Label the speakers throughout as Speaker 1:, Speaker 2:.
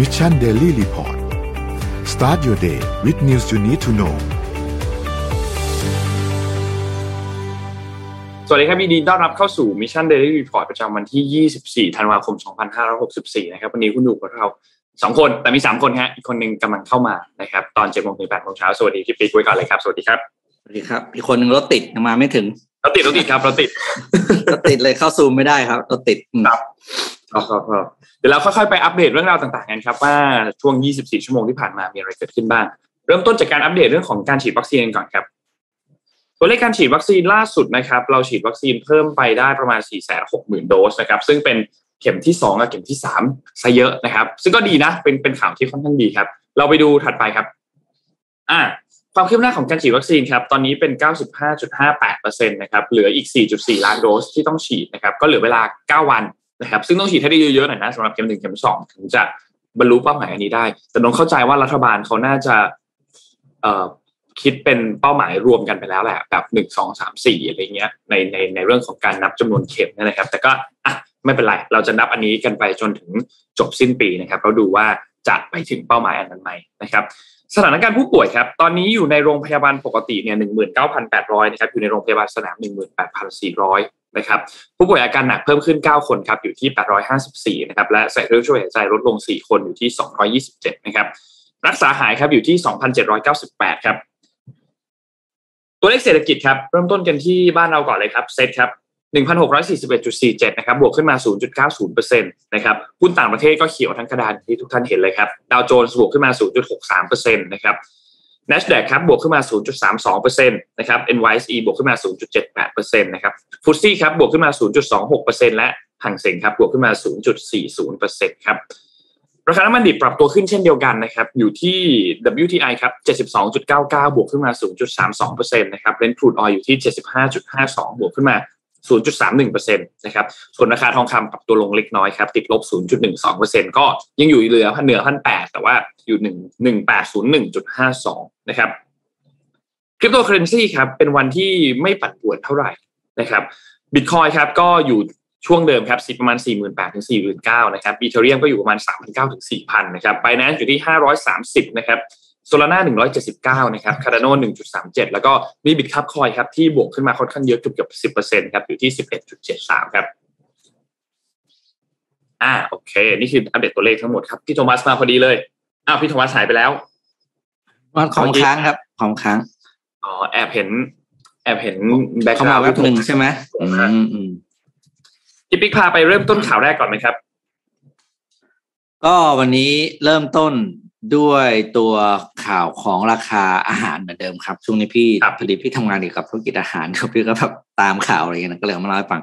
Speaker 1: Mission Daily Report start your day with news you need to know
Speaker 2: สวัสดีครับยินดีต้อนรับเข้าสู่ Mission Daily Report ประจำวันที่ 24 ธันวาคม 2564 นะครับ วันนี้คุณอยู่กับเราสองคน แต่มี3คนฮะ อีกคนหนึ่งกำลังเข้ามานะครับ ตอน7โมงถึง8โมงเช้า สวัสดีพี่ปิ๊กไว้ก่อนเลยครับ สวัสดีครับ
Speaker 3: สวัสดีครับ อีกคนหนึ่งรถติดยังมาไม่ถึง
Speaker 2: เราติดเราติดครับเราติด
Speaker 3: รถติดเลยเข้าซูมไม่ได้ครับ รถติดอืม
Speaker 2: ครับ ครับครับเดี๋ยวเราค่อยๆไปอัปเดตเรื่องราวต่างๆกันครับว่าช่วง 24 ชั่วโมงที่ผ่านมามีอะไรเกิดขึ้นบ้าง เริ่มต้นจากการอัปเดตเรื่องของการฉีดวัคซีนกันก่อนครับ ตัวเลขการฉีดวัคซีนล่าสุดนะครับ เราฉีดวัคซีนเพิ่มไปได้ประมาณ 460,000 โดสนะครับ ซึ่งเป็นเข็มที่2กับเข็มที่3ซะเยอะนะครับ ซึ่งก็ดีนะ เป็นเป็นข่าวที่ค่อนข้างดีครับ เราไปดูถัดไปครับ อ่าความคืบหน้าของการฉีดวัคซีนครับ ตอนนี้เป็น 95.58%นะครับ เหลืออีก 4.4 ล้านโดสที่ต้องฉีดนะครับ ก็เหลือเวลา 9 วัน นะครับซึ่งต้องฉีดให้ได้เยอะๆหน่อยนะสำหรับเข็มหนึ่งเข็มสองถึงจะบรรลุเป้าหมายอันนี้ได้ แต่นนเข้าใจว่ารัฐบาลเขาน่าจะเอ่อคิดเป็นเป้าหมายรวมกันไปแล้วแหละแบบหนึ่งสองสามสี่อะไรเงี้ยในในในเรื่องของการนับจำนวนเข็มนยนะครับ แต่ก็อะไม่เป็นไร เราจะนับอันนี้กันไปจนถึงจบสิ้นปีนะครับเราดูว่าจะไปถึงเป้าหมายอันนั้นไหมนะครับ สถานการณ์ผู้ป่วยครับ ตอนนี้อยู่ในโรงพยาบาลปกติเนี่ยหนึ่งหมื่นเก้าพันแปดร้อยนะครับอยู่ในโรงพยาบาลสนามหนึ่งหมื่นแปดพันสี่ร้อย นะครับผู้ป่วยอาการหนักเพิ่มขึ้น 9 คนครับอยู่ที่ 854 นะครับและใส่เครื่องช่วยหายใจลดลง 4 คนอยู่ที่ 227 นะครับรักษาหายครับอยู่ที่ 2,798 ครับ ตัวเลขเศรษฐกิจครับเริ่มต้นกันที่บ้านเราก่อนเลยครับเซตครับ1,641.47 นะครับ บวกขึ้นมา 0.90%นะครับ หุ้นต่างประเทศก็เขียวทั้งกระดานที่ทุกท่านเห็นเลยครับ ดาวโจนส์บวกขึ้นมา 0.63%นะครับ NASDAQ ครับบวกขึ้นมา 0.32%นะครับ NYSE บวกขึ้นมา 0.78%นะครับฟุตซี่ครับบวกขึ้นมา 0.26%และหังเส็งครับบวกขึ้นมา 0.40%ครับราคาน้ำมันดิบปรับตัวขึ้นเช่นเดียวกันนะครับอยู่ที่ WTI ครับ 72.99 บวกขึ้นมา 0.32%นะครับ Brent crude oil อยู่ที่ 75.52 บวกขึ้นมา 0.31%นะครับ ส่วนราคาทองคำปรับตัวลงเล็กน้อยครับ ติดลบ 0.12%ก็ยังอยู่เหลือพันเหนือพันแปดแต่ว่าอยู่หนึ่งหนึ่งแปดศูนย์จุดห้าสองนะครับคริปโตเคอเรนซีครับเป็นวันที่ไม่ปั่นป่วนเท่าไหร่นะครับบิตคอยครับก็อยู่ช่วงเดิมครับสิประมาณ 4 8 0 0 0ถึง49,000นะครับ Ethereum ก็อยู่ประมาณ 3,900ถึง4,000นะครับ Binance อยู่ที่ 530 นะครับ Solana 179นะครับ Cardano 1.37แล้วก็มี Bitkub Coin ครับที่บวกขึ้นมาค่อนข้างเยอะเกือบเกือบ10%ครับอยู่ที่11.73ครับอ่าโอเค นี่คืออัปเดตตัวเลขทั้งหมดครับพี่โทมัสมาพอดีเลยอ้าวพี่โทมัสหายไปแล้ว
Speaker 3: มันของค้างครับ ของค้าง
Speaker 2: อ๋อแอบเห็น แอบเห็นแบ็ค
Speaker 3: เข้ามาแว็บหนึ่งใช่ไหมอืมอืม
Speaker 2: พี่ปิ๊กพาไปเริ่มต้นข่าวแรกก่อนไหมครับ
Speaker 3: ก็วันนี้เริ่มต้น ด้วยตัวข่าวของราคาอาหารเหมือนเดิมครับ ช่วงนี้พี่
Speaker 2: ครับ
Speaker 3: พอดีพี่ทำงานเกี่ยวกับธุรกิจอาหารครับพี่ก็แบบตามข่าวอะไรเงี้ยนะก็เลยเอามาเล่าให้ฟัง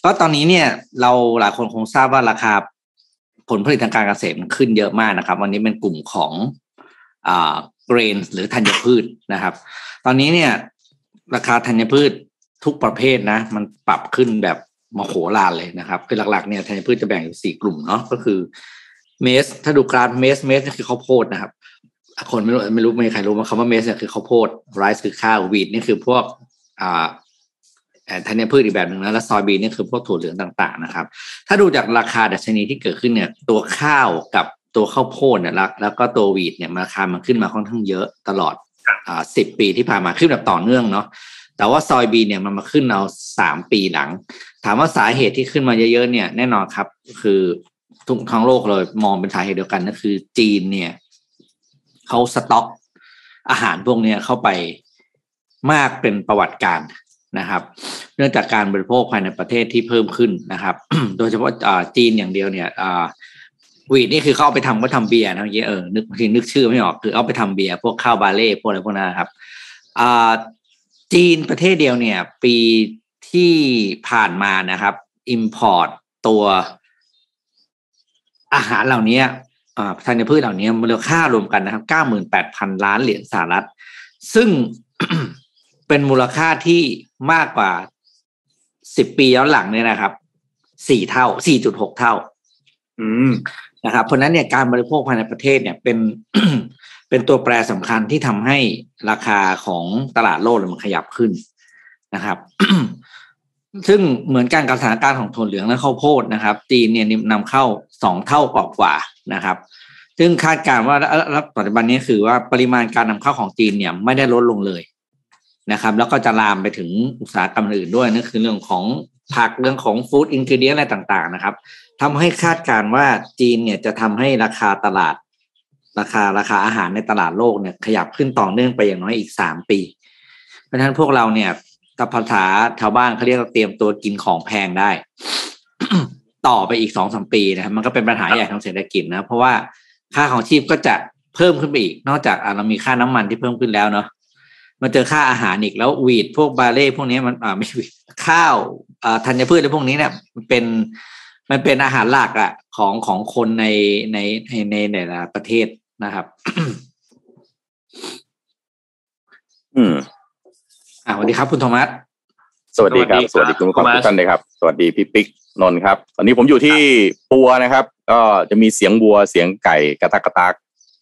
Speaker 3: เพราะตอนนี้เนี่ย เราหลายคนคงทราบว่าราคาผลผลิตทางการเกษตรมันขึ้นเยอะมากนะครับ วันนี้เป็นกลุ่มของอ่า grain หรือธัญพืชนะครับ ตอนนี้เนี่ย ราคาธัญพืชทุกประเภทนะ มันปรับขึ้นแบบมโหฬารเลยนะครับ คือหลักๆเนี่ยธัญพืชจะแบ่งอยู่สี่กลุ่มเนาะก็คือ maize ถ้าดูกราฟ maize maize นี่คือข้าวโพดนะครับ คนไม่รู้ไม่รู้ไม่มีใครรู้ว่าคำว่า maize เนี่ยคือข้าวโพดไรซ์คือข้าววีดนี่คือพวกอ่าเอ่อธัญพืชอีกแบบหนึ่งนะแล้วซอยบีนนี่คือพวกถั่วเหลืองต่าง ๆ นะครับ ถ้าดูจากราคาดัชนีที่เกิดขึ้นเนี่ย ตัวข้าวกับตัวข้าวโพดเนี่ยแล้วก็ตัววีดเนี่ยราคามันขึ้นมาค่อนข้างเยอะตลอดอ่าสิบปีที่ผ่านมาขึ้นแบบต่อเนื่องเนาะแต่ว่าซอยบีนเนี่ยมันมาขึ้นเอาสามปีหลัง ถามว่าสาเหตุที่ขึ้นมาเยอะๆเนี่ยแน่นอนครับ คือ ทุกทั้งโลกเลยมองเป็นสาเหตุเดียวกันก็คือ จีนเนี่ยเขาสต็อกอาหารพวกเนี้ยเข้าไปมากเป็นประวัติการนะครับ เนื่องจากการบริโภคภายในประเทศที่เพิ่มขึ้นนะครับ โดยเฉพาะจีนอย่างเดียวเนี่ยอ่าวีดนี่คือเขาเอาไปทำก็ทำเบียร์นะเมื่อกี้เออนึกทีนึกชื่อไม่ออกคือเอาไปทำเบียร์พวกข้าวบาเล่พวกอะไรพวกนั้นครับอ่าจีนประเทศเดียวเนี่ย ปีที่ผ่านมานะครับ import ตัว อาหารเหล่านี้อ่าธัญพืชเหล่านี้มูลค่ารวมกันนะครับเก้าหมื่นแปดพันล้านเหรียญสหรัฐ ซึ่งเป็นมูลค่าที่มากกว่าสิบปีย้อนหลังเนี่ยนะครับสี่เท่าสี่จุดหกเท่า
Speaker 2: อืม
Speaker 3: นะครับ เพราะฉะนั้นเนี่ยการบริโภคภายในประเทศเนี่ยเป็นเป็นตัวแปรสำคัญที่ทำให้ราคาของตลาดโลกเนี่ยมันขยับขึ้นนะครับ ซึ่งเหมือนกันกับสถานการณ์ของถั่วเหลืองและข้าวโพดนะครับ จีนเนี่ยนำเข้าสองเท่ากว่าๆนะครับ ซึ่งคาดการณ์ว่าแล้วปัจจุบันนี้คือว่าปริมาณการนำเข้าของจีนเนี่ยไม่ได้ลดลงเลยนะครับ แล้วก็จะลามไปถึงอุตสาหกรรมอื่นด้วยนั่นคือเรื่องของผักเรื่องของฟู้ดอินกิเดียนอะไรต่างๆนะครับทำให้คาดการณ์ว่าจีนเนี่ยจะทำให้ราคาตลาด ราคาราคาอาหารในตลาดโลกเนี่ยขยับขึ้นต่อเนื่องไปอย่างน้อยอีกสามปี เพราะฉะนั้นพวกเราเนี่ย กับภาษาชาวบ้านเขาเรียกว่าเตรียมตัวกินของแพงได้ ต่อไปอีกสองสมปีนะครับมันก็เป็นปัญหาใหญ่ทางเศรษฐกิจนะเพราะว่าค่าของชีพก็จะเพิ่มขึ้นไปอีก นอกจากเรามีค่าน้ำมันที่เพิ่มขึ้นแล้วเนาะมาเจอค่าอาหารอีกแล้ววีดพวกบาเล่พวกนี้มันอ่าไม่วีดข้าวอ่าธัญพืชและพวกนี้เนี่ยมันเป็นมันเป็นอาหารหลักอะของของคนในในในในในประเทศนะครับ
Speaker 4: อืม
Speaker 3: อ่า สวัสดีครับคุณโทมัส
Speaker 4: สวัสดีครับส
Speaker 2: สวั
Speaker 4: วั
Speaker 2: ส
Speaker 4: ส
Speaker 2: ดี
Speaker 4: ดี
Speaker 2: ครับ
Speaker 4: คุณผู้ฟัง
Speaker 2: โทมัส
Speaker 4: ทุกท่านเลยครับ สวัสดีพี่ปิ๊กนนท์ครับ ตอนนี้ผมอยู่ที่ปัวนะครับ ก็จะมีเสียงวัวเสียงไก่กระตักกระตาก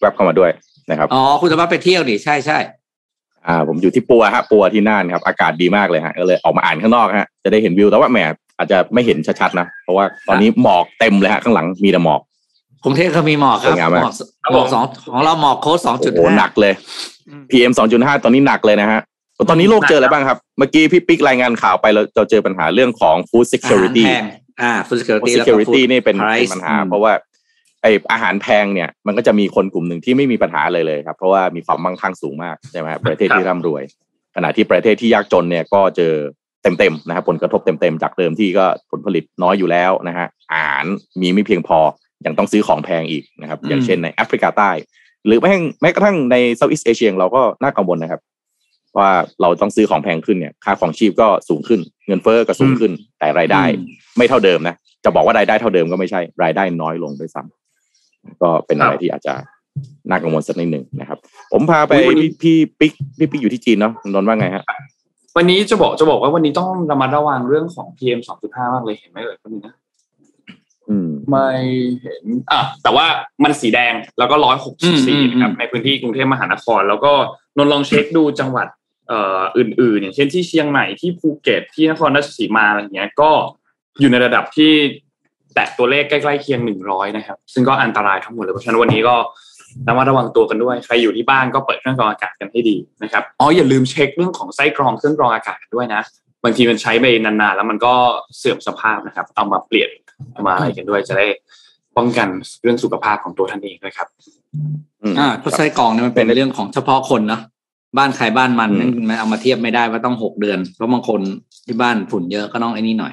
Speaker 4: แวบเข้ามาด้วยนะครับ
Speaker 3: อ๋อ คุณโทมัสไปเที่ยวดิใช่ใช่
Speaker 4: อ่า ผมอยู่ที่ปัวฮะปัวที่น่านครับ อากาศดีมากเลยฮะก็เลยออกมาอ่านข้างนอกฮะจะได้เห็นวิวแต่ว่าแหมอาจจะไม่เห็นชัดๆนะ เพราะว่าตอนนี้หมอกเต็มเลยฮะข้างหลังมีแต่หมอก
Speaker 3: กรุงเทพก็มีหมอกค
Speaker 4: ส
Speaker 3: รั
Speaker 4: ว
Speaker 3: บ
Speaker 4: ยงาม
Speaker 3: ห
Speaker 4: มาก
Speaker 3: มอกหมอกสองของเราหมอกโค้ดสองจุด
Speaker 4: โอ้โหหนักเลย PM 2.5ตอนนี้หนักเลยนะฮะ ตอนนี้โลกเจออะไรบ้างครับ เมื่อกี้พี่ปิ๊กรายงานข่าวไปเราเราเจอปัญหาเรื่องของ food
Speaker 3: อาหาร
Speaker 4: security
Speaker 3: แพงอ่า food security
Speaker 4: food
Speaker 3: แล้วก็
Speaker 4: security
Speaker 3: food
Speaker 4: นี่เป็นเป็น
Speaker 3: price
Speaker 4: ปัญหา
Speaker 3: อืม
Speaker 4: เพราะว่าไออาหารแพงเนี่ยมันก็จะมีคนกลุ่มหนึ่งที่ไม่มีปัญหาเลยเลยครับ เพราะว่ามีความมั่งคั่งสูงมากใช่ไหมครับประเทศที่ร่ำรวย ขณะที่ประเทศที่ยากจนเนี่ยก็เจอเต็มๆนะครับผลกระทบเต็มๆจากเดิมที่ก็ผลผลิตน้อยอยู่แล้วนะฮะอาหารมีไม่เพียงพอยังต้องซื้อของแพงอีกนะครับ อย่างเช่นในแอฟริกาใต้ หรือแม้แม้กระทั่งใน Southeast Asia เราก็น่ากังวลนะครับ ว่าเราต้องซื้อของแพงขึ้นเนี่ยค่าของชีพก็สูงขึ้น เงินเฟ้อก็สูงขึ้น แต่รายได้
Speaker 3: อืม
Speaker 4: ไม่เท่าเดิมนะจะบอกว่ารายได้เท่าเดิมก็ไม่ใช่รายได้น้อยลงด้วยซ้ำก็เป็นอะไรที่อาจจะน่ากังวลสักนิดหนึ่งนะครับ ผมพาไป
Speaker 2: อุ๊ยวันนี้
Speaker 4: พี่พี่ปิ๊กพี่ปิ๊กอยู่ที่จีนเนาะคุณนนท์ว่าไงฮะ
Speaker 2: วันนี้จะบอกจะบอกว่าวันนี้ต้องระมัดระวังเรื่องของ PM 2.5มากเลยเห็นไหมเอ่ยคนนี้นะ
Speaker 4: อืม
Speaker 2: ไม่เห็นอะแต่ว่ามันสีแดงแล้วก็ร้อยหก
Speaker 3: อื
Speaker 2: สิบ
Speaker 3: ม
Speaker 2: สี่
Speaker 3: อืม
Speaker 2: นะครับ
Speaker 3: อืม
Speaker 2: ในพื้นที่กรุงเทพมหานคร แล้วก็นนท์ลองเช็คดูจังหวัดเอ่ออื่นๆ อย่างเช่นที่เชียงใหม่ที่ภูเก็ตที่นครราชสีมาอะไรเงี้ยก็อยู่ในระดับที่แตะตัวเลขใกล้ๆเคียงหนึ่งร้อยนะครับ ซึ่งก็อันตรายทั้งหมดเลยเพราะฉะนั้นวันนี้ก็ระมัดระวังตัวกันด้วย ใครอยู่ที่บ้านก็เปิดเครื่องกรองอากาศกันให้ดีนะครับอ๋ออย่าลืมเช็คเรื่องของไส้กรองเครื่องกรองอากาศด้วยนะบางทีมันใช้ไปนานๆแล้วมันก็เสื่อมสภาพนะครับ เอามาเปลี่ยนเอามาอะไรกันด้วยจะได้ป้องกันเรื่องสุขภาพของตัวท่านเองด้วยครับ
Speaker 3: อ่าเพราะไส้กรองเนี่ยมันเป็นเรื่องของเฉพาะคนเนาะ บ้านใครบ้านมัน
Speaker 4: อืม
Speaker 3: นั่นมันเอามาเทียบไม่ได้ว่าต้องหกเดือน เพราะบางคนที่บ้านฝุ่นเยอะก็ต้องไอ้นี่หน่อย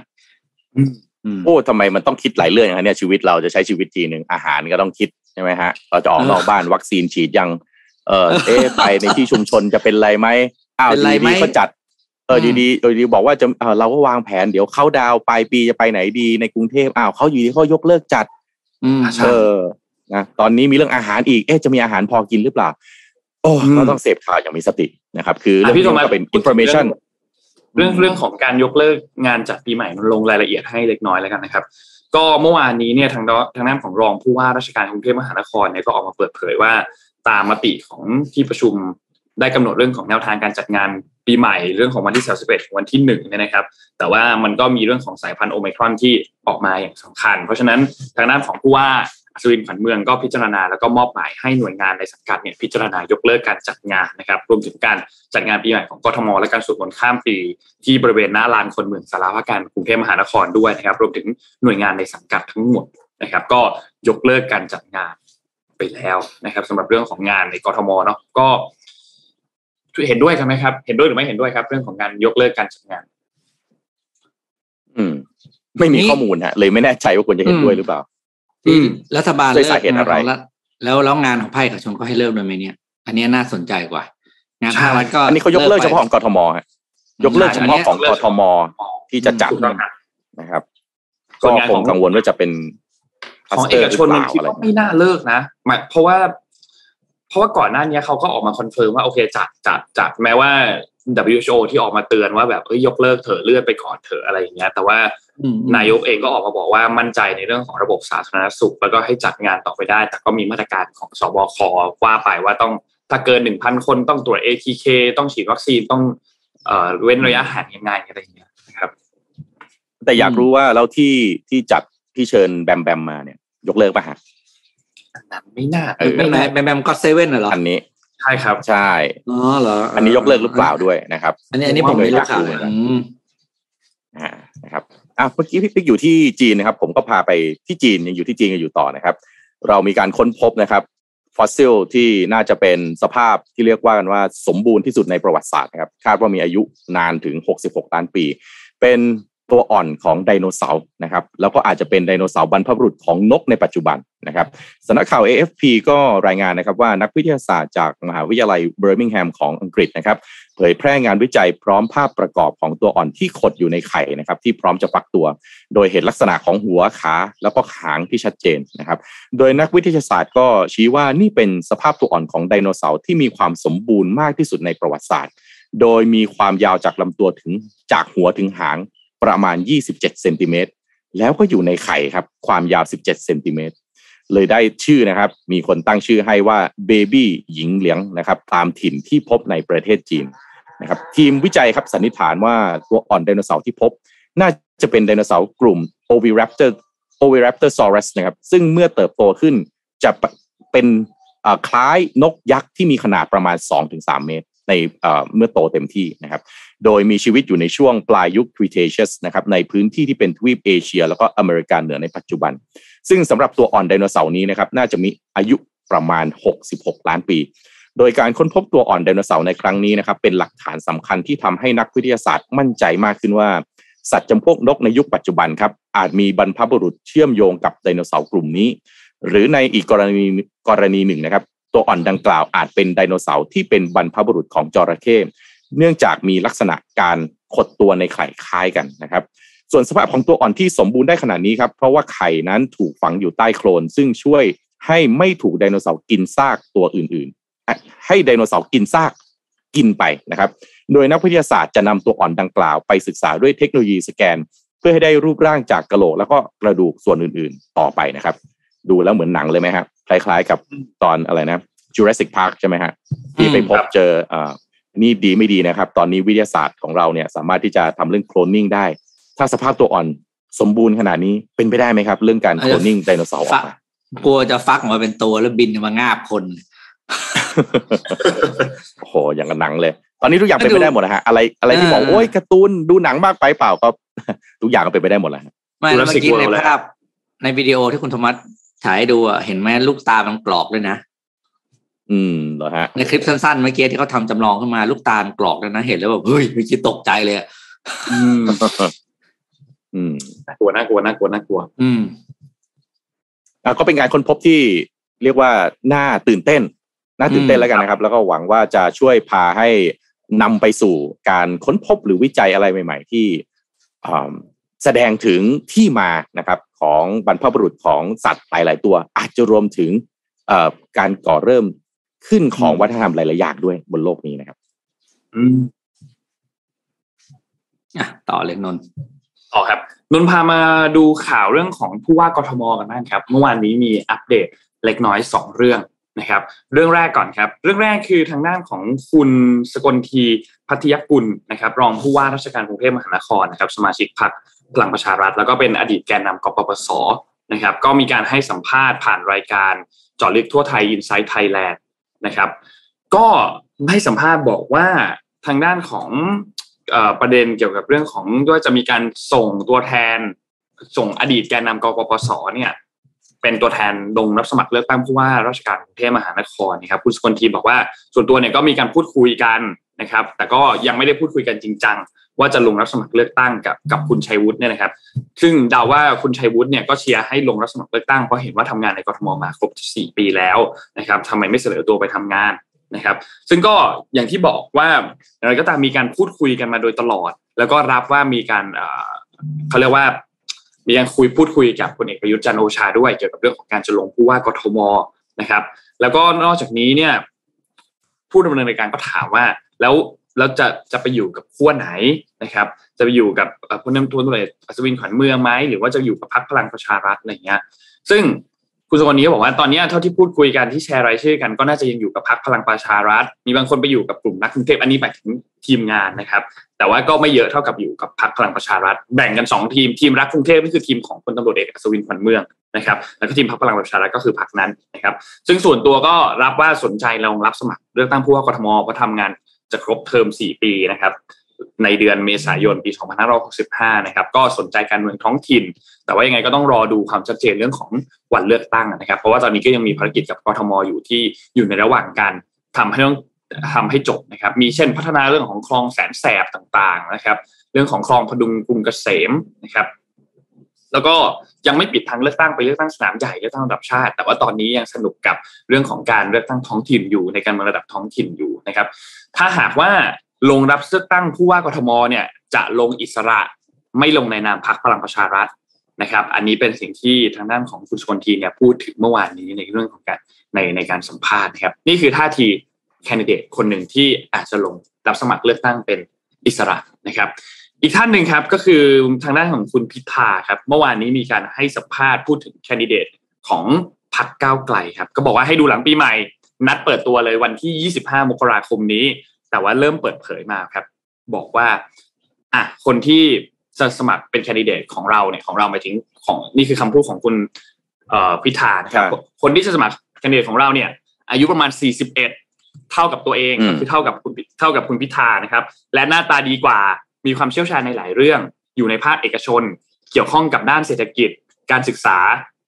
Speaker 2: อืม
Speaker 3: อืม
Speaker 4: โอ้ทำไมมันต้องคิดหลายเรื่องอย่างนี้นเนี่ยชีวิตเราจะใช้ชีวิตทีหนึ่งอาหารก็ต้องคิดใช่ไหมฮะเราจะออกนอกบ้านวัคซีนฉีดยัง เออเอ๊ะไปในที่ชุมชนจะเป็นไรไหมอ้าว
Speaker 3: เป็นไร
Speaker 4: ดี
Speaker 3: ไหม
Speaker 4: ดีเขาจัดเออ
Speaker 3: อืม
Speaker 4: ดีๆเออดีๆบอกว่าจะเออเราก็วางแผนเดี๋ยวเข้าดาวน์ปลายปีจะไปไหนดีในกรุงเทพอ้าวเขาอยู่ดีเขายกเลิกจัด
Speaker 3: อืม
Speaker 2: ใช่
Speaker 4: เออนะตอนนี้มีเรื่องอาหารอีก เอ๊ะจะมีอาหารพอกินหรือเปล่า โอ้
Speaker 2: อืม
Speaker 4: เราต้องเสพข่าวอย่างมีสตินะครับ คือเรื่อง
Speaker 2: อะพี่
Speaker 4: นี้
Speaker 2: โทมัส
Speaker 4: ก็เป็น
Speaker 2: พูดถึง
Speaker 4: information
Speaker 2: เรื่องเรื่องของการยกเลิกงานจัดปีใหม่มันลงรายละเอียดให้เล็กน้อยแล้วกันนะครับ ก็เมื่อวานนี้เนี่ยทางด้านทางด้านของรองผู้ว่าราชการกรุงเทพมหานครเนี่ยก็ออกมาเปิดเผยว่า ตามมติของที่ประชุมได้กำหนดเรื่องของแนวทางการจัดงานปีใหม่เรื่องของวันที่31ของวันที่1เนี่ยนะครับ แต่ว่ามันก็มีเรื่องของสายพันธุ์โอไมครอนที่ออกมาอย่างสำคัญ เพราะฉะนั้นทางด้านของผู้ว่า อัศวินขวัญเมืองก็พิจารณาแล้วก็มอบหมายให้หน่วยงานในสังกัดเนี่ยพิจารณายกเลิกการจัดงานนะครับ รวมถึงการจัดงานปีใหม่ของกทม และการสวดมนต์ข้ามปี ที่บริเวณหน้าลานคนเมืองสาราพัการกรุงเทพมหานครด้วยนะครับ รวมถึงหน่วยงานในสังกัดทั้งหมดนะครับ ก็ยกเลิกการจัดงานไปแล้วนะครับสำหรับเรื่องของงานในกทมเนาะก็เห็นด้วยกันไหมครับ เห็นด้วยหรือไม่เห็นด้วยครับ เรื่องของการยกเลิกการจัดงาน
Speaker 4: อืม ไม่มีข้อมูลฮะเลยไม่แน่ใจว่าควรจะเห็นด้วยหรือเปล่า
Speaker 2: อืม
Speaker 3: รัฐบาล
Speaker 4: ด้วยสาเหตุอะไร
Speaker 3: งนขงแล้วแล้วงานของภาคเอกชนก็ให้เลิกเลยไหมเนี่ย อันเนี้ยน่าสนใจกว่า งานภาครัฐก็
Speaker 4: อันนี้เขายกเลิกเฉพาะของกทมฮะยกเลิกเฉพาะของ
Speaker 2: อันเนี้
Speaker 4: ก
Speaker 2: ย
Speaker 4: ทมที่จะจัด
Speaker 2: ถูกต้องครับ
Speaker 4: นะครับ
Speaker 2: ส่
Speaker 4: ก็
Speaker 2: วนงาน
Speaker 4: ค
Speaker 2: ของ
Speaker 4: งกังวลว่าจะเป็น
Speaker 2: ของ
Speaker 4: cluster
Speaker 2: เอกชนมัน
Speaker 4: ห
Speaker 2: คิด
Speaker 4: รือเปล่า
Speaker 2: ว่าไม่น่าเลิกนะหมายเพราะว่า เพราะว่าก่อนหน้านี้เขาก็ออกมาคอนเฟิร์มว่าโอเคจัดจัดจัดแม้ว่า WHO ที่ออกมาเตือนว่าแบบเอ้ยยกเลิกเถอะเลื่อนไปก่อนเถอะอะไรอย่างเงี้ย แต่ว่า
Speaker 3: อืม
Speaker 2: นายกเองก็ออกมาบอกว่ามั่นใจในเรื่องของระบบสาธารณสุข แล้วก็ให้จัดงานต่อไปได้ แต่ก็มีมาตรการของสบคว่าไปว่าต้องถ้าเกินหนึ่งพันคนต้องตรวจ ATK ต้องฉีดวัคซีนต้องเอ่อเว้นระยะห่างยังไงอะไรอย่างเงี้ยนะครับ
Speaker 4: แต่อยากรู้ว่าแล้วที่ที่จัดที่เชิญแบมแบมมาเนี่ย ยกเลิกป่ะฮะ
Speaker 2: อันนั้นไม่น่า
Speaker 4: เออ
Speaker 2: ไม่
Speaker 3: แบ
Speaker 2: น่าม
Speaker 3: แบมแบมก็เซเว่นเหรอ
Speaker 4: อันนี้
Speaker 2: ใช่ครับ
Speaker 4: ใช่
Speaker 3: อ๋อเหรอ
Speaker 4: อันนี้ยกเลิกหรือเปล่าด้วยนะครับ
Speaker 3: อันนี้อันนี้ผมไม่รู้ข่าว
Speaker 4: ผมก็อยากดูเหมือนกัน
Speaker 3: อืม
Speaker 4: อ่านะครับอะเมื่อกี้พี่ปิ๊กอยู่ที่จีนนะครับ ผมก็พาไปที่จีนยังอยู่ที่จีนกันอยู่ต่อนะครับ เรามีการค้นพบนะครับฟอสซิลที่น่าจะเป็นสภาพที่เรียกว่ากันว่าสมบูรณ์ที่สุดในประวัติศาสตร์นะครับ คาดว่ามีอายุนานถึง 66 ล้านปี เป็น ตัวอ่อนของไดโนเสาร์นะครับแล้วก็อาจจะเป็นไดโนเสาร์บรรพบุรุษของนกในปัจจุบันนะครับสำนักข่าว AFP ก็รายงานนะครับว่านักวิทยาศาสตร์จากมหาวิทยาลัยเบอร์มิงแฮมของอังกฤษนะครับเผยแพร่งานวิจัยพร้อมภาพประกอบของตัวอ่อนที่ขดอยู่ในไข่นะครับที่พร้อมจะฟักตัว โดยเห็นลักษณะของหัวขาแล้วก็หางที่ชัดเจนนะครับโดยนักวิทยาศาสตร์ก็ชี้ว่านี่เป็นสภาพตัวอ่อนของไดโนเสาร์ที่มีความสมบูรณ์มากที่สุดในประวัติศาสตร์ โดยมีความยาวจากลำตัวถึงจากหัวถึงหาง ประมาณ 27เซนติเมตรแล้วก็อยู่ในไข่ครับ ความยาว 17เซนติเมตรเลยได้ชื่อนะครับ มีคนตั้งชื่อให้ว่าเบบี้หญิงเหลียงนะครับ ตามถิ่นที่พบในประเทศจีนนะครับ ทีมวิจัยครับสันนิษฐานว่าตัวอ่อนไดโนเสาร์ที่พบ น่าจะเป็นไดโนเสาร์กลุ่ม Oviraptor Oviraptorosaurus นะครับ ซึ่งเมื่อเติบโตขึ้นจะเป็นคล้ายนกยักษ์ที่มีขนาดประมาณ 2-3 เมตร ในเมื่อโตเต็มที่นะครับโดยมีชีวิตอยู่ในช่วงปลายยุค Cretaceous นะครับในพื้นที่ที่เป็นทวีปเอเชีย แล้วก็อเมริกาเหนือในปัจจุบัน ซึ่งสำหรับตัวอ่อนไดโนเสาร์นี้นะครับน่าจะมีอายุประมาณ 66 ล้านปี โดยการค้นพบตัวอ่อนไดโนเสาร์ในครั้งนี้นะครับเป็นหลักฐานสำคัญที่ทำให้นักวิทยาศาสตร์มั่นใจมากขึ้นว่าสัตว์จำพวกนกในยุคปัจจุบันครับอาจมีบรรพบุรุษเชื่อมโยงกับไดโนเสาร์กลุ่มนี้ หรือในอีกกรณีกรณีหนึ่งนะครับ ตัวอ่อนดังกล่าวอาจเป็นไดโนเสาร์ที่เป็นบรรพบุรุษของจระเข้เนื่องจากมีลักษณะการขดตัวในไข่คล้ายกันนะครับ ส่วนสภาพของตัวอ่อนที่สมบูรณ์ได้ขนาดนี้ครับ เพราะว่าไข่นั้นถูกฝังอยู่ใต้โคลน ซึ่งช่วยให้ไม่ถูกไดโนเสาร์กินซากตัวอื่นๆ ให้ไดโนเสาร์กินซากกินไปนะครับ โดยนักวิทยาศาสตร์จะนำตัวอ่อนดังกล่าวไปศึกษาด้วยเทคโนโลยีสแกน เพื่อให้ได้รูปร่างจากกะโหลกแล้วก็กระดูกส่วนอื่นๆ ต่อไปนะครับ ดูแล้วเหมือนหนังเลยไหมครับ คล้ายๆกับตอนอะไรนะ Jurassic Park ใช่ไหมฮะที่ไปพบเจออ่านี่ดีไม่ดีนะครับ ตอนนี้วิทยาศาสตร์ของเราเนี่ยสามารถที่จะทำเรื่องโคลนนิ่งได้ ถ้าสภาพตัวอ่อนสมบูรณ์ขนาดนี้เป็นไปได้ไหมครับ เรื่องการโคลนนิ่งไดโนเสาร์ออกมา
Speaker 3: กลัวจะฟักออกมาเป็นตัวแล้วบินมางาบคน
Speaker 4: โอ้โหอย่างกับหนังเลย ตอนนี้ทุกอย่าง
Speaker 3: ก็
Speaker 4: เป็น
Speaker 3: ดู
Speaker 4: ไปได้หมดนะฮะอะไรอะไรที่บอก
Speaker 3: เออ
Speaker 4: โอ้ยการ์ตูนดูหนังมากไปเปล่าก็ ทุกอย่างก็เป็นไปได้หมดแล้วฮะ
Speaker 3: ไม่แล้วเมื่อกี้
Speaker 2: Jurassic
Speaker 3: ใน
Speaker 2: World
Speaker 3: ภาพในวิดีโอที่คุณโทมัส ฉายให้ดูอะเห็นไหมลูกตามันกรอกด้วยนะ
Speaker 4: อืมเหรอฮะ
Speaker 3: ในคลิปสั้นๆเมื่อกี้ที่เขาทำจำลองขึ้นมาลูกตามันกรอกด้วยนะเห็นแล้วแบบเฮ้ยเมื่อกี้ตกใจเลยอะ
Speaker 2: อืม
Speaker 4: อืม
Speaker 2: น่ากลัวน่ากลัวน่ากลัวน่ากลัว
Speaker 3: อืม
Speaker 4: อะก็เป็นการค้นพบที่เรียกว่าน่าตื่นเต้นน่าตื่นเต้น
Speaker 3: อืม
Speaker 4: แล้วกันนะครับ แล้วก็หวังว่าจะช่วยพาให้นำไปสู่การค้นพบหรือวิจัยอะไรใหม่ ๆ ที่อ่าแสดงถึงที่มานะครับ ของบรรพบุรุษของสัตว์หลาย ๆ ตัว อาจจะรวมถึงเอ่อการก่อเริ่มขึ้นของวัฒนธรรมหลาย ๆ อย่างด้วยบนโลกนี้นะครับ
Speaker 2: อืม
Speaker 3: อะต่อเลยนนท์
Speaker 2: ต่อครับนนท์พามาดูข่าวเรื่องของผู้ว่ากทมกันบ้างครับ เมื่อวานนี้มีอัปเดตเล็กน้อยสองเรื่องนะครับ เรื่องแรกก่อนครับ เรื่องแรกคือทางด้านของคุณสกลทีพัทยกุลนะครับ รองผู้ว่าราชการกรุงเทพมหานครนะครับ สมาชิกพรรค พลังประชารัฐ แล้วก็เป็นอดีตแกนนำกปปสนะครับ ก็มีการให้สัมภาษณ์ผ่านรายการจาะลึกทั่วไทย Inside Thailand นะครับ ก็ให้สัมภาษณ์บอกว่าทางด้านของอประเด็นเกี่ยวกับเรื่องของว่าจะมีการส่งตัวแทน ส่งอดีตแกนนำกกปสเนี่ยเป็นตัวแทนลงรับสมัครเลือกตั้งผู้ว่าราชการกรุงเทพมหานครนะครับคุณสกลทีบอกว่าส่วนตัวเนี่ยก็มีการพูดคุยกันนะครับ แต่ก็ยังไม่ได้พูดคุยกันจริงจัง ว่าจะลงรับสมัครเลือกตั้งกับกับคุณชัยวุฒิเนี่ยนะครับ ซึ่งเดาว่าคุณชัยวุฒิเนี่ยก็เชียร์ให้ลงรับสมัครเลือกตั้งเพราะเห็นว่าทำงานในกรทมมาครบสี่ปีแล้วนะครับทำไมไม่เสนอตัวไปทำงานนะครับ ซึ่งก็อย่างที่บอกว่าอย่างไรก็ตามมีการพูดคุยกันมาโดยตลอด แล้วก็รับว่ามีการเขาเรียกว่ามีการคุยพูดคุยกับพลเอกประยุทธ์จันทร์โอชาด้วย เกี่ยวกับเรื่องของการจะลงผู้ว่ากทมนะครับ แล้วก็นอกจากนี้เนี่ยผู้ดำเนินรายการก็ถามว่า แล้ว แล้วจะจะไปอยู่กับขั้วไหนนะครับ จะไปอยู่กับพลนำตัวตุลอัศวินขวัญเมืองไหมหรือว่าจะอยู่กับพรรคพลังประชารัฐอะไรเงี้ย ซึ่งคุณสกลนี้บอกว่าตอนนี้เท่าที่พูดคุยกันที่แชร์รายชื่อกันก็น่าจะยังอยู่กับพรรคพลังประชารัฐ มีบางคนไปอยู่กับกลุ่มนักกรุงเทพอันนี้หมายถึงทีมงานนะครับ แต่ว่าก็ไม่เยอะเท่ากับอยู่กับพรรคพลังประชารัฐ แบ่งกันสองทีมทีมรักกรุงเทพนี่คือทีมของพลตำรวจเอกอัศวินขวัญเมืองนะครับแล้วก็ทีมพรรคพลังประชารัฐก็คือพรรคนั้นนะครับ ซึ่งส่วนตัวก็รับว่าสนใจลองรับสมัครเลือกตั้งผู้ว่ากทมเพราะทำงาน จะครบเทอม 4 ปีนะครับในเดือนเมษายนปี 2565 นะครับ ก็สนใจการเมืองท้องถิ่น แต่ว่ายังไงก็ต้องรอดูความชัดเจนเรื่องของวันเลือกตั้งนะครับ เพราะว่าตอนนี้ก็ยังมีภารกิจกับกทมอยู่ที่อยู่ในระหว่างการทำให้ต้องทำให้จบนะครับ มีเช่นพัฒนาเรื่องของคลองแสนแสบต่างๆนะครับ เรื่องของคลองพดุงกรุงเกษมนะครับ แล้วก็ยังไม่ปิดทางเลือกตั้งไปเลือกตั้งสนามใหญ่เลือกตั้งระดับชาติ แต่ว่าตอนนี้ยังสนุกกับเรื่องของการเลือกตั้งท้องถิ่นอยู่ในการเมืองระดับท้องถิ่นอยู่นะครับ ถ้าหากว่าลงรับเลือกตั้งผู้ว่ากทมเนี่ยจะลงอิสระไม่ลงในนามพรรคพลังประชารัฐนะครับ อันนี้เป็นสิ่งที่ทางด้านของคุณสกลทีเนี่ยพูดถึงเมื่อวานนี้ในเรื่องของการในในการสัมภาษณ์ครับ นี่คือท่าทีแคนดิเดตคนหนึ่งที่อาจจะลงรับสมัครเลือกตั้งเป็นอิสระนะครับ อีกท่านหนึ่งครับก็คือทางด้านของคุณพิธาครับ เมื่อวานนี้มีการให้สัมภาษณ์พูดถึงแคนดิเดตของพรรคก้าวไกลครับ ก็บอกว่าให้ดูหลังปีใหม่ นัดเปิดตัวเลยวันที่ 25 มกราคมนี้ แต่ว่าเริ่มเปิดเผยมาครับ บอกว่าอะคนที่จะสมัครเป็นแคนดิเดตของเราเนี่ยของเราหมายถึงของนี่คือคำพูดของคุณเอ่อพิธานะครับ
Speaker 4: ครับ
Speaker 2: คนที่จะสมัครแคนดิเดตของเราเนี่ย อายุประมาณ 41 เท่ากับตัวเอง
Speaker 4: อืม
Speaker 2: ก็คือเท่ากับคุณพิเท่ากับคุณพิธานะครับ และหน้าตาดีกว่ามีความเชี่ยวชาญในหลายเรื่อง อยู่ในภาคเอกชน เกี่ยวข้องกับด้านเศรษฐกิจ การศึกษา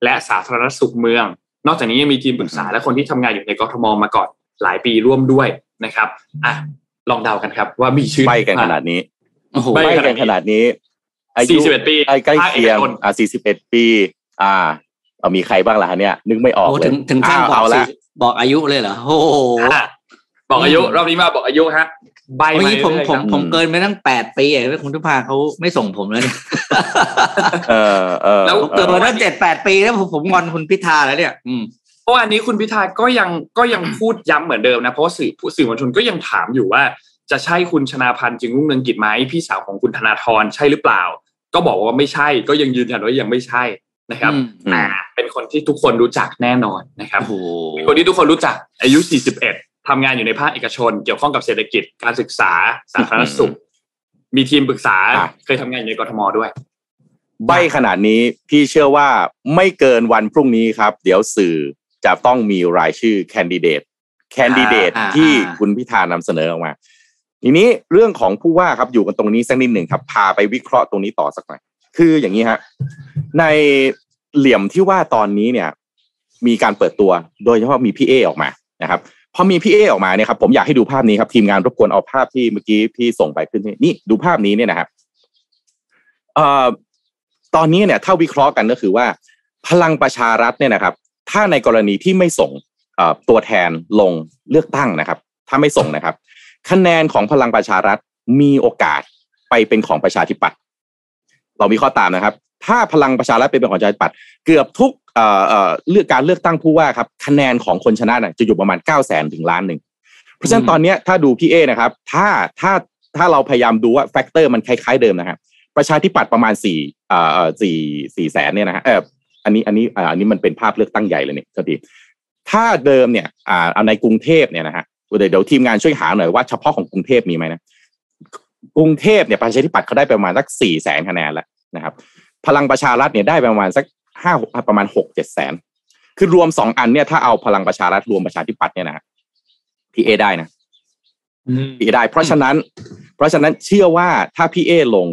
Speaker 2: และสาธารณสุขเมือง นอกจากนี้ยังมีทีมปรึกษาและคนที่ทำงานอยู่ในกทมมาก่อนหลายปีร่วมด้วยนะครับอะลองเดากันครับ ว่ามีชื่อ
Speaker 4: ใบกันขนาดนี้
Speaker 3: โอ้โห
Speaker 2: ใบ้
Speaker 4: ใบกันขนาดนี้อายุ
Speaker 2: 41 ปี
Speaker 4: ใกล้ใกล้
Speaker 2: ภาคเอ
Speaker 4: เคี
Speaker 2: ก
Speaker 4: ยง
Speaker 2: ชน
Speaker 4: อ่า41 ปี อ่าเอามีใครบ้างล่ะเนี่ยนึกไม่ออก
Speaker 3: โอ้
Speaker 4: เลย
Speaker 3: ถึงถึงขั้น
Speaker 4: อ้าว
Speaker 3: บอก
Speaker 4: เอาละ
Speaker 3: สิบอกอายุเลยเหรอโอ้โห
Speaker 2: อะบอกอายุรอบนี้มาบอกอายุฮะ ใบ
Speaker 3: วัน
Speaker 2: มา
Speaker 3: นี้ผม
Speaker 2: เรื่อยๆ
Speaker 3: ผม
Speaker 2: ครับ
Speaker 3: ผมเกินไปตั้งแปดปีเองคุณทุพาเขาไม่ส่งผมแล้วเนี่ย
Speaker 4: เออเออ
Speaker 2: แล้ว
Speaker 3: ผมเกินมาตั้งเจ็ดแปดปีแล้วผมผมงอนคุณพิธาแล้วเนี่ย อืม
Speaker 2: เมื่อวานนี้คุณพิธาก็ยังก็ยังพูดย้ำเหมือนเดิมนะ เพราะว่าสื่อผู้สื่อมวลชนก็ยังถามอยู่ว่า จะใช่คุณชนาพันธ์จึงรุ่งเรืองกิจไหมพี่สาวของคุณธนาธรใช่หรือเปล่า ก็บอกว่าไม่ใช่ก็ยังยืนยันว่ายังไม่ใช่นะครับ
Speaker 3: อืม
Speaker 2: แต่เป็นคนที่ทุกคนรู้จักแน่นอนนะครับ
Speaker 3: โอ้โห
Speaker 2: เป็นคนที่ทุกคนรู้จักอายุ 41 ทำงานอยู่ในภาคเอกชน เกี่ยวข้องกับเศรษฐกิจการศึกษาสาธารณสุข มีทีมปรึกษา
Speaker 4: อะ
Speaker 2: เคยทำงานอยู่ในกทมด้วย
Speaker 4: ใบขนาดนี้พี่เชื่อว่าไม่เกินวันพรุ่งนี้ครับ เดี๋ยวสื่อจะต้องมีรายชื่อแคนดิเดตแคนดิเดต
Speaker 3: อ่า
Speaker 4: ที่
Speaker 3: อ่า
Speaker 4: คุณพิธานำเสนอออกมา ทีนี้เรื่องของผู้ว่าครับอยู่กันตรงนี้สักนิดหนึ่งครับ พาไปวิเคราะห์ตรงนี้ต่อสักหน่อยคืออย่างนี้ฮะในเหลี่ยมที่ว่าตอนนี้เนี่ย มีการเปิดตัว โดยเฉพาะมีพี่เอออกมานะครับ พอมีพี่เอออกมาเนี่ยครับผมอยากให้ดูภาพนี้ครับทีมงานรบกวนเอาภาพที่เมื่อกี้พี่ส่งไปขึ้นนี่นี่ดูภาพนี้เนี่ยนะครับเอ่อตอนนี้เนี่ยถ้าวิเคราะห์กันก็คือว่า พลังประชารัฐเนี่ยนะครับ ถ้าในกรณีที่ไม่ส่งตัวแทนลงเลือกตั้งนะครับ ถ้าไม่ส่งนะครับ คะแนนของพลังประชารัฐมีโอกาสไปเป็นของประชาธิปัตย์เรามีข้อตามนะครับ ถ้าพลังประชารัฐเป็นของประชาธิปัตย์เกือบทุกเอ่อเอ่อเลือกการเลือกตั้งผู้ว่าครับคะแนนของคนชนะน่ะจะอยู่ประมาณเก้าแสนถึงล้านหนึ่งเพราะฉะนั้นตอนเนี้ยถ้าดูพี่เอ้นะครับ ถ้าถ้าถ้าเราพยายามดูว่า factor มันคล้ายๆเดิมนะครับประชาธิปัตย์ประมาณสี่เอ่อเอ่อสี่สี่แสนเนี่ยนะฮะเอออันนี้อันนี้อ่าอันนี้มันเป็นภาพเลือกตั้งใหญ่เลยเนี่ยสวัสดีถ้าเดิมเนี่ยอ่าเอาในกรุงเทพเนี่ยนะฮะเดี๋ยวเดี๋ยวทีมงานช่วยหาหน่อยว่าเฉพาะของกรุงเทพมีไหมนะกรุงเทพเนี่ยประชาธิปัตย์เขาได้ประมาณสักสี่แสนคะแนนแล้วนะครับ พลังประชารัฐเนี่ยได้ประมาณสักห้าประมาณหกเจ็ดแสนคือรวมสองอันเนี่ยถ้าเอาพลังประชารัฐรวมประชาธิปัตย์เนี่ยนะฮะพี่เอได้นะพี่เอได้ เพราะฉะนั้น เพราะฉะนั้นเชื่อว่าถ้าพี่เอลง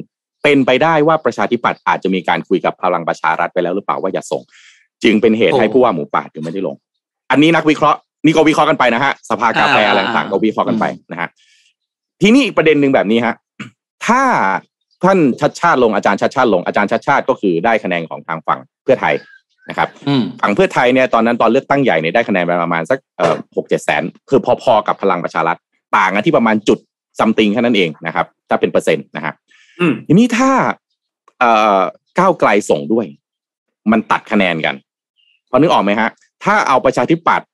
Speaker 4: เป็นไปได้ว่าประชาธิปัตย์อาจจะมีการคุยกับพลังประชารัฐไปแล้วหรือเปล่าว่าอย่าส่ง จึงเป็นเหตุให้
Speaker 3: โอ้
Speaker 4: ผู้ว่าหมูป่าถึงไม่ได้ลง อันนี้นักวิเคราะห์นี่ก็วิเคราะห์กันไปนะฮะสภากาแฟ
Speaker 3: อ่า
Speaker 4: อะไรต่างๆก็วิเคราะห์กันไปนะฮะทีนี้อีกประเด็นหนึ่งแบบนี้ฮะถ้า ท่านชัดชาติลงอาจารย์ชัดชาติลงอาจารย์ชัดชาติก็คือได้คะแนนของทางฝั่งเพื่อไทยนะครับ
Speaker 3: อืม
Speaker 4: ฝั่งเพื่อไทยเนี่ยตอนนั้นตอนเลือกตั้งใหญ่เนี่ยได้คะแนนไปประมาณสักเอ่อหกเจ็ดแสนคือพอๆกับพลังประชารัฐต่างกันที่ประมาณจุดซัมติงแค่นั้นเองนะครับ ถ้าเป็นเปอร์เซ็นต์นะฮะ
Speaker 2: อืม
Speaker 4: ทีนี้ถ้าเอ่อก้าวไกลส่งด้วย มันตัดคะแนนกันพอนึกออกไหมฮะ ถ้าเอาประชาธิปัตย์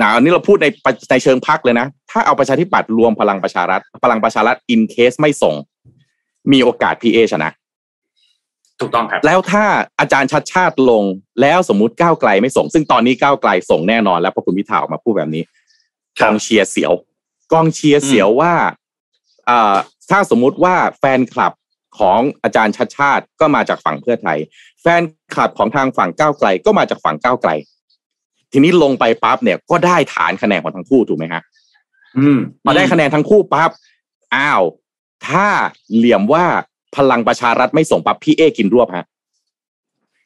Speaker 4: นะอันนี้เราพูดในในเชิงพรรคเลยนะ ถ้าเอาประชาธิปัตย์รวมพลังประชารัฐ พลังประชารัฐ in case ไม่ส่ง มีโอกาสพี่เอ้ชนะ
Speaker 2: ถูกต้องครับ
Speaker 4: แล้วถ้าอาจารย์ชัดชาติลงแล้วสมมุติก้าวไกลไม่ส่ง ซึ่งตอนนี้ก้าวไกลส่งแน่นอน แล้วเพราะคุณพิธาออกมาพูดแบบนี้
Speaker 2: ครับก
Speaker 4: องเชียร์เสียวกองเชียร์เสียวว่าเอ่อถ้าสมมุติว่าแฟนคลับของอาจารย์ชัดชาติก็มาจากฝั่งเพื่อไทย แฟนคลับของทางฝั่งก้าวไกลก็มาจากฝั่งก้าวไกล ทีนี้ลงไปปั๊บเนี่ยก็ได้ฐานคะแนนของทั้งคู่ถูกไหมฮะ
Speaker 2: อืม
Speaker 4: พอได้คะแนนทั้งคู่ปั๊บอ้าว ถ้าเหลี่ยมว่าพลังประชารัฐไม่ส่งปั๊บพี่เอกินรวบฮะ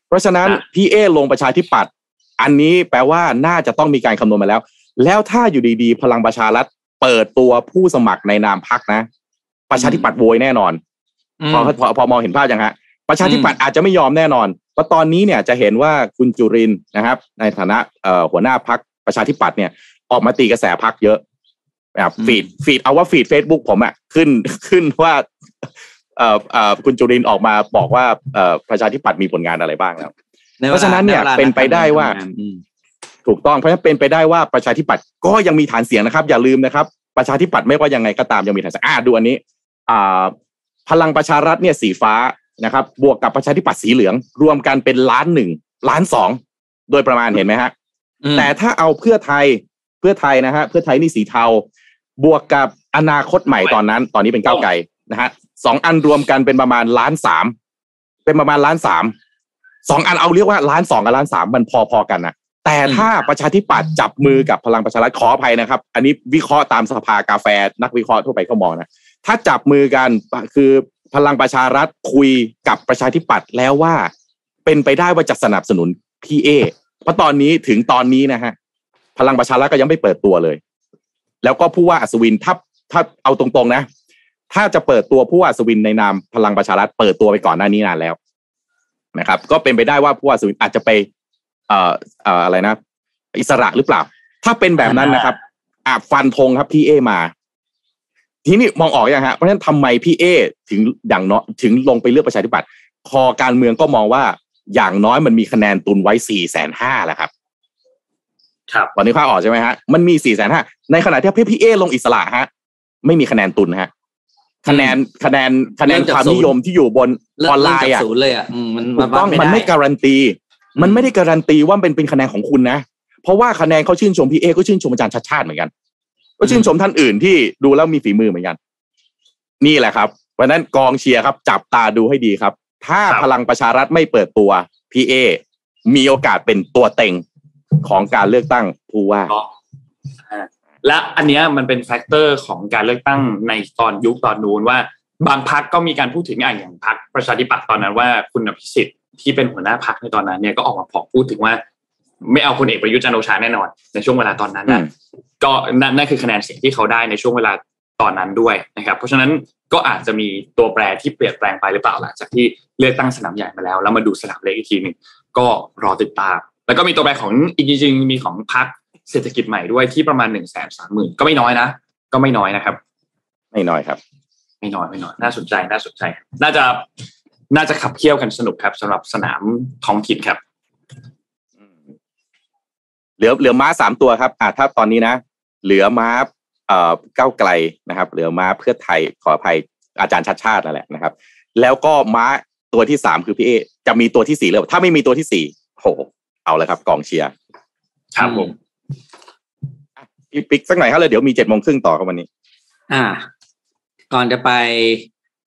Speaker 4: เพราะฉะนั้น
Speaker 2: อะ
Speaker 4: พี่เอลงประชาธิปัตย์อันนี้แปลว่าน่าจะต้องมีการคำนวณมาแล้ว แล้วถ้าอยู่ดีๆ พลังประชารัฐเปิดตัวผู้สมัครในนามพักนะ ประชาธิปัตย์โวยแน่นอนพอพอพอมองเห็นภาพยังฮะประชาธิปัตย์อาจจะไม่ยอมแน่นอนเพราะตอนนี้เนี่ยจะเห็นว่าคุณจุรินทร์นะครับ ในฐานะเอ่อหัวหน้าพรรคประชาธิปัตย์เนี่ยออกมาตีกระแสพรรคเยอะ นะครับ
Speaker 3: อืม
Speaker 4: feed feed เอาว่า feed Facebook ผมอะขึ้นขึ้นว่าเอ่อเอ่อคุณจุรินทร์ออกมาบอกว่าเอ่อประชาธิปัตย์มีผลงานอะไรบ้างแล้ว
Speaker 3: ใวล
Speaker 4: เพราะฉะนั้นเนี่ย
Speaker 3: ใวลา
Speaker 4: เป็นไปได้ว่า
Speaker 3: ทำงนอืม
Speaker 4: ถูกต้องเพราะฉะนั้นเป็นไปได้ว่าประชาธิปัตย์ก็ยังมีฐานเสียงนะครับ อย่าลืมนะครับ ประชาธิปัตย์ไม่ว่ายังไงก็ตามยังมีฐานเสียงอ่าดูอันนี้ อ่า พลังประชารัฐเนี่ยสีฟ้านะครับ บวกกับประชาธิปัตย์สีเหลือง รวมกันเป็นล้านหนึ่งล้านสองโดยประมาณเห็นไหมฮะ
Speaker 3: อืม
Speaker 4: แต่ถ้าเอาเพื่อไทยเพื่อไทยนะฮะเพื่อไทยนี่สีเทา บวกกับอนาคตใหม่ตอนนั้น ตอนนี้เป็นก้าวไกลนะฮะสองอันรวมกันเป็นประมาณล้านสามเป็นประมาณล้านสามสองอันเอาเรียกว่าล้านสองกับล้านสามมันพอๆกันนะแต่ถ้าประชาธิปัตย์จับมือกับพลังประชารัฐขออภัยนะครับ อันนี้วิเคราะห์ตามสภากาแฟนักวิเคราะห์ทั่วไปเขามองนะถ้าจับมือกันคือพลังประชารัฐคุยกับประชาธิปัตย์แล้วว่า เป็นไปได้ว่าจะสนับสนุนพี่เอเพราะตอนนี้ถึงตอนนี้นะฮะพลังประชารัฐก็ยังไม่เปิดตัวเลย แล้วก็ผู้ว่าอัศวินถ้าถ้าเอาตรงๆนะ ถ้าจะเปิดตัวผู้ว่าอัศวินในนามพลังประชารัฐเปิดตัวไปก่อนหน้านี้นานแล้วนะครับ ก็เป็นไปได้ว่าผู้ว่าอัศวินอาจจะไป เอ่อเอ่ออะไรนะ อิสระหรือเปล่า ถ้าเป็นแบบนั้นนะครับ อาฟันธงครับพี่เอมา ทีนี้มองออกยังฮะเพราะฉะนั้นทำไมพี่เอถึงอย่างน้อยถึงลงไปเลือกประชาธิปัตย์คอการเมืองก็มองว่าอย่างน้อยมันมีคะแนนตุนไว้สี่แสนห้าแล้วครับ
Speaker 2: ครับ
Speaker 4: ตอนนี้ภาพออกใช่ไหมฮะ มันมีสี่แสนห้าในขณะที่พี่เอลงอิสระฮะ ไม่มีคะแนนตุนฮะ คะแนนคะแนนคะแนนความนิยมที่อยู่บน
Speaker 3: เริ่
Speaker 4: อ
Speaker 3: ม
Speaker 4: อนไล
Speaker 3: เริ่ม
Speaker 4: น์
Speaker 3: จาก
Speaker 4: อะ
Speaker 3: ศูนย์เลยอะอืมมัน
Speaker 4: ถูกต้อง
Speaker 3: วัด
Speaker 4: มันไม่
Speaker 3: ด้
Speaker 4: การันตี มันไม่ได้การันตีว่าเป็นเป็นคะแนนของคุณนะ เพราะว่าคะแนนเขาชื่นชมพี่เอก็ชื่นชมอาจารย์ชัดชาติเหมือนกัน ก็ชื่นชมท่านอื่นที่ดูแล้วมีฝีมือเหมือนกัน นี่แหละครับ เพราะฉะนั้นกองเชียร์ครับ จับตาดูให้ดีครับ ถ้า
Speaker 2: ครับ
Speaker 4: พลังประชารัฐไม่เปิดตัวพี่เอมีโอกาสเป็นตัวเต็ง ของการเลือกตั้งผู้ว่า
Speaker 2: เนาะอ่าและอันเนี้ยมันเป็น factor ของการเลือกตั้งในตอนยุคตอนนู้นว่า บางพรรคก็มีการพูดถึงอย่างอย่างพรรคประชาธิปัตย์ตอนนั้นว่าคุณอภิสิทธิ์ที่เป็นหัวหน้าพรรคในตอนนั้นเนี่ยก็ออกมาพอกพูดถึงว่า ไม่เอาพลเอกประยุทธ์จันทร์โอชาแน่นอน ในช่วงเวลาตอนนั้นนะ
Speaker 4: อืม
Speaker 2: ก็นั่นนั่นคือคะแนนเสียงที่เขาได้ในช่วงเวลาตอนนั้นด้วยนะครับ เพราะฉะนั้นก็อาจจะมีตัวแปรที่เปลี่ยนแปลงไปหรือเปล่าหลังจากที่เลือกตั้งสนามใหญ่มาแล้ว แล้วมาดูสนามเล็กอีกทีหนึ่งก็รอติดตาม แล้วก็มีตัวแปรของอีกจริงๆมีของพักเศรษฐกิจใหม่ด้วยที่ประมาณหนึ่งแสนสามหมื่นก็ไม่น้อยนะ ก็ไม่น้อยนะครับ
Speaker 4: ไม่น้อยครับ
Speaker 2: ไม่น้อยไม่น้อยน่าสนใจน่าสนใจ น่าจะน่าจะขับเคี่ยวกันสนุกครับสำหรับสนามท้องถิ่นครับ
Speaker 4: เหลือเหลือม้าสามตัวครับ อ่าถ้าตอนนี้นะ เหลือม้าเอ่อก้าวไกลนะครับ เหลือม้าเพื่อไทยขออภัยอาจารย์ชัดชาตินั่นแหละนะครับ แล้วก็ม้าตัวที่สามคือพี่เอจะมีตัวที่สี่เลยถ้าไม่มีตัวที่สี่โห เอาเลยครับ กองเชียร์
Speaker 2: ครับผม
Speaker 4: พี่ปิ๊กสักหน่อยครับเลยเดี๋ยวมีเจ็ดโมงครึ่งต่อครับวันนี้
Speaker 3: อ่า ก่อนจะไป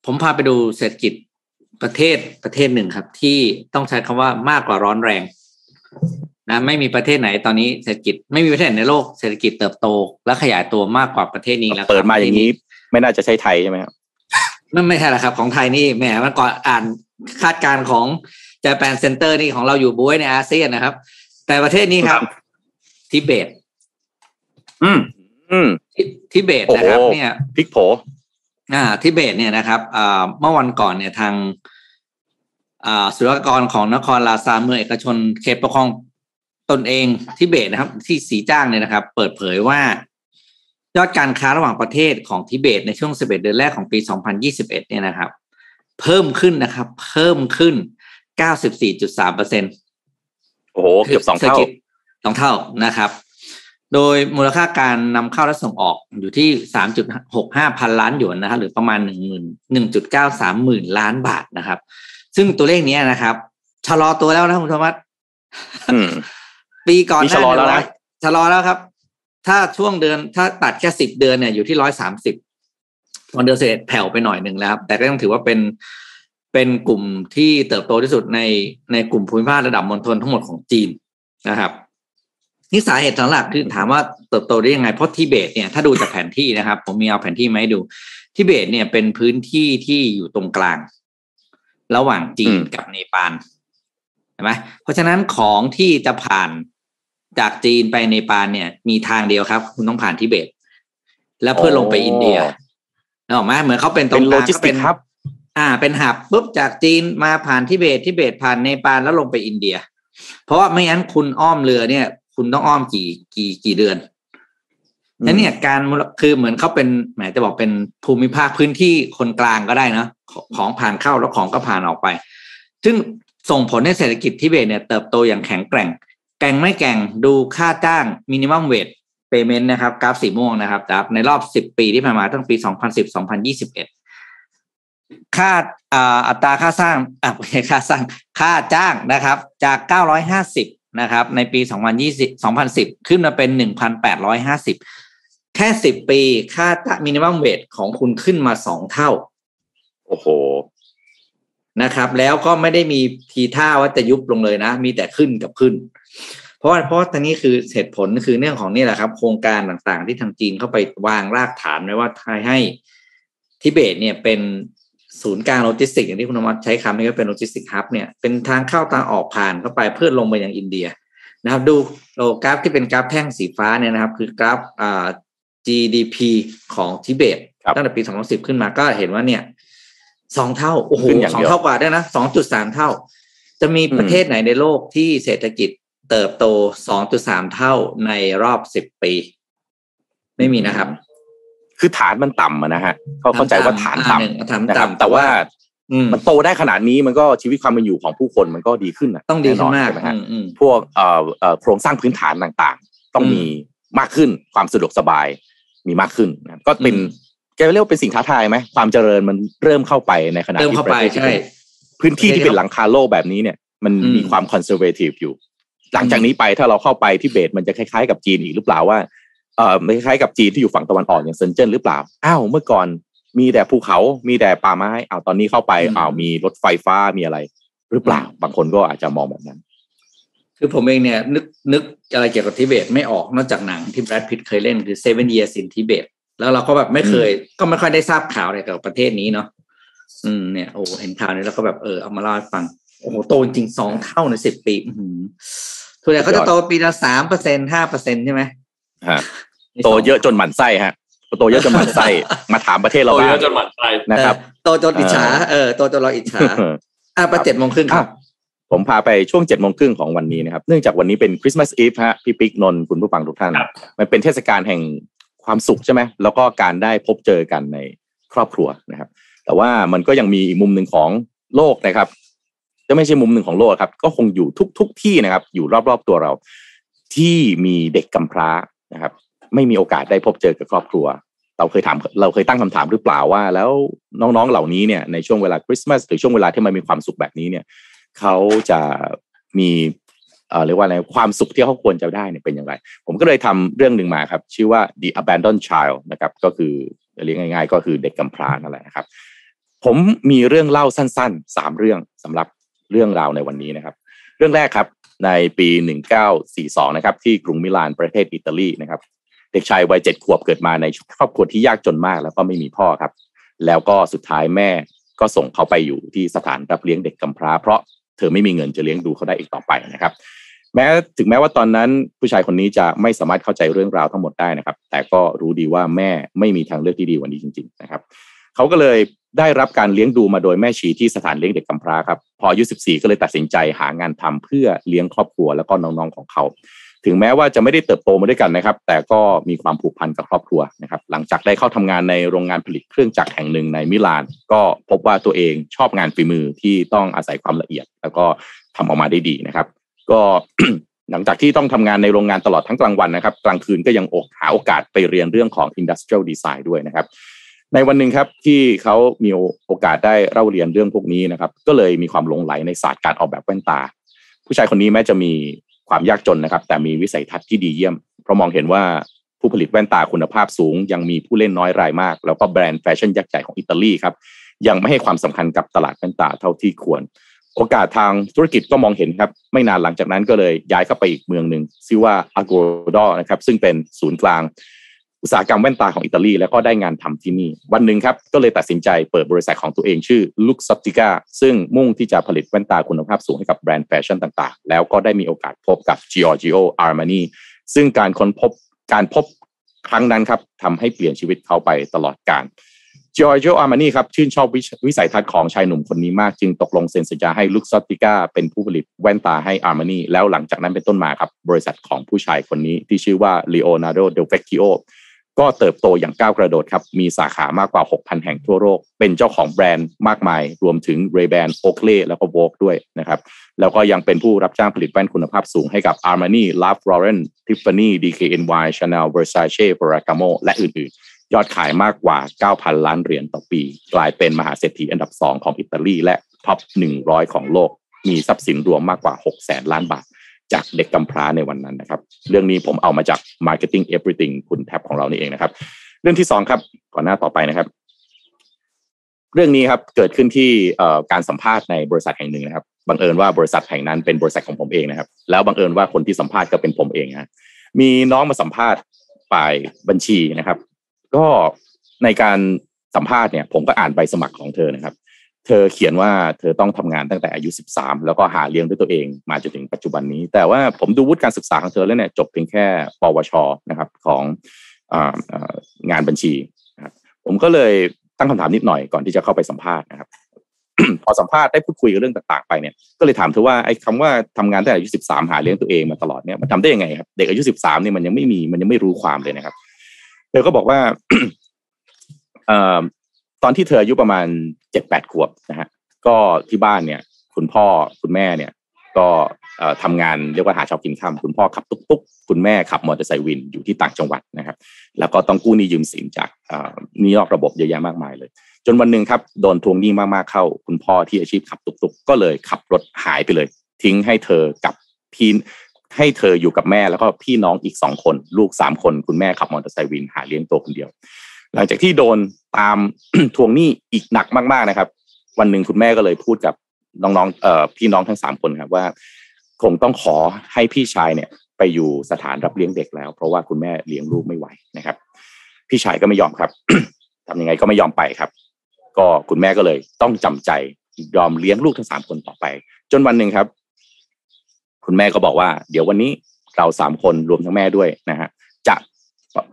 Speaker 3: ผมพาไปดูเศรษฐกิจประเทศประเทศหนึ่งครับ ที่ต้องใช้คำว่ามากกว่าร้อนแรง นะไม่มีประเทศไหนตอนนี้เศรษฐกิจไม่มีประเทศไหนในโลกเศรษฐกิจเติบโต และขยายตัวมากกว่าประเทศนี้แล้วครับ
Speaker 4: เปิดมาอย่างนี้ ไม่น่าจะใช่ไทยใช่ไหมครับ
Speaker 3: ไม่ไม่ใช่ละครับ ของไทยนี่แหมมันก่อนอ่านคาดการณ์ของ Japan Center นี่ของเราอยู่บุ้ยในอาเซียนนะครับ แต่ประเทศนี้ครับ ทิเบต
Speaker 2: อืม
Speaker 4: อืม
Speaker 3: ทิทิเบตนะครับ
Speaker 4: โอ้โห
Speaker 3: เนี่ย
Speaker 4: พลิกโผ
Speaker 3: อ่าทิเบตเนี่ยนะครับอ่าเมื่อวันก่อนเนี่ยทางอ่าศุลกากรของนครลาซานเมืองเอกชนเขตปกครองตนเองทิเบตนะครับ ที่สีจ้างเนี่ยนะครับ เปิดเผยว่ายอดการค้าระหว่างประเทศของทิเบตในช่วง 11 เดือนแรกของปี 2021 เนี่ยนะครับ เพิ่มขึ้นนะครับ เพิ่มขึ้น 94.3เปอร์เซ็นต์
Speaker 4: โอ้โห เกือบสองเท่า
Speaker 3: สองเท่านะครับ โดยมูลค่าการนำเข้าและส่งออกอยู่ที่สามจุดหกห้าพันล้านหยวนนะครับหรือประมาณหนึ่งหมื่นหนึ่งจุดเก้าสามหมื่นล้านบาทนะครับ ซึ่งตัวเลขเนี้ยนะครับชะลอตัวแล้วนะคุณธรรมะ
Speaker 4: อืม
Speaker 3: ปีก่อนห
Speaker 4: นี่ชะลอแล้วนะ
Speaker 3: เยชะลอแล้วครับ ถ้าช่วงเดือนถ้าตัดแค่สิบเดือนเนี่ยอยู่ที่ร้อยสามสิบวันเดือนเศษแผ่วไปหน่อยหนึ่งแล้วครับแต่ก็ยังถือว่าเป็น เป็นกลุ่มที่เติบโตที่สุดในในกลุ่มภูมิภาคระดับมณฑลทั้งหมดของจีนนะครับนี่สาเหตุหลักคือถามว่าเติบโตได้ยังไงเพราะทิเบตเนี่ยถ้าดูจากแผนที่นะครับ ผมมีเอาแผนที่มาให้ดูทิเบตเนี่ยเป็นพื้นที่ที่อยู่ตรงกลาง ระหว่างจีน
Speaker 4: อืม
Speaker 3: กับเนปาลใช่ไหมเพราะฉะนั้นของที่จะผ่านจากจีนไปเนปาลเนี่ย มีทางเดียวครับ คุณต้องผ่านทิเบต แล้วเพื่อลงไปอินเดียนึกออกไหมเหมือนเขาเป็นตร
Speaker 4: เป็
Speaker 3: ง
Speaker 4: น
Speaker 3: ก
Speaker 4: โล
Speaker 3: ลาง
Speaker 4: จิส
Speaker 3: เขา
Speaker 4: ติ
Speaker 3: เป็
Speaker 4: ก
Speaker 3: น
Speaker 4: ครับ
Speaker 3: อ่า เป็นหับปุ๊บจากจีนมาผ่านทิเบตทิเบตผ่านเนปาลแล้วลงไปอินเดีย เพราะว่าไม่งั้นคุณอ้อมเรือเนี่ย คุณต้องอ้อมกี่กี่กี่เดือน
Speaker 4: อืม
Speaker 3: นั่นเนี่ยการมูลคือเหมือนเขาเป็นแหมจะบอกเป็นภูมิภาคพื้นที่คนกลางก็ได้นะของของผ่านเข้าแล้วของก็ผ่านออกไป ซึ่งส่งผลให้เศรษฐกิจทิเบตเนี่ยเติบโตอย่างแข็งแกร่ง แกร่งไม่แกร่งดูค่าจ้างมินิมัมเวทเปเมนต์นะครับ กราฟสีม่วงนะครับครับในรอบ10ปีที่ผ่านมาตั้งปี2010-2021ค่าอ่าอัตราค่าสร้างอะไม่ใช่ค่าสร้างค่าจ้างนะครับ จาก 950 นะครับ ในปี 2020 2010 ขึ้นมาเป็น 1,850 แค่ 10 ปีค่า minimum wage ของคุณขึ้นมา2เท่า
Speaker 4: โอ้โห
Speaker 3: นะครับ แล้วก็ไม่ได้มีทีท่าว่าจะยุบลงเลยนะ มีแต่ขึ้นกับขึ้น เพราะว่าเพราะว่าตอนนี้คือเหตุผลคือเรื่องของนี่แหละครับ โครงการต่างๆ ที่ทางจีนเข้าไปวางรากฐานไว้ว่าให้ทิเบตเนี่ยเป็น ศูนย์กลางโลจิสติกส์อย่างที่คุณธรรมใช้คำนี้ก็เป็น logistic hub เนี่ยเป็นทางเข้าทางออกผ่านเข้าไปเพื่อลงไปยังอินเดียนะครับ ดูโลกราฟที่เป็นกราฟแท่งสีฟ้าเนี่ยนะครับ คือกราฟอ่า GDP ของทิเบต
Speaker 4: ครับ
Speaker 3: ตั้งแต่ปี 2010 ขึ้นมาก็เห็นว่าเนี่ยสองเท่าโอ้โห
Speaker 4: ขึ้นอย่าง
Speaker 3: สอง
Speaker 4: เดียว
Speaker 3: เท่ากว่าด้วยนะสองจุดสามเท่า จะมีประเทศไหนในโลกที่เศรษฐกิจเติบโต2.3เท่าในรอบ10ปี ไม่มีนะครับ
Speaker 4: คือฐานมันต่ำอะนะฮะเขาเข้าใจว่าฐาน
Speaker 3: อ่หนึ่ง
Speaker 4: ต่ำ
Speaker 3: ฐาน
Speaker 4: นะครับ
Speaker 3: ต่ำ
Speaker 4: แต่ว่า
Speaker 3: อืม
Speaker 4: มันโตได้ขนาดนี้มันก็ชีวิตความเป็นอยู่ของผู้คนมันก็ดีขึ้นนะ
Speaker 3: ต้องดีขึ้นมาก
Speaker 4: แใช่ไหฮะ
Speaker 3: อืมอืม
Speaker 4: พวกเอ่อเอ่อโครงสร้างพื้นฐานต่างๆ ต้อง
Speaker 3: อืม
Speaker 4: มีมากขึ้นความสะดวกสบายมีมากขึ้นนะครับก็เป็น
Speaker 3: อืม
Speaker 4: แกเรียกว่าเป็นสิ่งท้าทายไหมความเจริญมันเริ่มเข้าไปในขณะ
Speaker 3: เริ่ม
Speaker 4: ที่
Speaker 3: เข้า
Speaker 4: ป
Speaker 3: ไประ
Speaker 4: เทศที่
Speaker 3: ใช่
Speaker 4: เป็นพื้นที่ที่เป็นหลังคาโลกแบบนี้เนี่ยมัน
Speaker 3: อืม
Speaker 4: มีความ conservative อยู่ หลังจากนี้ไปถ้าเราเข้าไปทิเบตมันจะคล้ายๆกับจีนอีกหรือเปล่าว่า เอ่อไม่คล้ายๆกับจีนที่อยู่ฝั่งตะวันออกอย่างเซินเจิ้นหรือเปล่าอ้าวเมื่อก่อนมีแต่ภูเขามีแต่ป่าไม้อ้าวตอนนี้เข้าไป
Speaker 3: อืม
Speaker 4: อ้าวมีรถไฟฟ้ามีอะไร หรือเปล่า บางคนก็อาจจะมองแบบนั้น
Speaker 3: คือผมเองเนี่ยนึกนึกอะไรเกี่ยวกับทิเบตไม่ออกนอกจากหนังที่แบรดพิตเคยเล่นคือ Seven Years in Tibet แล้วเราก็แบบไม่เคย ก็ไม่ค่อยได้ทราบข่าวอะไรเกี่ยวกับประเทศนี้เนาะอืมเนี่ยโอ้เห็นข่าวนี้แล้วก็แบบเออเอามาเล่าให้ฟังโอ้โหโตจริงๆสองเท่าในสิบปีอือหือส่วนใหญ่เขาจะโตปีละสามเปอร์เซ็นห้าเปอร์เซ็นใช่ไหม
Speaker 4: ฮะ โตเยอะจนหมั่นไส้ฮะโตเยอะจนหมั่นไส้มาถามประเทศเรา
Speaker 2: โต
Speaker 4: บ้า
Speaker 2: เย
Speaker 4: ง
Speaker 2: อะจนหมั่นไส้
Speaker 4: นะครับ
Speaker 3: เออโตจนอิจฉาเออโตจนเราอิจฉาอะประเจ็ดโมงครึ่งครับ
Speaker 4: ผมพาไปช่วงเจ็ดโมงครึ่งของวันนี้นะครับ เนื่องจากวันนี้เป็นคริสต์มาสอีฟฮะพี่ปิ๊กนนท์คุณผู้ฟังทุกท่าน
Speaker 2: ครับ
Speaker 4: มันเป็นเทศกาลแห่งความสุขใช่ไหมแล้วก็การได้พบเจอกันในครอบครัวนะครับ แต่ว่ามันก็ยังมีอีกมุมหนึ่งของโลกนะครับจะไม่ใช่มุมหนึ่งของโลกครับ ก็คงอยู่ทุกทุกที่นะครับ อยู่รอบๆตัวเรา ที่มีเด็กกำพร้านะครับ ไม่มีโอกาสได้พบเจอกับครอบครัว เราเคยถามเราเคยตั้งคำถามหรือเปล่าว่า แล้วน้องๆเหล่านี้เนี่ยในช่วงเวลาคริสต์มาสหรือช่วงเวลาที่มันมีความสุขแบบนี้เนี่ยเขาจะมีเอ่อเรียกว่าอะไรความสุขที่เขาควรจะได้เนี่ยเป็นอย่างไร ผมก็เลยทำเรื่องหนึ่งมาครับ ชื่อว่า the abandoned child นะครับ ก็คือเรียกง่าย ๆ ก็คือเด็กกำพร้านั่นแหละนะครับ ผมมีเรื่องเล่าสั้นๆสามเรื่องสำหรับเรื่องราวในวันนี้นะครับ เรื่องแรกครับในปี 1942 นะครับ ที่กรุงมิลานประเทศอิตาลีนะครับ เด็กชายวัยเจ็ดขวบเกิดมาในครอบครัวที่ยากจนมาก แล้วก็ไม่มีพ่อครับ แล้วก็สุดท้ายแม่ก็ส่งเขาไปอยู่ที่สถานรับเลี้ยงเด็กกำพร้า เพราะเธอไม่มีเงินจะเลี้ยงดูเขาได้อีกต่อไปนะครับ แม้ถึงแม้ว่าตอนนั้นผู้ชายคนนี้จะไม่สามารถเข้าใจเรื่องราวทั้งหมดได้นะครับ แต่ก็รู้ดีว่าแม่ไม่มีทางเลือกที่ดีกว่านี้จริง ๆ นะครับเขาก็เลยได้รับการเลี้ยงดูมาโดยแม่ชีที่สถานเลี้ยงเด็กกำพร้าครับพออายุ14 ก็เลยตัดสินใจหางานทำเพื่อเลี้ยงครอบครัวแล้วก็น้องๆของเขา ถึงแม้ว่าจะไม่ได้เติบโตมาด้วยกันนะครับ แต่ก็มีความผูกพันกับครอบครัวนะครับ หลังจากได้เข้าทำงานในโรงงานผลิตเครื่องจักรแห่งหนึ่งในมิลาน ก็พบว่าตัวเองชอบงานฝีมือที่ต้องอาศัยความละเอียด แล้วก็ทำออกมาได้ดีนะครับ ก็หลังจากที่ต้องทำงานในโรงงานตลอดทั้งกลางวันนะครับ กลางคืนก็ยังอกหาโอกาสไปเรียนเรื่องของ industrial design ด้วยนะครับ ในวันหนึ่งครับที่เขามีโอกาสได้เล่าเรียนเรื่องพวกนี้นะครับ ก็เลยมีความหลงไหลในศาสตร์การออกแบบแว่นตา ผู้ชายคนนี้แม้จะมี ความยากจนนะครับ แต่มีวิสัยทัศน์ที่ดีเยี่ยม เพราะมองเห็นว่าผู้ผลิตแว่นตาคุณภาพสูง ยังมีผู้เล่นน้อยรายมาก แล้วก็แบรนด์แฟชั่นยักษ์ใหญ่ของอิตาลีครับยังไม่ให้ความสำคัญกับตลาดแว่นตาเท่าที่ควร โอกาสทางธุรกิจก็มองเห็นครับ ไม่นานหลังจากนั้นก็เลยย้ายเข้าไปอีกเมืองหนึ่งชื่อว่าอาโกดอนะครับซึ่งเป็นศูนย์กลาง อุตสาหกรรมแว่นตาของอิตาลีแล้วก็ได้งานทำที่นี่ วันหนึ่งครับก็เลยตัดสินใจเปิดบริษัทของตัวเองชื่อ Luxottica ซึ่งมุ่งที่จะผลิตแว่นตาคุณภาพสูงให้กับแบรนด์แฟชั่นต่างๆ แล้วก็ได้มีโอกาสพบกับ Giorgio Armani ซึ่งการค้นพบการพบครั้งนั้นครับทำให้เปลี่ยนชีวิตเขาไปตลอดกาล Giorgio Armani ครับชื่นชอบวิสัยทัศน์ของชายหนุ่มคนนี้มาก จึงตกลงเซ็นสัญญาให้ Luxottica เป็นผู้ผลิตแว่นตาให้ Armani แล้วหลังจากนั้นเป็นต้นมาครับ บริษัทของผู้ชายคนนี้ที่ชื่อว่า Leonardo Del Vecchio ก็เติบโตอย่างก้าวกระโดดครับ มีสาขามากกว่า 6,000 แห่งทั่วโลก เป็นเจ้าของแบรนด์มากมาย รวมถึง Ray-Ban Oakley แล้วก็ Vogue ด้วยนะครับ แล้วก็ยังเป็นผู้รับจ้างผลิตแว่นคุณภาพสูงให้กับ Armani, Ralph Lauren, Tiffany, DKNY, Chanel, Versace, Ferragamo และอื่นๆ ยอดขายมากกว่า 9,000 ล้านเหรียญต่อปี กลายเป็นมหาเศรษฐีอันดับ 2 ของอิตาลีและท็อป 100 ของโลก มีทรัพย์สินรวมมากกว่า 600,000ล้านบาท จากเด็กกำพร้าในวันนั้นนะครับ เรื่องนี้ผมเอามาจาก Marketing Everything คุณแท็บของเรานี่เองนะครับ เรื่องที่สองครับก่อนหน้าต่อไปนะครับ เรื่องนี้ครับเกิดขึ้นที่การสัมภาษณ์ในบริษัทแห่งหนึ่งนะครับบังเอิญว่าบริษัทแห่งนั้นเป็นบริษัทของผมเองนะครับ แล้วบังเอิญว่าคนที่สัมภาษณ์ก็เป็นผมเองฮะมีน้องมาสัมภาษณ์ฝ่ายบัญชีนะครับ ก็ในการสัมภาษณ์เนี่ย ผมก็อ่านใบสมัครของเธอนะครับ เธอเขียนว่าเธอต้องทำงานตั้งแต่อายุ 13 แล้วก็หาเลี้ยงด้วยตัวเองมาจนถึงปัจจุบันนี้ แต่ว่าผมดูวุฒิการศึกษาของเธอแล้วเนี่ยจบเพียงแค่ปวชนะครับของงานบัญชีครับผมก็เลยตั้งคำถามนิดหน่อยก่อนที่จะเข้าไปสัมภาษณ์นะครับ พอสัมภาษณ์ได้พูดคุยกับเรื่องต่างๆไปเนี่ยก็เลยถามเธอว่าไอ้คำว่าทำงานตั้งแต่อายุสิบสามหาเลี้ยงตัวเองมาตลอดเนี่ยมันทำได้ยังไงครับเด็กอายุสิบสามเนี่ยมันยังไม่มีมันยังไม่รู้ความเลยนะครับเธอก็บอกว่า อ่อตอนที่เธออายุประมาณเจ็ดแปดขวบนะฮะก็ที่บ้านเนี่ย คุณพ่อคุณแม่เนี่ย ก็ทำงานเรียกว่าหาชอบกินข้าคุณพ่อขับตุ๊กตุ๊กคุณแม่ขับมอเตอร์ไซค์วินอยู่ที่ต่างจังหวัดนะครับ แล้วก็ต้องกู้หนี้ยืมสินจากนี่นอกระบบเยอะแยะมากมายเลย จนวันหนึ่งครับโดนทวงหนี้มากๆเข้า คุณพ่อที่อาชีพขับตุ๊กตุ๊กก็เลยขับรถหายไปเลย ทิ้งให้เธอกับพี่ให้เธออยู่กับแม่แล้วก็พี่น้องอีกสองคน ลูกสามคน คุณแม่ขับมอเตอร์ไซค์วินหาเลี้ยงตัวคนเดียว หลังจากที่โดนตามทวงหนี้อีกหนักมากๆนะครับ วันหนึ่งคุณแม่ก็เลยพูดกับน้องๆเอ่อพี่น้องทั้งสามคนครับว่า คงต้องขอให้พี่ชายเนี่ย ไปอยู่สถานรับเลี้ยงเด็กแล้ว เพราะว่าคุณแม่เลี้ยงลูกไม่ไหวนะครับ พี่ชายก็ไม่ยอมครับทำยังไงก็ไม่ยอมไปครับ ก็คุณแม่ก็เลยต้องจำใจยอมเลี้ยงลูกทั้งสามคนต่อไป จนวันหนึ่งครับ คุณแม่ก็บอกว่า เดี๋ยววันนี้เราสามคนรวมทั้งแม่ด้วยนะฮะ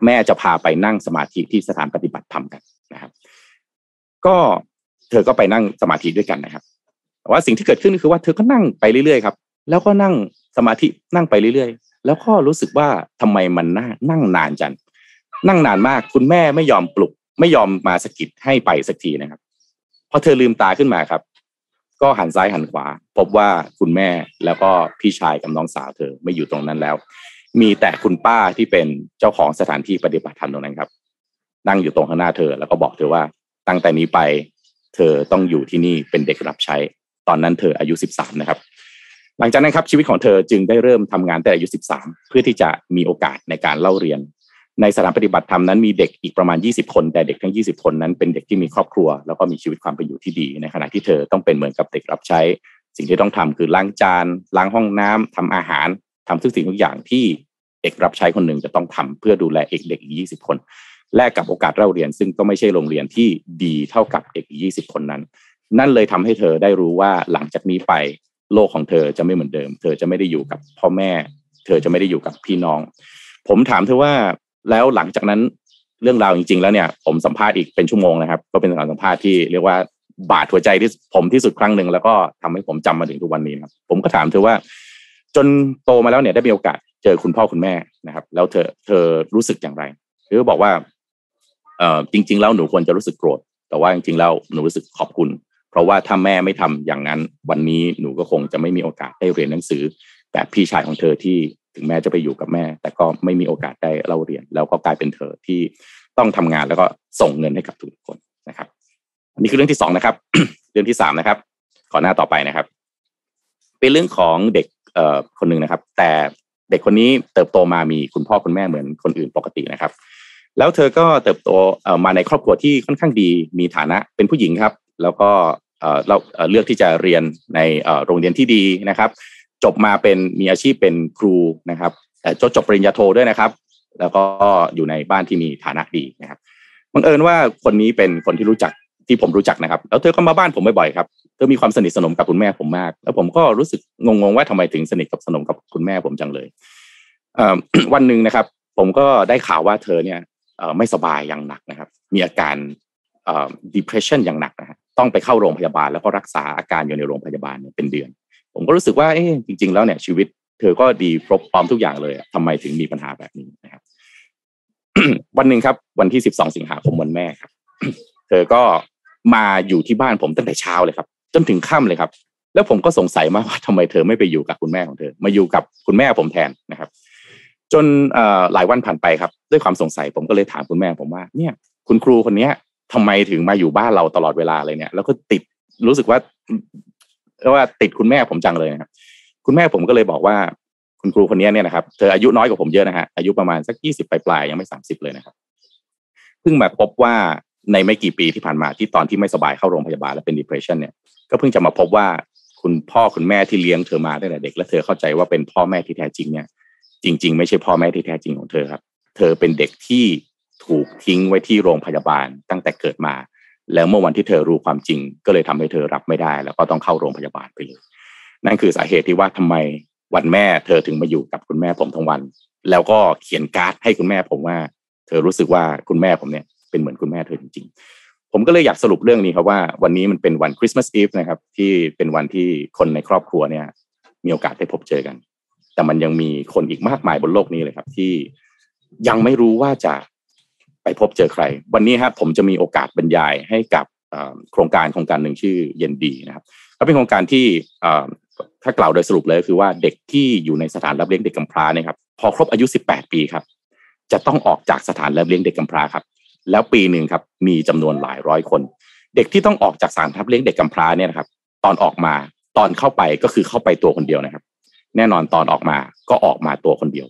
Speaker 4: แม่จะพาไปนั่งสมาธิที่สถานปฏิบัติธรรมกันนะครับ ก็เธอก็ไปนั่งสมาธิด้วยกันนะครับแต่ว่าสิ่งที่เกิดขึ้นคือว่าเธอก็นั่งไปเรื่อยๆครับ แล้วก็นั่งสมาธินั่งไปเรื่อยๆ แล้วก็รู้สึกว่าทำไมมันนั่งนั่งนานจังนั่งนานมากคุณแม่ไม่ยอมปลุก ไม่ยอมมาสกิดให้ไปสักทีนะครับพอเธอลืมตาขึ้นมาครับ ก็หันซ้ายหันขวา พบว่าคุณแม่แล้วก็พี่ชายกับน้องสาวเธอไม่อยู่ตรงนั้นแล้ว มีแต่คุณป้าที่เป็นเจ้าของสถานที่ปฏิบัติธรรมตรงนั้นครับ นั่งอยู่ตรงข้างหน้าเธอ แล้วก็บอกเธอว่าตั้งแต่นี้ไป เธอต้องอยู่ที่นี่เป็นเด็กรับใช้ ตอนนั้นเธออายุสิบสามนะครับ หลังจากนั้นครับชีวิตของเธอจึงได้เริ่มทำงานแต่อายุ13เพื่อที่จะมีโอกาสในการเล่าเรียน ในสถานปฏิบัติธรรมนั้นมีเด็กอีกประมาณ 20 คน แต่เด็กทั้ง 20 คนนั้นเป็นเด็กที่มีครอบครัว แล้วก็มีชีวิตความเป็นอยู่ที่ดีในขณะที่เธอต้องเป็นเหมือนกับเด็กรับใช้ สิ่งที่ต้องทำคือล้างจานล้างห้องน้ำทำอาหาร ทำทุกสิ่งทุกอย่างที่เด็กรับใช้คนหนึ่งจะต้องทำเพื่อดูแลเอกเด็กอีก20คน แลกกับโอกาสเล่าเรียน ซึ่งก็ไม่ใช่โรงเรียนที่ดีเท่ากับเด็กอีก20คนนั้น นั่นเลยทำให้เธอได้รู้ว่าหลังจากนี้ไปโลกของเธอจะไม่เหมือนเดิม เธอจะไม่ได้อยู่กับพ่อแม่ เธอจะไม่ได้อยู่กับพี่น้อง ผมถามเธอว่าแล้วหลังจากนั้นเรื่องราวจริง ๆ แล้วเนี่ย ผมสัมภาษณ์อีกเป็นชั่วโมงนะครับ ก็เป็นการสัมภาษณ์ที่เรียกว่าบาดหัวใจที่ผมที่สุดครั้งหนึ่งแล้วก็ทำให้ผมจำมาถึงทุกวันนี้ครับผมก็ถามเธอว่า จนโตมาแล้วเนี่ยได้มีโอกาสเจอคุณพ่อคุณแม่นะครับ แล้วเธอเธอรู้สึกอย่างไรเธอบอกว่าเออจริง ๆ แล้วหนูควรจะรู้สึกโกรธแต่ว่าจริงๆแล้วหนูรู้สึกขอบคุณ เพราะว่าถ้าแม่ไม่ทำอย่างนั้น วันนี้หนูก็คงจะไม่มีโอกาสได้เรียนหนังสือแบบพี่ชายของเธอที่ถึงแม้จะไปอยู่กับแม่ แต่ก็ไม่มีโอกาสได้เล่าเรียน แล้วก็กลายเป็นเธอที่ต้องทำงานแล้วก็ส่งเงินให้กับทุกคนนะครับอันนี้คือเรื่องที่สองนะครับ เรื่องที่สามนะครับ ขอหน้าต่อไปนะครับ เป็นเรื่องของเด็ก คนหนึ่งนะครับ แต่เด็กคนนี้เติบโตมามีคุณพ่อคุณแม่เหมือนคนอื่นปกตินะครับ แล้วเธอก็เติบโตเอ่อมาในครอบครัวที่ค่อนข้างดีมีฐานะเป็นผู้หญิงครับ แล้วก็เอ่อเราเลือกที่จะเรียนในโรงเรียนที่ดีนะครับ จบมาเป็นมีอาชีพเป็นครูนะครับจบจบปริญญาโทด้วยนะครับ แล้วก็อยู่ในบ้านที่มีฐานะดีนะครับบังเอิญว่าคนนี้เป็นคนที่รู้จักที่ผมรู้จักนะครับ แล้วเธอก็มาบ้านผมบ่อยๆครับ เธอมีความสนิทสนมกับคุณแม่ผมมาก แล้วผมก็รู้สึกงงๆว่าทำไมถึงสนิทกับสนมกับคุณแม่ผมจังเลยเวันหนึ่งนะครับ ผมก็ได้ข่าวว่าเธอเนี่ยไม่สบายอย่างหนักนะครับ มีอาการ depression อย่างหนักนะฮะต้องไปเข้าโรงพยาบาล แล้วก็รักษาอาการอยู่ในโรงพยาบาลเเป็นเดือน ผมก็รู้สึกว่าเอ๊จริง ๆ แล้วเนี่ยชีวิต เธอก็ดีครบพร้อมทุกอย่างเลยอะทำไมถึงมีปัญหาแบบนี้นะครับ วันหนึ่งครับ วันที่12สิงหาคมวันแม่ครับ เธอก็มาอยู่ที่บ้านผมตั้งแต่เช้าเลยครับ จนถึงค่ำเลยครับ แล้วผมก็สงสัยมากว่าทำไมเธอไม่ไปอยู่กับคุณแม่ของเธอ มาอยู่กับคุณแม่ผมแทนนะครับ จนหลายวันผ่านไปครับ ด้วยความสงสัยผมก็เลยถามคุณแม่ผมว่าเนี่ย คุณครูคนเนี้ยทำไมถึงมาอยู่บ้านเราตลอดเวลาเลยเนี่ย แล้วก็ติดรู้สึกว่าเรียกว่าติดคุณแม่ผมจังเลยนะครับ คุณแม่ผมก็เลยบอกว่า คุณครูคนนี้เนี่ยนะครับเธออายุน้อยกว่าผมเยอะนะฮะอายุประมาณสักยี่สิบปลายๆยังไม่สามสิบเลยนะครับเพิ่งมาพบว่าในไม่กี่ปีที่ผ่านมาที่ตอนที่ไม่สบายเข้าโรงพยาบาลและเป็น depression เนี่ย ก็เพิ่งจะมาพบว่าคุณพ่อคุณแม่ที่เลี้ยงเธอมาตั้งแต่เด็กและเธอเข้าใจว่าเป็นพ่อแม่ที่แท้จริงเนี่ย จริง ๆ ไม่ใช่พ่อแม่ที่แท้จริงของเธอครับ เธอเป็นเด็กที่ถูกทิ้งไว้ที่โรงพยาบาลตั้งแต่เกิดมา แล้วเมื่อวันที่เธอรู้ความจริง ก็เลยทำให้เธอรับไม่ได้ แล้วก็ต้องเข้าโรงพยาบาลไปเลยนั่นคือสาเหตุที่ว่าทำไมวันแม่เธอถึงมาอยู่กับคุณแม่ผมทั้งวัน แล้วก็เขียนการ์ดให้คุณแม่ผมว่า เธอรู้สึกว่าคุณแม่ผมเนี่ยเป็นเหมือนคุณแม่เธอจริงๆ ผมก็เลยอยากสรุปเรื่องนี้ครับว่าวันนี้มันเป็นวันคริสต์มาสอีฟนะครับ ที่เป็นวันที่คนในครอบครัวเนี่ย มีโอกาสได้พบเจอกัน แต่มันยังมีคนอีกมากมายบนโลกนี้เลยครับ ที่ยังไม่รู้ว่าจะไปพบเจอใคร วันนี้ครับผมจะมีโอกาสบรรยายให้กับโครงการโครงการหนึ่งชื่อเย็นดีนะครับก็เป็นโครงการที่ถ้ากล่าวโดยสรุปเลยคือว่าเด็กที่อยู่ในสถานรับเลี้ยงเด็กกำพร้าเนี่ยครับ พอครบอายุ 18 ปีครับ จะต้องออกจากสถานรับเลี้ยงเด็กกำพร้าครับ แล้วปีหนึ่งครับมีจำนวนหลายร้อยคน เด็กที่ต้องออกจากสถานรับเลี้ยงเด็กกำพร้าเนี่ยนะครับ ตอนออกมาตอนเข้าไปก็คือเข้าไปตัวคนเดียวนะครับ แน่นอนตอนออกมาก็ออกมาตัวคนเดียว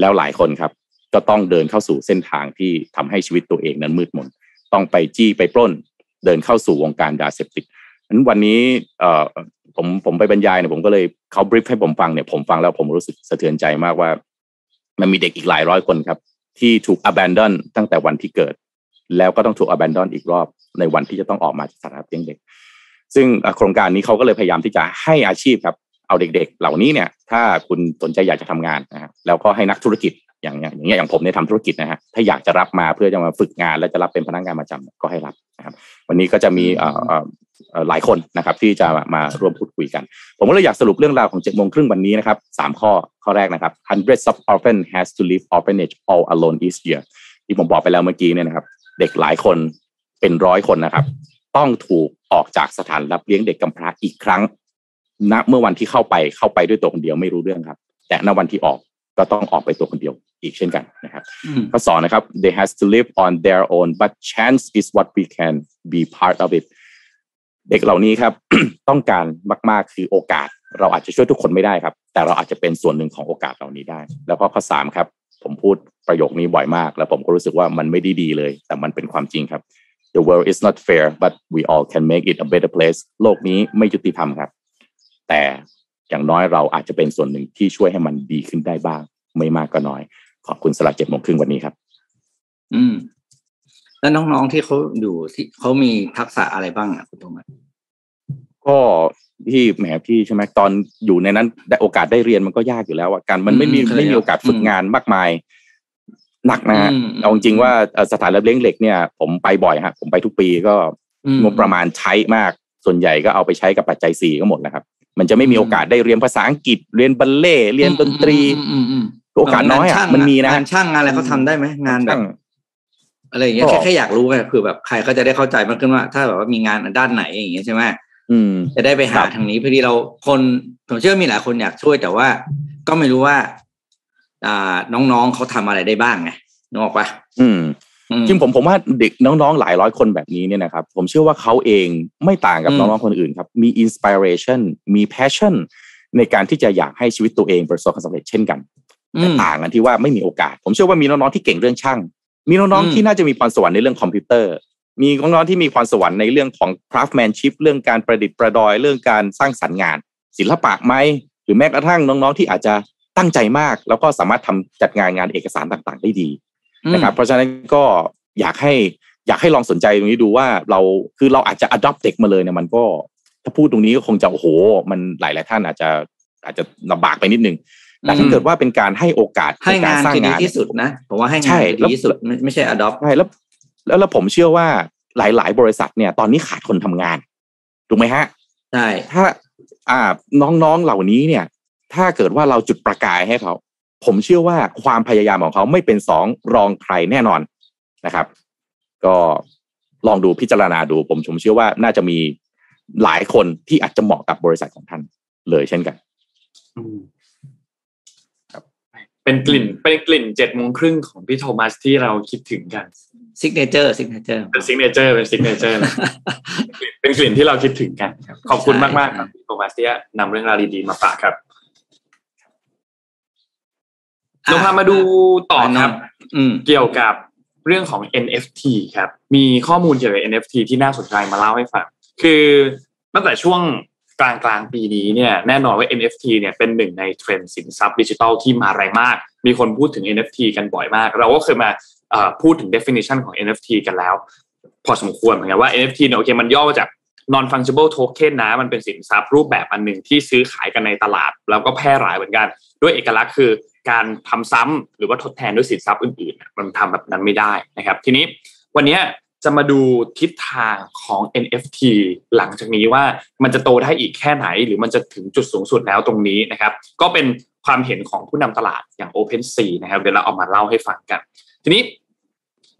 Speaker 4: แล้วหลายคนครับ ก็ต้องเดินเข้าสู่เส้นทางที่ทำให้ชีวิตตัวเองนั้นมืดมน ต้องไปจี้ไปปล้น เดินเข้าสู่วงการยาเสพติดนั้นวันนี้เอ่อผมผมไปบรรยายเนี่ยผมก็เลยเขาบริฟให้ผมฟังเนี่ยผมฟังแล้วผมรู้สึกสะเทือนใจมากว่า มันมีเด็กอีกหลายร้อยคนครับ ที่ถูก abandon ตั้งแต่วันที่เกิด แล้วก็ต้องถูก abandon อีกรอบในวันที่จะต้องออกมาจากสถานรับเลี้ยงเด็ก ซึ่งโครงการนี้เขาก็เลยพยายามที่จะให้อาชีพครับเอาเด็กๆ เหล่านี้เนี่ย ถ้าคุณสนใจอยากจะทำงานนะครับแล้วก็ให้นักธุรกิจ อย่างอย่างเงี้ยอย่างผมเนี่ยทำธุรกิจนะฮะถ้าอยากจะรับมาเพื่อจะมาฝึกงานและจะรับเป็นพนักงานประจำก็ให้รับนะครับ วันนี้ก็จะมีเอ่อหลายคนนะครับที่จะมาร่วมพูดคุยกัน ผมก็เลยอยากสรุปเรื่องราวของเจ็ดโมงครึ่งวันนี้นะครับสามข้อข้อแรกนะครับ hundreds of orphan has to leave orphanage all alone each year ที่ผมบอกไปแล้วเมื่อกี้เนี่ยนะครับ เด็กหลายคนเป็นร้อยคนนะครับ ต้องถูกออกจากสถานรับเลี้ยงเด็กกำพร้าอีกครั้งณเมื่อวันที่เข้าไปเข้าไปด้วยตัวคนเดียวไม่รู้เรื่องครับ แต่ณวันที่ออก ก็ต้องออกไปตัวคนเดียวอีกเช่นกันนะครับข้อสองนะครับ they has to live on their own but chance is what we can be part of it เด็กเหล่านี้ครับ ต้องการมาก ๆ คือโอกาส เราอาจจะช่วยทุกคนไม่ได้ครับ แต่เราอาจจะเป็นส่วนหนึ่งของโอกาสเหล่านี้ได้ แล้วก็ข้อสามครับ ผมพูดประโยคนี้บ่อยมาก แล้วผมก็รู้สึกว่ามันไม่ได้ดีเลย แต่มันเป็นความจริงครับ the world is not fair but we all can make it a better place โลกนี้ไม่ยุติธรรมครับ แต่ อย่างน้อยเราอาจจะเป็นส่วนหนึ่งที่ช่วยให้มันดีขึ้นได้บ้าง ไม่มากก็น้อย ขอบคุณสลับเจ็ดโมงครึ่งวันนี้ครับ
Speaker 3: อืม แล้วน้องๆที่เขาอยู่ที่เขามีทักษะอะไรบ้างอะคุณโทมัส
Speaker 4: ก็ที่แหมพี่ใช่ไหมตอนอยู่ในนั้นได้โอกาสได้เรียนมันก็ยากอยู่แล้วอะการมันไม่มีไม่มีโอกาสฝึกงานมากมายหนักนะเอาจริงว่าสถานรับเลี้ยงเหล็กเนี่ย ผมไปบ่อยฮะผมไปทุกปีก็งบประมาณใช้มาก ส่วนใหญ่ก็เอาไปใช้กับปัจจัยสี่ก็หมดนะครับ มันจะไม่มีโอกาสได้เรียนภาษาอังกฤษ เรียนบัลเล่เรียนดนตรีโอกาสน้อยอะมันมีนะ
Speaker 3: งานช่างงานอะไรเขาทาได้ไหมงานแบบอะไรอย่างเงี้ยแค่แค่อยากรู้ไงคือแบบใครเขาจะได้เข้าใจมากขึ้นว่า ถ้าแบบว่ามีงานด้านไหนอย่างเงี้ยใช่ไหมจะได้ไปหาทางนี้พอดีเราคนผมเชื่อมีหลายคนอยากช่วยแต่ว่า ก็ไม่รู้ว่า อ่าน้องๆเขาทำอะไรได้บ้างไงนึกออกปะ
Speaker 4: อืม
Speaker 3: อืม
Speaker 4: จริงผมผมว่าเด็กน้องๆหลายร้อยคนแบบนี้เนี่ยนะครับ ผมเชื่อว่าเขาเองไม่ต่างกับ
Speaker 3: อืม
Speaker 4: น้องๆคนอื่นครับ มี inspiration มี passion ในการที่จะอยากให้ชีวิตตัวเองประสบความสำเร็จเช่นกัน
Speaker 3: อืม
Speaker 4: แต่ต่างกันที่ว่าไม่มีโอกาส ผมเชื่อว่ามีน้องๆที่เก่งเรื่องช่าง มีน้อง
Speaker 3: อืม
Speaker 4: ๆที่น่าจะมีพรสวรรค์ในเรื่องคอมพิวเตอร์ มีน้องๆที่มีพรสวรรค์ในเรื่องของ craftsmanship เรื่องการประดิษฐ์ประดอยเรื่องการสร้างสรรค์งาน ศิลปะไหมหรือแม้กระทั่งน้องๆที่อาจจะตั้งใจมาก แล้วก็สามารถทำจัดงานงานเอกสารต่างๆ ได้ดี นะครับเพราะฉะนั้นก็อยากให้อยากให้ลองสนใจตรงนี้ดูว่าเราคือเราอาจจะ adopt เด็กมาเลยเนี่ยมันก็ ถ้าพูดตรงนี้ก็คงจะโอ้โห มันหลายๆท่านอาจจะอาจจะลำบากไปนิดนึงแต่ถ้า
Speaker 3: อืม
Speaker 4: เกิดว่าเป็นการให้โอกาส
Speaker 3: ให้งาน
Speaker 4: ใกรสร้
Speaker 3: คือดี
Speaker 4: เย
Speaker 3: ที่สุดนะผมว่าให้
Speaker 4: ใช่
Speaker 3: งานคือ
Speaker 4: แล้ว
Speaker 3: ดีที่สุดไม่ไม่ใช่ adopt
Speaker 4: ใช่แล้วแล้วแล้วผมเชื่อว่าหลาย ๆ บริษัทเนี่ย ตอนนี้ขาดคนทำงานถูกไหมฮะ
Speaker 3: ใช่
Speaker 4: ถ้าอ่าน้องๆเหล่านี้เนี่ย ถ้าเกิดว่าเราจุดประกายให้เขา ผมเชื่อว่าความพยายามของเขาไม่เป็นสองรองใครแน่นอนนะครับ ก็ลองดูพิจารณาดูผมผมเชื่อว่าน่าจะมีหลายคนที่อาจจะเหมาะกับบริษัทของท่านเลยเช่นกัน
Speaker 2: อืมครับเป็นกลิ่นเป็นกลิ่นเจ็ดโมงครึ่งของพี่โทมัสที่เราคิดถึงกัน
Speaker 3: signature signature เป็
Speaker 2: น signature เป็น signatureเป็นกลิ่นที่เราคิดถึงกันครับขอบคุณมากมากๆครับพี่โทมัสที่นำเรื่องราวดีๆมาฝากครับ เราพามาดูต่อครับ
Speaker 3: อืม
Speaker 2: เกี่ยวกับเรื่องของ NFT ครับ มีข้อมูลเกี่ยวกับ NFT ที่น่าสนใจมาเล่าให้ฟัง คือตั้งแต่ช่วงกลางกลางๆปีนี้เนี่ยแน่นอนว่า NFT เนี่ยเป็นหนึ่งในเทรนด์สินทรัพย์ดิจิทัลที่มาแรงมาก มีคนพูดถึง NFT กันบ่อยมาก เราก็เคยมาเอ่อพูดถึง definition ของ NFT กันแล้ว พอสมควรเหมือนกันว่า NFT เนี่ยโอเคมันย่อมาจาก non fungible token นะ มันเป็นสินทรัพย์รูปแบบอันหนึ่งที่ซื้อขายกันในตลาด แล้วก็แพร่หลายเหมือนกัน ด้วยเอกลักษณ์คือ การทำซ้ำหรือว่าทดแทนด้วยสินทรัพย์อื่นๆ มันทำแบบนั้นไม่ได้นะครับ ทีนี้วันนี้จะมาดูทิศทางของ NFT หลังจากนี้ว่ามันจะโตได้อีกแค่ไหน หรือมันจะถึงจุดสูงสุดแล้วตรงนี้นะครับ ก็เป็นความเห็นของผู้นำตลาดอย่าง OpenSea นะครับเดี๋ยวเราเอามาเล่าให้ฟังกัน ทีนี้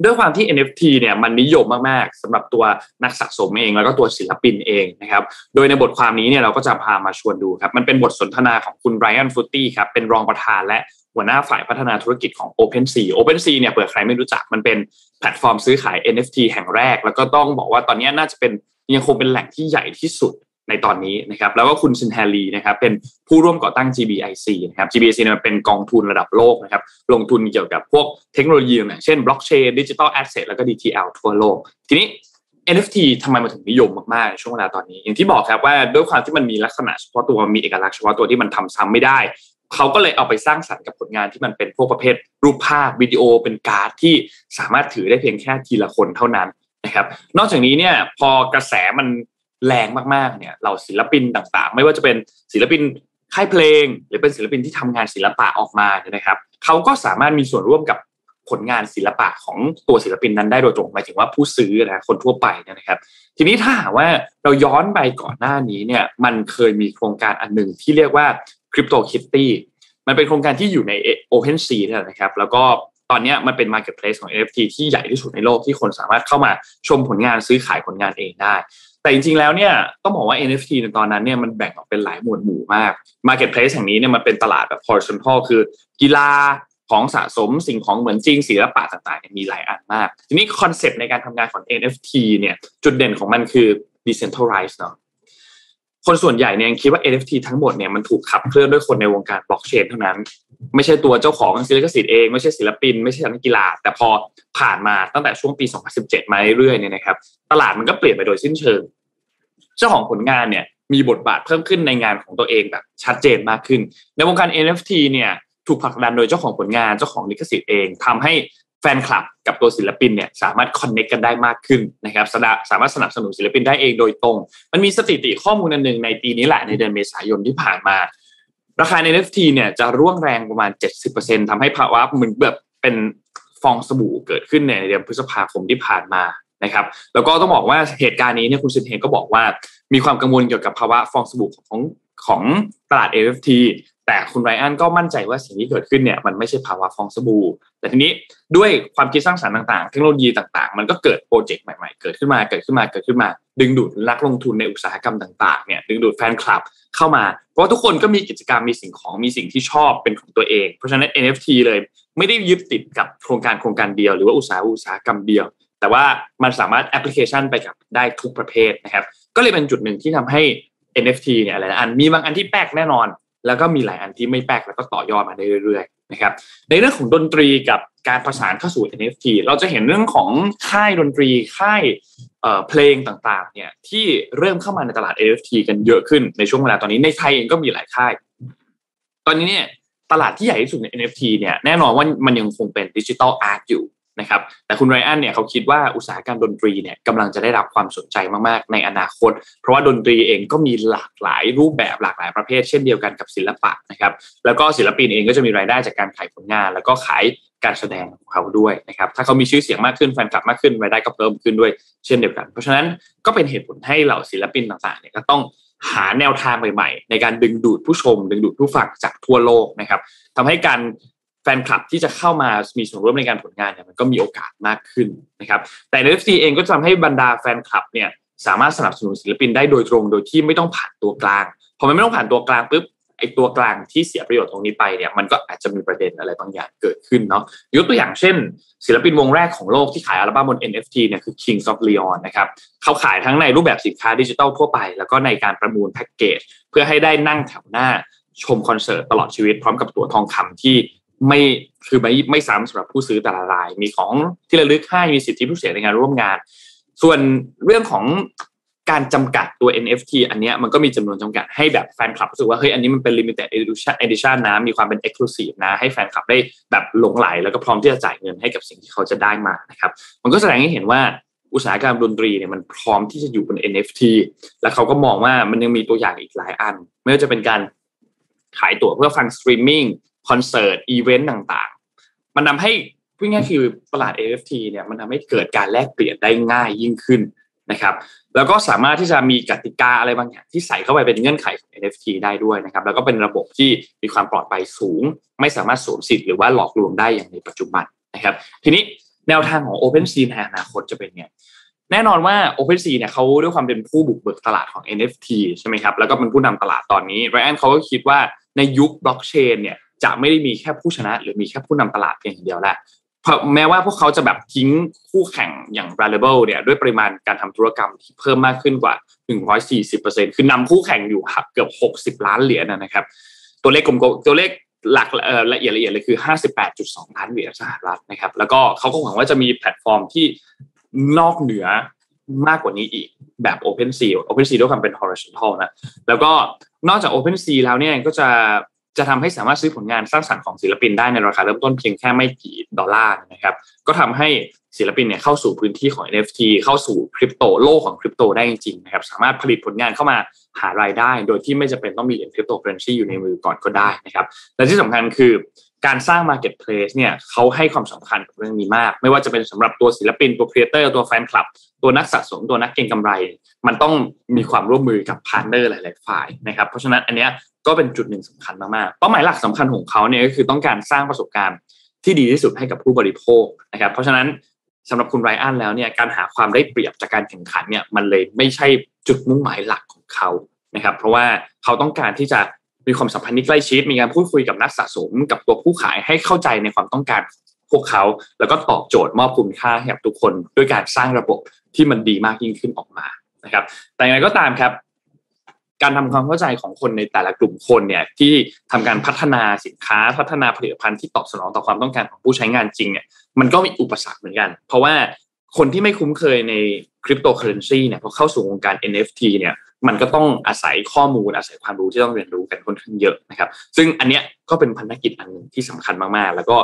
Speaker 2: ด้วยความที่ NFT เนี่ยมันนิยมมากๆสำหรับตัวนักสะสมเอง แล้วก็ตัวศิลปินเองนะครับ โดยในบทความนี้เนี่ยเราก็จะพามาชวนดูครับ มันเป็นบทสนทนาของคุณไบรอันฟุตตี้ครับ เป็นรองประธานและหัวหน้าฝ่ายพัฒนาธุรกิจของ OpenSea OpenSea เนี่ยเผื่อใครไม่รู้จักมันเป็นแพลตฟอร์มซื้อขาย NFT แห่งแรก แล้วก็ต้องบอกว่าตอนนี้น่าจะเป็นยังคงเป็นแหล่งที่ใหญ่ที่สุด ในตอนนี้นะครับแล้วก็คุณซินแฮลีนะครับเป็นผู้ร่วมก่อตั้ง GBIC นะครับ GBIC เนี่ยเป็นกองทุนระดับโลกนะครับลงทุนเกี่ยวกับพวกเทคโนโลยีอย่างเช่นบล็อกเชนดิจิ t a ลแอสเซทแล้วก็ DLT ทั่วโลก ทีนี้ NFT ทำไมมันถึงนิยมมากๆในช่วงเวลาตอนนี้ อย่างที่บอกครับว่าด้วยความที่มันมีลักษณะเฉพาะตัวมีเอกลักษณ์เฉพาะตัวที่มันทำซ้ำไม่ได้ เขาก็เลยเอาไปสร้างสรรค์กับผลงานที่มันเป็นพวกประเภทรูปภาพวิดีโอเป็นการ์ดที่สามารถถือได้เพียงแค่ทีละคนเท่านั้นนะครับนอกจากนี้เนี่ยพอกระแสมัน แรงมากๆเนี่ยเราศิลปินต่างๆ ไม่ว่าจะเป็นศิลปินค่ายเพลง หรือเป็นศิลปินที่ทำงานศิลปะออกมาเนี่ยนะครับเขาก็สามารถมีส่วนร่วมกับผลงานศิลปะของตัวศิลปินนั้นได้โดยตรงหมายถึงว่าผู้ซื้อนะคนทั่วไปเนยนะครับ ทีนี้ถ้าหากว่าเราย้อนไปก่อนหน้านี้เนี่ยมันเคยมีโครงการอันหนึ่งที่เรียกว่า Crypto Kitty มันเป็นโครงการที่อยู่ใน OpenSea เนี่ยนะครับ แล้วก็ตอนนี้มันเป็น Marketplace ของ NFT ที่ใหญ่ที่สุดในโลกที่คนสามารถเข้ามาชมผลงานซื้อขายผลงานเองได้ แต่จริงๆแล้วเนี่ยต้องบอกว่า NFT ในตอนนั้นเนี่ยมันแบ่งออกเป็นหลายหมวดหมู่มาก Marketplace แห่งนี้เนี่ยมันเป็นตลาดแบบ horizontal คือกีฬาของสะสมสิ่งของเหมือนจริงศิลปะต่างๆมีหลายอันมาก ทีนี้ concept ในการทำงานของ NFT เนี่ยจุดเด่นของมันคือ decentralized เนาะคนส่วนใหญ่เนี่ยคิดว่า NFT ทั้งหมดเนี่ยมันถูกขับเคลื่อนด้วยคนในวงการบล็อกเชนเท่านั้น ไม่ใช่ตัวเจ้าของศิลปสิทธิ์เองไม่ใช่ศิลปิน ไม่ใช่นักกีฬา แต่พอผ่านมาตั้งแต่ช่วงปี 2017 มาเรื่อยๆเนี่ยนะครับ ตลาดมันก็เปลี่ยนไปโดยสิ้นเชิง เจ้าของผลงานเนี่ยมีบทบาทเพิ่มขึ้นในงานของตัวเองแบบชัดเจนมากขึ้น ในวงการ NFT เนี่ยถูกผลักดันโดยเจ้าของผลงานเจ้าของลิขสิทธิ์เองทำให้แฟนคลับกับตัวศิลปินเนี่ยสามารถคอนเน c กกันได้มากขึ้นนะครับสามารถสนับสนุนศิลปินได้เองโดยตรง มันมีสถิติข้อมูลอันหนึ่งในปีนี้แหละในเดือนเมษายนที่ผ่านมา ราคา NFT เนี่ยจะร่วงแรงประมาณ 70%ทำให้ภาวะเหมือนแบบเป็นฟองสบู่เกิดขึ้นในเดือนพฤษภาคมที่ผ่านมา นะครับแล้วก็ต้องบอกว่าเหตุการณ์นี้เนี่ยคุณซินเฮงก็บอกว่ามีความกังวลเกี่ยวกับภาวะฟองสบู่ของของตลาด NFT แต่คุณไรอันก็มั่นใจว่าสิ่งที่เกิดขึ้นเนี่ยมันไม่ใช่ภาวะฟองสบู่แต่ทีนี้ด้วยความคิดสร้างสรรค์ต่างๆ เทคโนโลยีต่างๆ มันก็เกิดโปรเจกต์ใหม่ๆ เกิดขึ้นมาเกิดขึ้นมาเกิดขึ้นมา ดึงดูดนักลงทุนในอุตสาหกรรมต่างๆเนี่ยดึงดูดแฟนคลับเข้ามา เพราะว่าทุกคนก็มีกิจกรรมมีสิ่งของมีสิ่งที่ชอบเป็นของตัวเอง เพราะฉะนั้น NFT เลยไม่ได้ยึดติดกับโครงการโครงการเดียว หรือว่าอุตสาหอุตสาหกรรมเดียว แต่ว่ามันสามารถแอปพลิเคชันไปกับได้ทุกประเภทนะครับ ก็เลยเป็นจุดหนึ่งที่ทำให้ NFT เนี่ยอะไรนะอันมีบางอันที่แปลกแน่นอน แล้วก็มีหลายอันที่ไม่แปลกแล้วก็ต่อยอดมาได้เรื่อยๆนะครับในเรื่องของดนตรีกับการประสานเข้าสู่ NFT เราจะเห็นเรื่องของค่ายดนตรีค่ายเพลงต่างๆเนี่ยที่เริ่มเข้ามาในตลาด NFT กันเยอะขึ้นในช่วงเวลาตอนนี้ในไทยเองก็มีหลายค่าย ตอนนี้เนี่ยตลาดที่ใหญ่ที่สุดใน NFT เนี่ยแน่นอนว่ามันยังคงเป็นดิจิทัลอาร์ตอยู่ นะครับแต่คุณไรอันเนี่ยเขาคิดว่าอุตสาหกรรมดนตรีเนี่ยกำลังจะได้รับความสนใจมากๆ ในอนาคต เพราะว่าดนตรีเองก็มีหลากหลายรูปแบบหลากหลายประเภท เช่นเดียวกันกับศิลปะนะครับแล้วก็ศิลปินเองก็จะมีรายได้จากการขายผลงาน แล้วก็ขายการแสดงของเขาด้วยนะครับถ้าเขามีชื่อเสียงมากขึ้นแฟนคลับมากขึ้นรายได้ก็เพิ่มขึ้นด้วยเช่นเดียวกัน เพราะฉะนั้นก็เป็นเหตุผลให้เหล่าศิลปินต่างๆเนี่ยก็ต้องหาแนวทางใหม่ๆ ในการดึงดูดผู้ชม ดึงดูดผู้ฟังจากทั่วโลกนะครับทำให้การ แฟนคลับที่จะเข้ามามีส่วนร่วมในการผลงานเนี่ยมันก็มีโอกาสมากขึ้นนะครับแต่ NFT เองก็จะทำให้บรรดาแฟนคลับเนี่ยสามารถสนับสนุนศิลปินได้โดยตรง โดยที่ไม่ต้องผ่านตัวกลางพอมันไม่ต้องผ่านตัวกลางปุ๊บไอตัวกลางที่เสียประโยชน์ตรงนี้ไปเนี่ยมันก็อาจจะมีประเด็นอะไรบางอย่างเกิดขึ้นเนาะยกตัวอย่างเช่น ศิลปินวงแรกของโลกที่ขายอัลบั้มบน NFT เนี่ยคือ Kings of Leon นะครับเขาขายทั้งในรูปแบบสินค้าดิจิทัลทั่วไป แล้วก็ในการประมูลแพ็กเกจ เพื่อให้ได้นั่งแถวหน้าชมคอนเสิร์ตตลอดชีวิตพร้อมกับตั๋วทองคำที่ ไม่คือไม่ไม่ซ้ำสำหรับผู้ซื้อแต่ละราย มีของที่ระลึกให้มีสิทธิพิเศษในงานร่วมงาน ส่วนเรื่องของการจำกัดตัว NFT อันนี้มันก็มีจำนวนจำกัดให้แบบแฟนคลับรู้สึกว่าเฮ้ยอันนี้มันเป็น limited edition edition นะ มีความเป็น exclusive นะ ให้แฟนคลับได้แบบหลงใหล แล้วก็พร้อมที่จะจ่ายเงินให้กับสิ่งที่เขาจะได้มานะครับ มันก็แสดงให้เห็นว่าอุตสาหกรรมดนตรีเนี่ยมันพร้อมที่จะอยู่บน NFT แล้วเขาก็มองว่ามันยังมีตัวอย่างอีกหลายอัน ไม่ว่าจะเป็นการขายตั๋วเพื่อฟังสตรีมมิ่ง คอนเสิร์ตอีเวนต์ต่างๆ มันทำให้พูดง่ายคือตลาด NFT เนี่ยมันทำให้เกิดการแลกเปลี่ยนได้ง่ายยิ่งขึ้นนะครับ แล้วก็สามารถที่จะมีกติกาอะไรบางอย่างที่ใส่เข้าไปเป็นเงื่อนไขของ NFT ได้ด้วยนะครับ แล้วก็เป็นระบบที่มีความปลอดภัยสูง ไม่สามารถสวมสิทธิ์หรือว่าหลอกลวงได้อย่างในปัจจุบันนะครับ ทีนี้แนวทางของ OpenSea ในอนาคตจะเป็นไงแน่นอนว่า OpenSea เนี่ยเขาด้วยความเป็นผู้บุกเบิกตลาดของ NFT ใช่ไหมครับ แล้วก็เป็นผู้นำตลาดตอนนี้ไรอันเขาก็คิดว่าในยุคบล็อกเชนเนี่ย จะไม่ได้มีแค่ผู้ชนะ หรือมีแค่ผู้นำตลาดเพียงอย่างเดียวแหละแม้ว่าพวกเขาจะแบบทิ้งคู่แข่งอย่าง r a l a b l e เนี่ยด้วยปริมาณการทำธุรกรรมที่เพิ่มมากขึ้นกว่า 140%คือนำคู่แข่งอยู่เกือบ 60 ล้านเหรียญนะครับ ตัวเลขกลมๆตัวเลขหลักละเอียดละเอียดเลยคือ 58.2 ล้านเหรียญสหรัฐนะครับ แล้วก็เขาก็หวังว่าจะมีแพลตฟอร์มที่นอกเหนือมากกว่านี้อีกแบบ OpenSea OpenSea ด้วยความเป็น horizontal นะ แล้วก็นอกจาก OpenSea แล้วเนี่ยก็จะ จะทำให้สามารถซื้อผลงานสร้างสรรค์ของศิลปินได้ในราคาเริ่มต้นเพียงแค่ไม่กี่ดอลลาร์นะครับ ก็ทำให้ศิลปินเนี่ยเข้าสู่พื้นที่ของ NFT เข้าสู่คริปโตโลกของคริปโตได้จริงๆนะครับ สามารถผลิตผลงานเข้ามาหารายได้ โดยที่ไม่จำเป็นต้องมีเหรียญคริปโตเคอเรนซีอยู่ในมือก่อนก็ได้นะครับ และที่สำคัญคือ การสร้าง Marketplace เนี่ยเขาให้ความสำคัญกับเรื่องนี้มาก ไม่ว่าจะเป็นสำหรับตัวศิลปินตัว creator ตัวแฟนคลับ ตัวนักสะสมตัวนักเก็งกำไร มันต้องมีความร่วมมือกับ partner หลาย ๆ ฝ่ายนะครับเพราะฉะนั้นอันเนี้ยก็เป็นจุดหนึ่งสำคัญมาก ๆ เป้าหมายหลักสำคัญของเขาเนี่ยก็คือต้องการสร้างประสบการณ์ที่ดีที่สุดให้กับผู้บริโภคนะครับเพราะฉะนั้นสำหรับคุณไรอันแล้วเนี่ยการหาความได้เปรียบจากการแข่งขันเนี่ยมันเลยไม่ใช่จุดมุ่งหมายหลักของเขานะครับเพราะว่าเขาต้องการที่จะ มีความสัมพันธ์ที่ใกล้ชิด มีการพูดคุยกับนักสะสมกับตัวผู้ขายให้เข้าใจในความต้องการพวกเขา แล้วก็ตอบโจทย์มอบคุณค่าให้กับทุกคน ด้วยการสร้างระบบที่มันดีมากยิ่งขึ้นออกมานะครับ แต่อย่างไรก็ตามครับ การทำความเข้าใจของคนในแต่ละกลุ่มคนเนี่ยที่ทำการพัฒนาสินค้าพัฒนาผลิตภัณฑ์ที่ตอบสนองต่อความต้องการของผู้ใช้งานจริงเนี่ยมันก็มีอุปสรรคเหมือนกัน เพราะว่าคนที่ไม่คุ้นเคยในคริปโตเคอเรนซีเนี่ยพอเข้าสู่วงการ NFT เนี่ย มันก็ต้องอาศัยข้อมูลอาศัยความรู้ที่ต้องเรียนรู้กันค่อนข้างเยอะนะครับ ซึ่งอันเนี้ยก็เป็นพันธกิจอันหนึ่งที่สำคัญมากๆ แล้วก็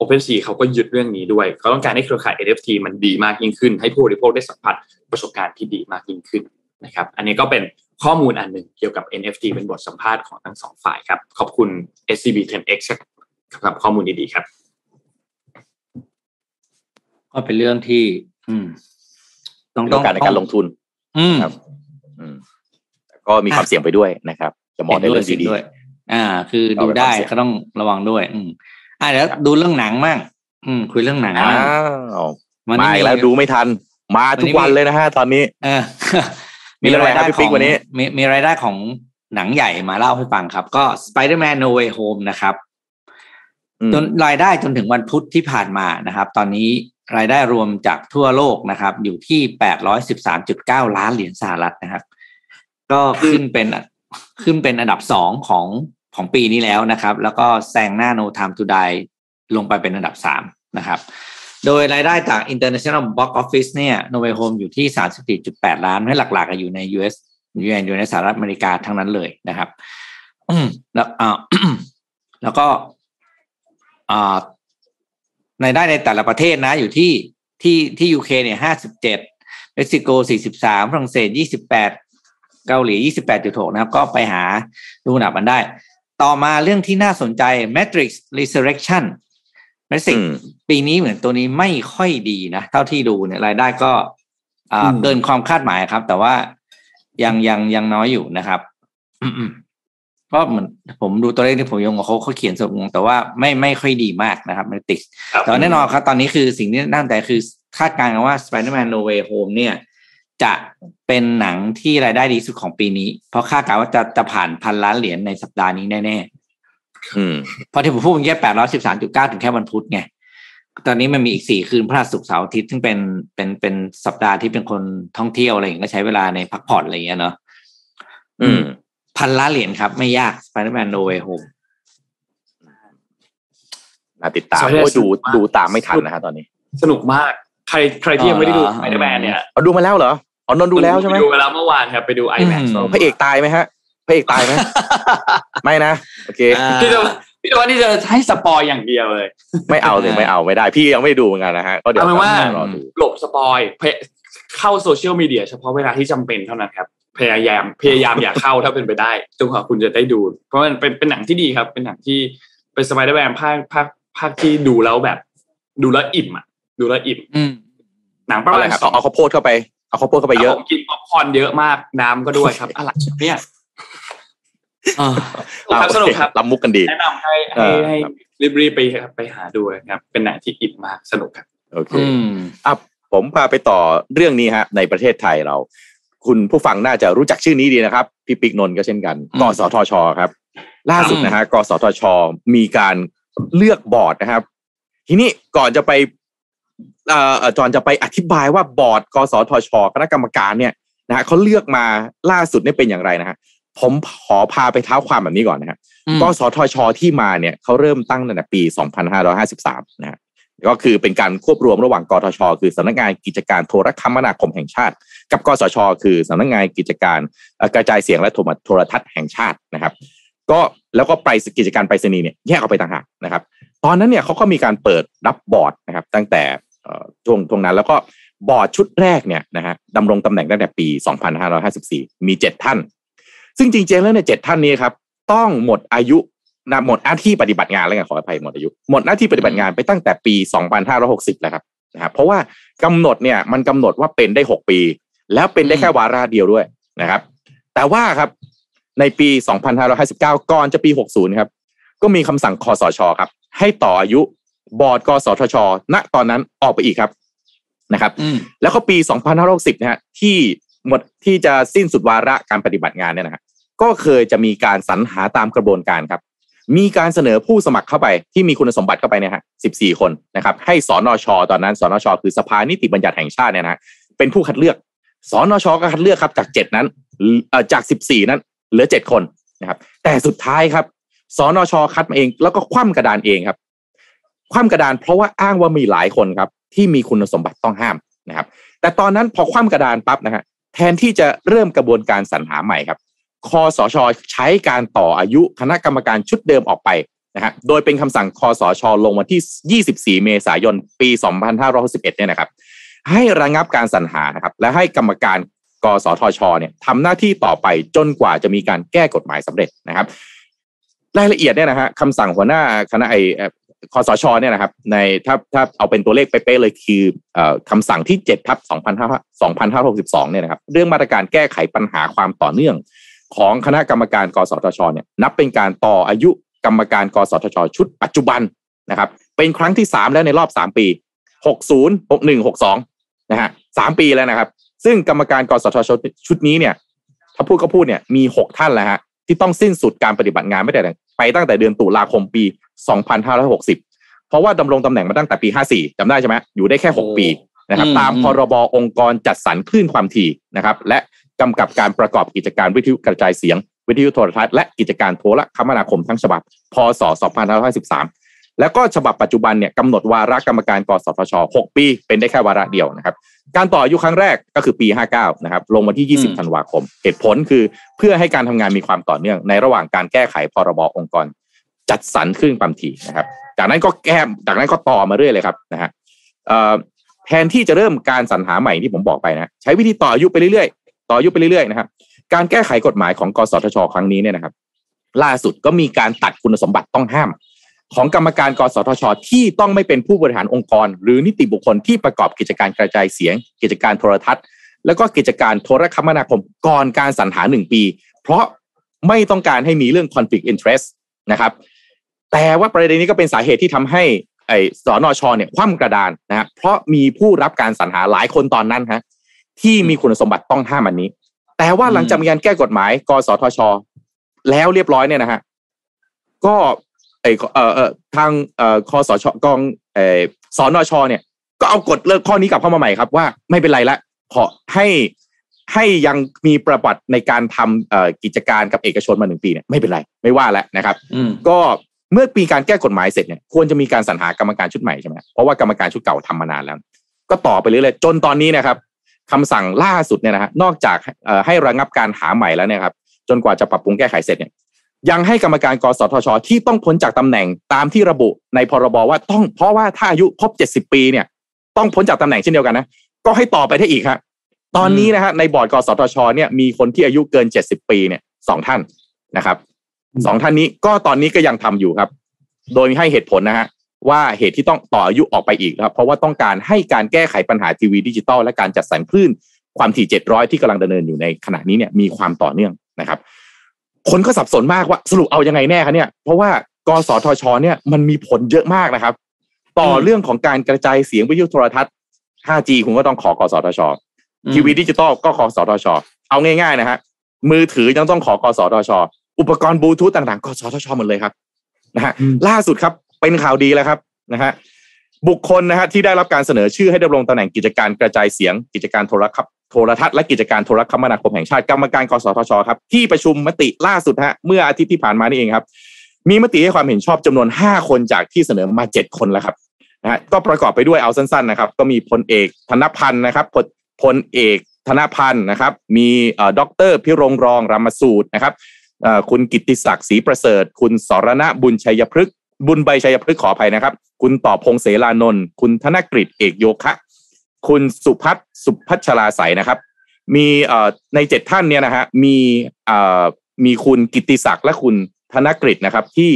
Speaker 2: OpenSea เขาก็ยึดเรื่องนี้ด้วยเขาต้องการให้เครือข่าย NFT มันดีมากยิ่งขึ้น ให้ผู้บริโภคได้สัมผัสประสบการณ์ที่ดีมากยิ่งขึ้นนะครับอันนี้ก็เป็นข้อมูลอันหนึ่งเกี่ยวกับ NFT เป็นบทสัมภาษณ์ของทั้งสองฝ่ายครับ ขอบคุณ SCB 10X ครับข้อมูลดีๆครับ
Speaker 3: ก็เป็นเรื่องที่ อืม
Speaker 4: ต้องต้องการในการลงทุน
Speaker 3: อืม
Speaker 4: ครับอืม ก็มีความเสี่ยงไปด้วยนะครับ จะมองในเรื่อง
Speaker 3: ห็น
Speaker 4: ดี
Speaker 3: ด้วย อ่า คือ
Speaker 4: เอา
Speaker 3: ดู
Speaker 4: ไป
Speaker 3: ได้
Speaker 4: ฟังเสียง
Speaker 3: ก็ต้องระวังด้วย อืมอ่าเดี๋ยวดูเรื่องหนังมั่งอืม คุยเรื่องหนัง
Speaker 4: ๆอ้า
Speaker 3: มั่ง
Speaker 4: ว
Speaker 3: วัน
Speaker 4: มา
Speaker 3: นี้
Speaker 4: อีกแล้วดูไม่ทัน มาทุกวันเลยนะฮะตอนนี้
Speaker 3: เออ
Speaker 4: มีอะไรครับพี่ปิ๊กวันนี้
Speaker 3: มีมีรายได้ของหนังใหญ่มาเล่าให้ฟังครับ ก็ Spider-Man No Way Home นะครับ
Speaker 4: อืม
Speaker 3: จนรายได้จนถึงวันพุธที่ผ่านมานะครับ ตอนนี้รายได้รวมจากทั่วโลกนะครับ อยู่ที่813.9ล้านเหรียญสหรัฐนะครับ ก็ขึ้นเป็นขึ้นเป็นอันดับสองของของปีนี้แล้วนะครับ แล้วก็แซงหน้า No Time to Die ลงไปเป็นอันดับสามนะครับ โดยรายได้จาก International Box Office เนี่ย No Way Home อยู่ที่ 34.8 ล้านให้หลักๆอยู่ใน US อยู่ในอยู่ในสหรัฐอเมริกาทั้งนั้นเลยนะครับแล้วอ่าแล้วก็อ่าในได้ในแต่ละประเทศนะอยู่ที่ที่ที่ยูเคเนี่ยห้าสิบเจ็ดเม็กซิโกสี่สิบสามฝรั่งเศสยี่สิบแปด เกาหลียี่สิบแปดจุดหกนะครับ ก็ไปหาดูหนับมันได้ ต่อมาเรื่องที่น่าสนใจ Matrix Resurrection Matrix
Speaker 4: อืม
Speaker 3: ปีนี้เหมือนตัวนี้ไม่ค่อยดีนะ เท่าที่ดูเนี่ยรายได้ก็อ่า
Speaker 2: อืม
Speaker 3: เกินความคาดหมายครับ แต่ว่ายังยังยังน้อยอยู่นะครับอืมๆก็เหมือนผมดูตัวเลขที่ผมยงกับเขาเขาเขียนสงงแต่ว่าไม่ไม่ค่อยดีมากนะครับมันติด
Speaker 2: ครับ
Speaker 3: แต่ว่าแน่นอนครับ ตอนนี้คือสิ่งที่น่าสนใจคือคาดการณ์กันว่า Spider-Man No Way Home เนี่ย จะเป็นหนังที่รายได้ดีสุดของปีนี้ เพราะคาดการณ์ว่าจะจะผ่านพันล้านเหรียญในสัปดาห์นี้แน่ๆ
Speaker 4: อืม
Speaker 3: เพราะที่ผมพูดเมื่อกี้แปดร้อยสิบสามจุดเก้าถึงแค่วันพุธไงตอนนี้มันมีอีกสี่คืนพฤหัสศุกร์เสาร์อาทิตย์ซึ่งเป็นเป็นเป็นสัปดาห์ที่เป็นคนท่องเที่ยวอะไรอย่างเงี้ยก็ใช้เวลาในพักผ่อนอะไรอย่างเงี้ยเนาะ
Speaker 4: อืม
Speaker 3: พันล้านเหรียญครับ ไม่ยาก Spider-Man No Way Home
Speaker 4: น่าติดตาม
Speaker 2: สวัสดี
Speaker 4: โอ้ยดู
Speaker 2: ครับ
Speaker 4: ดูตามไม่ทันนะฮะตอนนี้
Speaker 2: สนุกมาก ใครใครที่ยังไม่ได้ดู
Speaker 3: อ๋อ
Speaker 2: ไ i เดอร์แมนเนี่ย
Speaker 4: เอาดูมาแล้วเหรออ๋อนนท์ดูแล้วใช่ไหม
Speaker 2: ดูไปแล้วเมื่อวานครับไปดู IMAX
Speaker 3: อืม
Speaker 4: พระเอกตายไหมฮะพระเอกตายไหมไม่นะโอเค
Speaker 3: อ่า
Speaker 2: พี่จะพี่จะว่านี่จะให้ spoil อย่างเดียวเลย
Speaker 4: ไม่เอาเลยไม่เอาไม่ได้ พี่ยังไม่ได้ดูเหมือนกันนะฮะก็เดี๋ยว
Speaker 2: เอาเป็นว่า
Speaker 4: รอด
Speaker 2: หลบ spoil เข้าโซเชียลมีเดียเฉพาะเวลาที่จำเป็นเท่านั้นครับพยายามพยายามอย่าเข้าถ้าเป็นไปได้จนกว่าคุณจะได้ดู เพราะมันเป็นเป็นหนังที่ดีครับ เป็นหนังที่เป็นสไปเดอร์แมนภาคภาคภาคที่ดูแล้วแบบ ดูแล้วอิ่มอะ ดูแล้วอิ่ม
Speaker 3: อืม
Speaker 2: หนังประ
Speaker 4: เอา
Speaker 2: มา
Speaker 4: อะไร
Speaker 2: ณ
Speaker 4: ครับเอาเอาข้าวโพดเข้าไปเอาข้าวโพดเข้าไปเยอะ
Speaker 2: ผมกินป๊อปคอร์นเยอะมากน้ำก็ด้วยครับอะไรเนี่ย
Speaker 3: อ่า
Speaker 2: ครับสนุกครับ
Speaker 4: รับมุกกันดี
Speaker 2: แนะนำให้
Speaker 4: เอ
Speaker 2: ให้
Speaker 4: อ
Speaker 2: ให้
Speaker 4: ครับ
Speaker 2: รีบๆไปไปหาดูครับ เป็นหนังที่อิ่มมากสนุกครับ
Speaker 4: โอเค
Speaker 3: อืม
Speaker 4: อะผมพาไปต่อเรื่องนี้ฮะ ในประเทศไทยเรา คุณผู้ฟังน่าจะรู้จักชื่อนี้ดีนะครับพี่ปิ๊กนนท์ก็เช่นกัน
Speaker 3: อืม
Speaker 4: กสทชครับ ล่าสุดนะฮะกสทช มีการเลือกบอร์ดนะครับ ทีนี้ก่อนจะไปเอ่อเอ่อ จอนจะไปอธิบายว่าบอร์ดกสทช คณะกรรมการเนี่ยนะฮะเขาเลือกมาล่าสุดเนี่ยเป็นอย่างไรนะฮะผมขอพาไปเท้าความแบบนี้ก่อนนะฮะ
Speaker 3: อืม
Speaker 4: กสทช ที่มาเนี่ยเขาเริ่มตั้งตั้งแต่ปี 2553 นะฮะก็คือเป็นการควบรวมระหว่างกทช คือสำนักงานกิจการโทรคมนาคมแห่งชาติ กับกสช คือสำนักงานกิจการเอ่อกระจายเสียงและโทรโทรทัศน์แห่งชาตินะครับ ก็แล้วก็ไปกิจการไปรษณีย์เนี่ยแยกออกไปต่างหากนะครับ ตอนนั้นเนี่ยเขาก็มีการเปิดรับบอร์ดนะครับตั้งแต่ช่วงช่วงนั้นแล้วก็บอร์ดชุดแรกเนี่ยนะฮะดำรงตำแหน่งตั้งแต่ปี 2554 มี 7 ท่าน ซึ่งจริงๆแล้วเนี่ยเจ็ดท่านนี้ครับต้องหมดอายุนะหมดหน้าที่ปฏิบัติงานแล้วกันขออภัยหมดอายุ หมดหน้าที่ปฏิบัติงานไปตั้งแต่ปี 2560 แล้วครับนะครับเพราะว่ากำหนดเนี่ยมันกำหนดว่าเป็นได้ 6 ปี แล้วเป็นได้แค่วาระเดียวด้วยนะครับ แต่ว่าครับในปี 2559 ก่อนจะปี 60 ครับ ก็มีคำสั่งคอสชครับ ให้ต่ออายุบอร์ดกสทช ณตอนนั้นออกไปอีกครับนะครับ
Speaker 3: อืม
Speaker 4: แล้วก็ปี2560นะฮะที่หมดที่จะสิ้นสุดวาระการปฏิบัติงานเนี่ยนะฮะก็เคยจะมีการสรรหาตามกระบวนการครับ มีการเสนอผู้สมัครเข้าไปที่มีคุณสมบัติเข้าไปเนี่ยฮะ14 คนนะครับ ให้สนชตอนนั้นสนชคือสภานิติบัญญัติแห่งชาติเนี่ยนะฮะเป็นผู้คัดเลือกสนชก็คัดเลือกครับจาก 7 นั้นเอ่อจาก 14 นั้น เหลือ 7 คนนะครับ แต่สุดท้ายครับ สนชคัดมาเอง แล้วก็คว่ำกระดานเองครับ คว่ำกระดานเพราะว่าอ้างว่ามีหลายคนครับ ที่มีคุณสมบัติต้องห้ามนะครับ แต่ตอนนั้นพอคว่ำกระดานปั๊บนะฮะแทนที่จะเริ่มกระบวนการสรรหาใหม่ครับคอสช ใช้การต่ออายุคณะกรรมการชุดเดิมออกไปนะฮะโดยเป็นคำสั่งคอสช ลงวันที่ 24 เมษายน ปี 2561เนี่ยนะครับ ให้ระงับการสรรหานะครับ และให้กรรมการกสทช เนี่ยทำหน้าที่ต่อไปจนกว่าจะมีการแก้กฎหมายสำเร็จนะครับ รายละเอียดเนี่ยนะฮะคำสั่งหัวหน้าคณะไอเอ่อคอสชเนี่ยนะครับในถ้าถ้าเอาเป็นตัวเลขเป๊ะเลยคือคำสั่งที่7ทับ2562เนี่ยนะครับเรื่องมาตรการแก้ไขปัญหาความต่อเนื่อง ของคณะกรรมการกสทชเนี่ยนับเป็นการต่ออายุกรรมการกสทช ชุดปัจจุบันนะครับเป็นครั้งที่สามแล้วในรอบสามปีหกศูนย์หนึ่งหกสองนะฮะสามปีแล้วนะครับ ซึ่งกรรมการกสทช ชุดนี้เนี่ยถ้าพูดก็พูดเนี่ยมีหกท่านแล้วฮะที่ต้องสิ้นสุดการปฏิบัติงานไม่ได้ ไปตั้งแต่เดือนตุลาคมปี 2560 เพราะว่าดำรงตำแหน่งมาตั้งแต่ปี 54จำได้ใช่ไหมอยู่ได้แค่ 6 ปีนะครับตามพรบองค์กรจัดสรรคลื่นความถี่นะครับและกำกับการประกอบกิจการวิทยุกระจายเสียง วิทยุโทรทัศน์และกิจการโทรคมนาคมทั้งฉบับ พศ 2553 แล้วก็ฉบับปัจจุบันเนี่ยกำหนดวาระกรรมการกสทช 6 ปี เป็นได้แค่วาระเดียวนะครับ การต่ออายุครั้งแรกก็คือปี 59 นะครับ ลงวันที่ 20 ธันวาคม เหตุผลคือเพื่อให้การทำงานมีความต่อเนื่อง ในระหว่างการแก้ไขพรบองค์กร จัดสรรคลื่นความถี่นะครับ จากนั้นก็แก้จากนั้นก็ต่อมาเรื่อยเลยครับนะฮะแทนที่จะเริ่มการสรรหาใหม่ที่ผมบอกไปนะใช้วิธีต่ออายุไปเรื่อยๆ ต่ออายุไปเรื่อยๆนะครับ การแก้ไขกฎหมายของกสทช ครั้งนี้เนี่ยนะครับ ล่าสุดก็มีการตัดคุณสมบัติต้องห้าม ของกรรมการกสทช ที่ต้องไม่เป็นผู้บริหารองค์กร หรือนิติบุคคลที่ประกอบกิจการกระจายเสียง กิจการโทรทัศน์ แล้วก็กิจการโทรคมนาคมก่อนการสรรหาหนึ่งปี เพราะไม่ต้องการให้มีเรื่อง conflict interest นะครับ แต่ว่าประเด็นนี้ก็เป็นสาเหตุที่ทำให้ไอ้สนชเนี่ยคว่ำกระดานนะฮะเพราะมีผู้รับการสรรหาหลายคนตอนนั้นฮะที่มีคุณสมบัติต้องห้ามอันนี้ แต่ว่าหลังจากมีการแก้กฎหมาย กสทช แล้วเรียบร้อยเนี่ยนะฮะก็ เอ่อเอ่อทางเอ่อคอสชกองเอ่อสนชเนี่ย ก็เอากฎเลิกข้อนี้กลับเข้ามาใหม่ครับ ว่าไม่เป็นไรละขอให้ให้ยังมีประวัติในการทำเอ่อกิจการกับเอกชนมาหนึ่งปีเนี่ยไม่เป็นไรไม่ว่าแล้วนะครับก็เมื่อปีการแก้กฎหมายเสร็จเนี่ยควรจะมีการสรรหากรรมการชุดใหม่ใช่ไหมเพราะว่ากรรมการชุดเก่าทำมานานแล้ว ก็ต่อไปเรื่อยๆจนตอนนี้นะครับคำสั่งล่าสุดเนี่ยนะฮะนอกจากให้ระงับการหาใหม่แล้วเนี่ยครับ จนกว่าจะปรับปรุงแก้ไขเสร็จเนี่ย ยังให้กรรมการกสทช ที่ต้องพ้นจากตำแหน่งตามที่ระบุในพรบว่าต้องเพราะว่าถ้าอายุครบเจ็ดสิบปีเนี่ยต้องพ้นจากตำแหน่งเช่นเดียวกันนะก็ให้ต่อไปได้อีกครับตอนนี้นะฮะในบอร์ดกสทช เนี่ยมีคนที่อายุเกินเจ็ดสิบปีเนี่ยสองท่านนะครับสองท่านนี้ก็ตอนนี้ก็ยังทำอยู่ครับ โดยให้เหตุผลนะฮะว่าเหตุที่ต้องต่ออายุออกไปอีกครับ เพราะว่าต้องการให้การแก้ไขปัญหาทีวีดิจิตอลและการจัดสรรคลื่นความถี่ 700 ที่กำลังดำเนินอยู่ในขณะนี้เนี่ยมีความต่อเนื่องนะครับ คนก็สับสนมากว่าสรุปเอายังไงแน่คะเนี่ย เพราะว่ากสทช เนี่ยมันมีผลเยอะมากนะครับ ต่อเรื่องของการกระจายเสียงวิทยุโทรทัศน์ 5G คุณก็ต้องขอกสทช ทีวีดิจิตอลก็ขอกสทช เอาง่ายๆนะฮะมือถือยังต้องขอกสทช อุปกรณ์บลูทูธต่างๆกสทชหมดเลยครับนะฮะล่าสุดครับเป็นข่าวดีแล้วครับนะฮะบุคคลนะฮะที่ได้รับการเสนอชื่อให้ดำรงตำแหน่งกิจการกระจายเสียงกิจการโทรคม โทรทัศน์และกิจการโทรคมนาคมแห่งชาติกรรมการกสทชครับที่ประชุมมติล่าสุดฮะเมื่ออาทิตย์ที่ผ่านมานี่เองครับ มีมติให้ความเห็นชอบจำนวน 5 คนจากที่เสนอมา 7 คนแล้วครับนะฮะก็ประกอบไปด้วยเอาสั้นๆนะครับ ก็มีพลเอกธนพันธุ์นะครับพลเอกธนพันธุ์นะครับ มีเอ่อด็อกเตอร์พิรงรองรามสูตนะครับคุณกิตติศักดิ์ศรีประเสริฐ คุณสรณะบุญชัยพฤกษ์บุญใบชัยพฤกษ์ขออภัยนะครับ คุณต่อพงเสลานนท์คุณธนกฤษเอกโยคะ คุณศุภัชศุภชลาศัยนะครับ มีเอ่อในเจ็ดท่านเนี่ยนะฮะมีเอ่อมีคุณกิติศักดิ์และคุณธนกฤษนะครับที่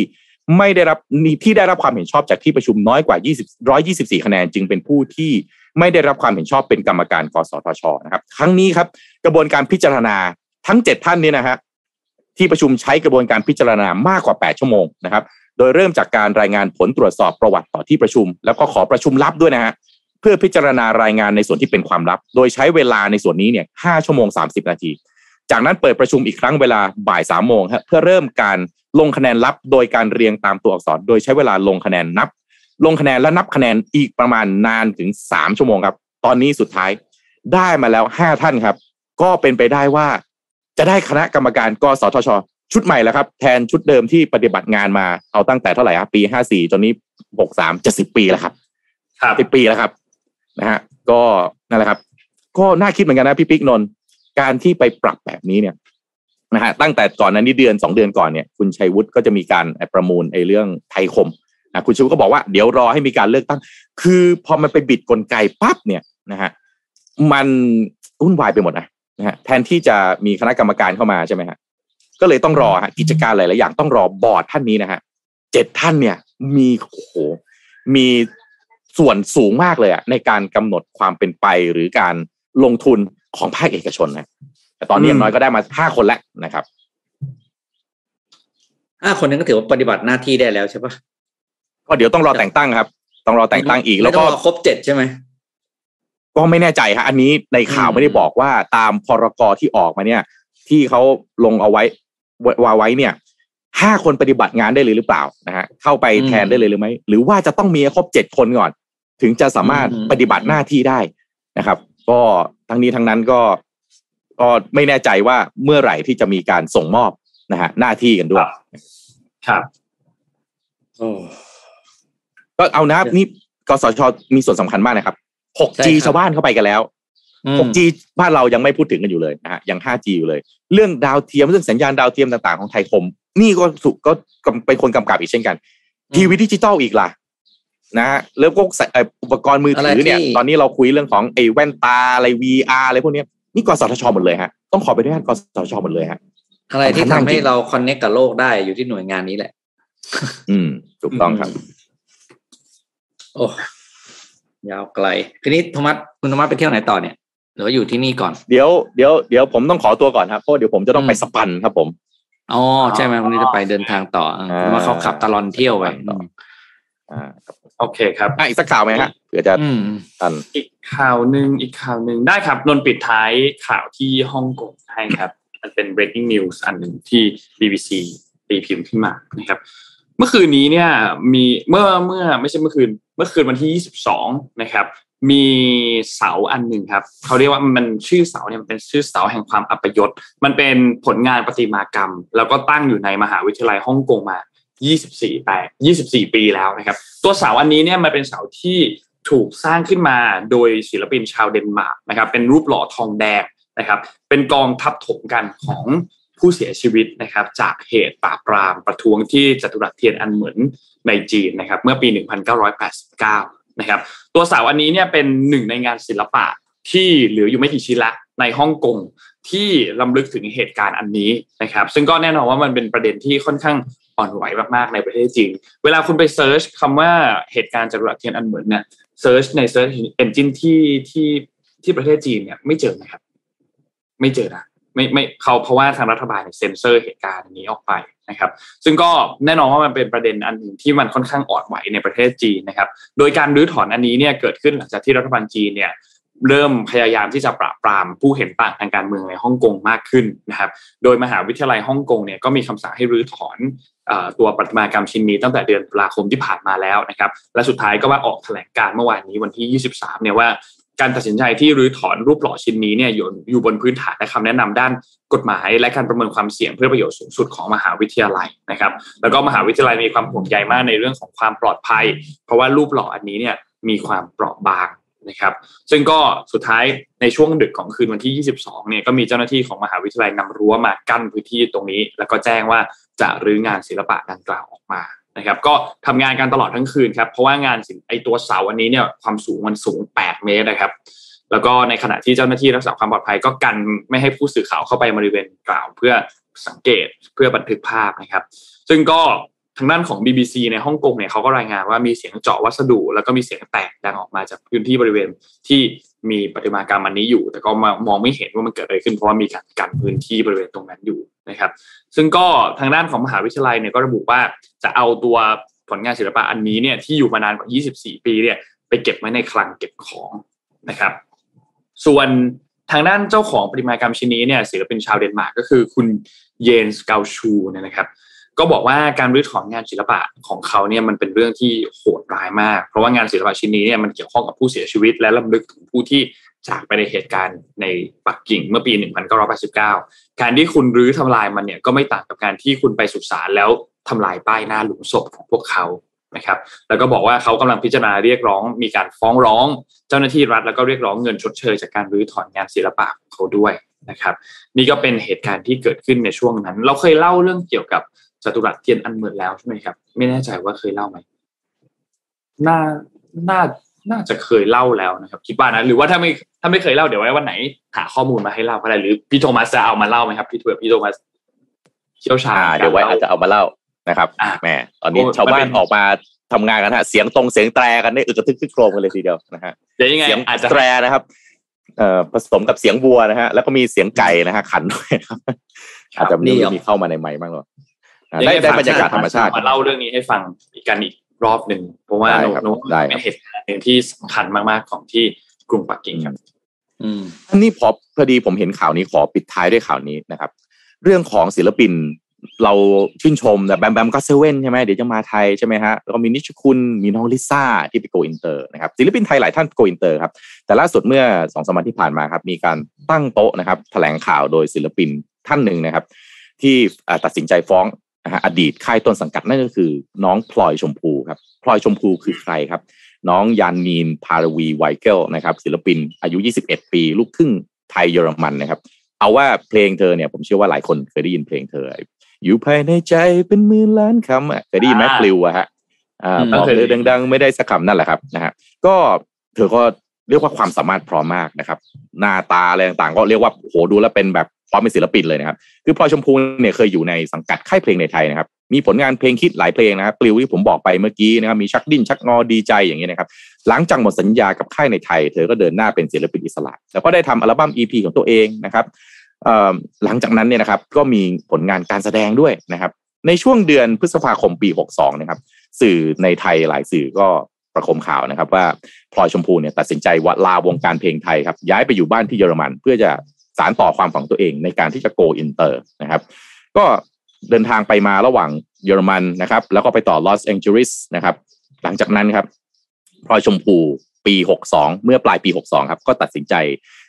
Speaker 4: ไม่ได้รับที่ได้รับความเห็นชอบจากที่ประชุมน้อยกว่า 20 124 คะแนนจึงเป็นผู้ที่ไม่ได้รับความเห็นชอบเป็นกรรมการกสทชนะครับครั้งนี้ครับ กระบวนการพิจารณาทั้งเจ็ดท่านนี้นะฮะที่ประชุมใช้กระบวนการพิจารณามากกว่า 8 ชั่วโมงนะครับ โดยเริ่มจากการรายงานผลตรวจสอบประวัติต่อที่ประชุม แล้วก็ขอประชุมลับด้วยนะฮะ เพื่อพิจารณารายงานในส่วนที่เป็นความลับ โดยใช้เวลาในส่วนนี้เนี่ยห้าชั่วโมง30นาที จากนั้นเปิดประชุมอีกครั้งเวลาบ่ายสามโมงเพื่อเริ่มการลงคะแนนลับ โดยการเรียงตามตัวอักษร โดยใช้เวลาลงคะแนนนับ ลงคะแนนและนับคะแนนอีกประมาณนานถึงสามชั่วโมงครับ ตอนนี้สุดท้ายได้มาแล้วห้าท่านครับ ก็เป็นไปได้ว่า จะได้คณะกรรมการกสทช ชุดใหม่แล้วครับ แทนชุดเดิมที่ปฏิบัติงานมาเอาตั้งแต่เท่าไหร่ครับปีห้าสี่จนนี้หกสามจะสิบปีแล้วครับ
Speaker 2: ครับ
Speaker 4: สิบปีแล้วครับ นะฮะก็นั่นแหละครับ ก็น่าคิดเหมือนกันนะพี่ปิ๊กนนท์การที่ไปปรับแบบนี้เนี่ยนะฮะตั้งแต่ก่อนนั้นนี่เดือนสองเดือนก่อนเนี่ยคุณชัยวุฒิก็จะมีการประมูลไอ้เรื่องไทยคมนะคุณชัยวุฒิก็บอกว่าเดี๋ยวรอให้มีการเลือกตั้ง คือพอมันไปบิดกลไกปั๊บเนี่ยนะฮะมันวุ่นวายไปหมดนะนะฮะแทนที่จะมีคณะกรรมการเข้ามาใช่ไหมฮะก็เลยต้องรอฮะกิจการหลาย ๆ อย่างต้องรอบอร์ดท่านนี้นะฮะเจ็ดท่านเนี่ย มีโอ้โหมี ส่วนสูงมากเลยอะในการกำหนดความเป็นไปหรือการลงทุนของภาคเอกชนนะแต่ตอนนี้อย่างน้อยก็ได้มาห้าคนแล้วนะครับ
Speaker 3: ห้าคนนั้นก็ถือว่าปฏิบัติหน้าที่ได้แล้วใช่ปะ
Speaker 4: ก็เดี๋ยวต้องรอแต่งตั้งครับ ต้องรอแต่งตั้งอีกแล้วก็
Speaker 3: ไม่ต้องรอครบเจ็ดใช่ไหม
Speaker 4: ก็ไม่แน่ใจฮะอันนี้ในข่าว
Speaker 3: อืม
Speaker 4: ไม่ได้บอกว่าตามพรกที่ออกมาเนี่ย ที่เขาลงเอาไว้วาไว้เนี่ยห้าคนปฏิบัติงานได้เลยหรือเปล่านะฮะเข้าไปแทนได้เลยหรือไม่หรือว่าจะต้องมีครบเจ็ดคนก่อน ถึงจะสามารถปฏิบัติหน้าที่ได้นะครับ ก็ทั้งนี้ทั้งนั้นก็ก็ไม่แน่ใจว่าเมื่อไหร่ที่จะมีการส่งมอบนะฮะหน้าที่กันด้วย
Speaker 2: ครับ
Speaker 3: โอ้
Speaker 4: ก็เอานะนี่กสชมีส่วนสำคัญมากนะครับ
Speaker 3: ใช่
Speaker 4: 6G
Speaker 3: ครับ
Speaker 4: ชาวบ้านเข้าไปกันแล้ว
Speaker 3: อืม
Speaker 4: 6G บ้านเรายังไม่พูดถึงกันอยู่เลยนะฮะยัง 5G อยู่เลย เรื่องดาวเทียมเรื่องสัญญาณดาวเทียมต่างๆของไทยคม นี่ก็สุก็ก็เป็นคนกำกับอีกเช่นกัน ทีวีดิจิตอลอีกล่ะ นะฮะแล้วก็ใส่เอ่ออุปกรณ์มือถือเนี่ย
Speaker 3: อะไรที่
Speaker 4: ตอนนี้เราคุยเรื่องของไอ้แว่นตาอะไร VR อะไรพวกเนี้ยนี่กสทชหมดเลยฮะต้องขอไปด้วยกันกสทชหมดเลยฮะ
Speaker 3: อะไรที่
Speaker 4: สำคั
Speaker 3: ทำ
Speaker 4: ญมากจริ
Speaker 3: ให้
Speaker 4: ง
Speaker 3: เราคอนเน c t กับโลกได้อยู่ที่หน่วยงานนี้แหละ
Speaker 4: อืม ถูกต้องครับ
Speaker 3: โอ้ยาวไกลทีนี้โทมัสคุณโทมัสไปเที่ยวไหนต่อเนี่ยหรือว่าอยู่ที่นี่ก่อน
Speaker 4: เดี๋ยวเดี๋ยวเดี๋ยวผมต้องขอตัวก่อนครับเพราะเดี๋ยวผมจะต้องไป
Speaker 3: อืม
Speaker 4: สปันครับผม
Speaker 3: อ๋อใช่ไหมวันนี้จะไปเดินทางต่ออะ
Speaker 4: อ่า
Speaker 3: เพราะว่าเขาขับตลอนเที่ยวไป
Speaker 4: ต่ ออ่าครับ
Speaker 2: โอเคครับ
Speaker 4: อะอีกสักข่าวไหมฮะเผื่อจะ
Speaker 3: อืม
Speaker 4: ทัน
Speaker 2: อีกข่าวหนึ่งอีกข่าวหนึ่งได้ครับนนท์ปิดท้ายข่าวที่ฮ่องกงให้ครับ มันเป็น breaking news อันหนึ่งที่ BBC ตีพิมพ์ขึ้นมานะครับ เมื่อคืนนี้เนี่ยมีเมื่อเมื่อไม่ใช่เมื่อคืน เมื่อคืนวันที่ 22 นะครับ มีเสาอันหนึ่งครับเขาเรียกว่ามันชื่อเสาเนี่ยมันเป็นชื่อเสาแห่งความอัปยศมันเป็นผลงานประติมากรรม แล้วก็ตั้งอยู่ในมหาวิทยาลัยฮ่องกงมา 24แป24 ปีแล้วนะครับ ตัวเสาอันนี้เนี่ยมันเป็นเสาที่ถูกสร้างขึ้นมาโดยศิลปินชาวเดนมาร์กนะครับเป็นรูปหล่อทองแดงนะครับเป็นกองทับถมกันของผู้เสียชีวิตนะครับจากเหตุปราบปรามประท้วงที่จตุรัสเทียนอันเหมินในจีนนะครับเมื่อปี 1989นะครับตัวเสาอันนี้เนี่ยเป็นหนึ่งในงานศิลปะที่เหลืออยู่ไม่กี่ชิ้นละในฮ่องกงที่รำลึกถึงเหตุการณ์อันนี้นะครับ ซึ่งก็แน่นอนว่ามันเป็นประเด็นที่ค่อนข้าง อ่อนไหวมากๆในประเทศจีน เวลาคุณไป search คำว่าเหตุการณ์จตุรัสเทียนอันเหมินเนี่ยsearch ใน search engine ที่ที่ที่ประเทศจีนเนี่ยไม่เจอนะครับ ไม่เจอนะไม่ไม่เขาเพราะว่าทางรัฐบาลเนี่ยเซ็นเซอร์เหตุการณ์นี้ออกไปนะครับ ซึ่งก็แน่นอนว่ามันเป็นประเด็นอันหนึ่งที่มันค่อนข้างอ่อนไหวในประเทศจีนนะครับ โดยการรื้อถอนอันนี้เนี่ยเกิดขึ้นหลังจากที่รัฐบาลจีนเนี่ย เริ่มพยายามที่จะปราบปรามผู้เห็นต่างทางการเมืองในฮ่องกงมากขึ้นนะครับ โดยมหาวิทยาลัยฮ่องกงเนี่ยก็มีคำสั่งให้รื้อถอนอตัวประติมากรรมชิ้นนี้ตั้งแต่เดือนตุลาคมที่ผ่านมาแล้วนะครับ และสุดท้ายก็ว่าออกแถลงการเมื่อวานนี้วันที่ 23 เนี่ยว่าการตัดสินใจที่รื้อถอนรูปหล่อชิ้นนี้เนี่ยอยู่อยู่บนพื้นฐานและคำแนะนำด้านกฎหมาย และการประเมินความเสี่ยงเพื่อประโยชน์สูงสุดของมหาวิทยาลัยนะครับ แล้วก็มหาวิทยาลัยมีความห่วงใยมากในเรื่องของความปลอดภัย เพราะว่ารูปหล่ออันนี้เนี่ยมีความเปราะบาง นะครับ ซึ่งก็สุดท้ายในช่วงดึกของคืนวันที่ 22 เนี่ยก็มีเจ้าหน้าที่ของมหาวิทยาลัยนำรั้วมากั้นพื้นที่ตรงนี้ แล้วก็แจ้งว่าจะรื้องานศิลปะดังกล่าวออกมานะครับ ก็ทำงานกันตลอดทั้งคืนครับ เพราะว่างานศิลป์ไอตัวเสาอันนี้เนี่ยความสูงมันสูง 8 เมตรนะครับ แล้วก็ในขณะที่เจ้าหน้าที่รักษาความปลอดภัยก็กันไม่ให้ผู้สื่อข่าวเข้าไปบริเวณกล่าว เพื่อสังเกตเพื่อบันทึกภาพนะครับ ซึ่งก็ ทางด้านของ BBC ในฮ่องกงเนี่ยเขาก็รายงานว่ามีเสียงเจาะวัสดุ แล้วก็มีเสียงแตกดังออกมาจากพื้นที่บริเวณที่มีประติมากรรมอันนี้อยู่ แต่ก็มามองไม่เห็นว่ามันเกิดอะไรขึ้นเพราะว่ามีการกันพื้นที่บริเวณตรงนั้นอยู่นะครับ ซึ่งก็ทางด้านของมหาวิทยาลัยเนี่ยก็ระบุว่าจะเอาตัวผลงานศิลปะอันนี้เนี่ยที่อยู่มานานกว่า 24 ปีเนี่ยไปเก็บไว้ในคลังเก็บของนะครับ ส่วนทางด้านเจ้าของประติมากรรมชิ้นนี้เนี่ยศิลปินชาวเดนมาร์กก็คือคุณเยนส์เกาชูเนี่ยนะครับ ก็บอกว่าการรื้อถอนงานศิลปะของเขาเนี่ยมันเป็นเรื่องที่โหดร้ายมาก เพราะว่างานศิลปะชิ้นนี้เนี่ยมันเกี่ยวข้องกับผู้เสียชีวิต และลำลึกถึงผู้ที่จากไปในเหตุการณ์ในปักกิ่งเมื่อปี 1989 การที่คุณรื้อทำลายมันเนี่ยก็ไม่ต่างกับการที่คุณไปสุสานแล้วทำลายป้ายหน้าหลุมศพของพวกเขานะครับแล้วก็บอกว่าเขากำลังพิจารณาเรียกร้อง มีการฟ้องร้อง เจ้าหน้าที่รัฐแล้วก็เรียกร้องเงินชดเชยจากการรื้อถอนงานศิลปะของเขาด้วยนะครับ นี่ก็เป็นเหตุการณ์ที่เกิดขึ้นในช่วงนั้น เราเคยเล่าเรื่องเกี่ยวกับ จตุรัสเทียนอันเหมือนแล้วใช่ไหมครับ ไม่แน่ใจว่าเคยเล่าไหมน่าน่าน่าจะเคยเล่าแล้วนะครับ คิดว่านะ หรือว่าถ้าไม่ถ้าไม่เคยเล่าเดี๋ยวไว้วันไหน หาข้อมูลมาให้เล่าก็ได้หรือพี่โทมัสจะเอามาเล่าไหมครับพี่เถื่อพี่โทมัสเชี่ยวชาญ
Speaker 4: อ่าเดี๋ยวไว้อาจจะเอามาเล่านะครับ
Speaker 2: อ่า
Speaker 4: แหมตอนนี้
Speaker 2: โอ้
Speaker 4: ชาวบ้า
Speaker 2: มันนเป็น
Speaker 4: ออกมาทำงานกันฮะเสียงตรงเสียงแตรกันนี่อึกกระทึกคึกโครมกันเลยทีเดียวนะฮะ
Speaker 2: เดี๋ยวยังไง
Speaker 4: เสียง
Speaker 2: อาจจะ
Speaker 4: แตรนะครับเอ่อผสมกับเสียงวัวนะฮะแล้วก็มีเสียงไก่นะฮะขันด้วยนะครับอาจจะ
Speaker 3: นี่
Speaker 4: มี
Speaker 3: เหรอ
Speaker 4: มีเข้ามาในไมค์บ้างหรออ่า ได้ได้บรรยากาศธรรมชาติ
Speaker 2: มาเล่าเรื่องนี้ให้ฟังอีกกันอีกรอบหนึ่งเพราะว่า
Speaker 4: ได้
Speaker 2: โน้
Speaker 4: ครับ
Speaker 2: โน้
Speaker 4: ได้ครับ
Speaker 2: เป็นเหตุการณ์หนึ่งที่สำคัญมากๆของที่กรุงปักกิ่งครับ
Speaker 3: อืม
Speaker 4: อันนี้พอพอดีผมเห็นข่าวนี้ขอปิดท้ายด้วยข่าวนี้นะครับ เรื่องของศิลปินเราชื่นชมแต่แบมแบม GOT7ใช่ไหมเดี๋ยวจะมาไทยใช่ไหมฮะแล้วก็มีนิชคุณมีน้องลิซ่าที่ไปโกอินเตอร์นะครับศิลปินไทยหลายท่านโกอินเตอร์ครับแต่ล่าสุดเมื่อสองสามวันที่ผ่านมาครับมีการตั้งโต๊ะนะครับ แถลงข่าวโดยศิลปินท่านหนึ่งนะครับ ที่อ่าตัดสินใจฟ้อง นะฮะอดีตค่ายต้นสังกัดนั่นก็คือ น้องพลอยชมพูครับพลอยชมพูคือใครครับ น้องยานนีนพารวีไวเกลนะครับ ศิลปินอายุ 21 ปี ลูกครึ่งไทยเยอรมันนะครับ เอาว่าเพลงเธอเนี่ยผมเชื่อว่าหลายคนเคยได้ยินเพลงเธอ อยู่ภายในใจเป็นหมื่นล้านคำอะเคยได้ยินไหม
Speaker 2: อ่า
Speaker 4: ปลิวอะฮะอ่า
Speaker 3: อืม
Speaker 4: บอก
Speaker 2: เคย
Speaker 4: เล
Speaker 2: ได้
Speaker 4: ย
Speaker 2: ยิน
Speaker 4: ดัง ๆ ไม่ได้สักคำนั่นแหละครับนะฮะก็เธอก็เรียกว่าความสามารถพร้อมมากนะครับ หน้าตาอะไรต่างๆ ก็เรียกว่าโหดูแล้วเป็นแบบ พร้อมเป็นศิลปินเลยนะครับ คือพลอยชมพูเนี่ยเคยอยู่ในสังกัดค่ายเพลงในไทยนะครับ มีผลงานเพลงคิดหลายเพลงนะครับปลิวที่ผมบอกไปเมื่อกี้นะครับ มีชักดิ้นชักงอดีใจอย่างเงี้นะครับ หลังจากหมดสัญญากับค่ายในไทย เธอก็เดินหน้าเป็นศิลปินอิสระ แล้วก็ได้ทำอัลบั้ม EP ของตัวเองนะครับหลังจากนั้นเนี่ยนะครับก็มีผลงานการแสดงด้วยนะครับ ในช่วงเดือนพฤษภาคมปี 62 นะครับ สื่อในไทยหลายสื่อก็ประโคมข่าวนะครับว่าพลอยชมพูเนี่ยตัดสินใจอำลาวงการเพลงไทยครับย้ายไปอยู่บ้านที่เยอรมัน เพื่อจะ สานต่อความฝันของตัวเองในการที่จะโกอินเตอร์นะครับ ก็เดินทางไปมาระหว่างเยอรมันนะครับ แล้วก็ไปต่อลอสแองเจลิสนะครับ หลังจากนั้นครับพลอยชมพูปี 62 เมื่อปลายปี 62 ครับ ก็ตัดสินใจ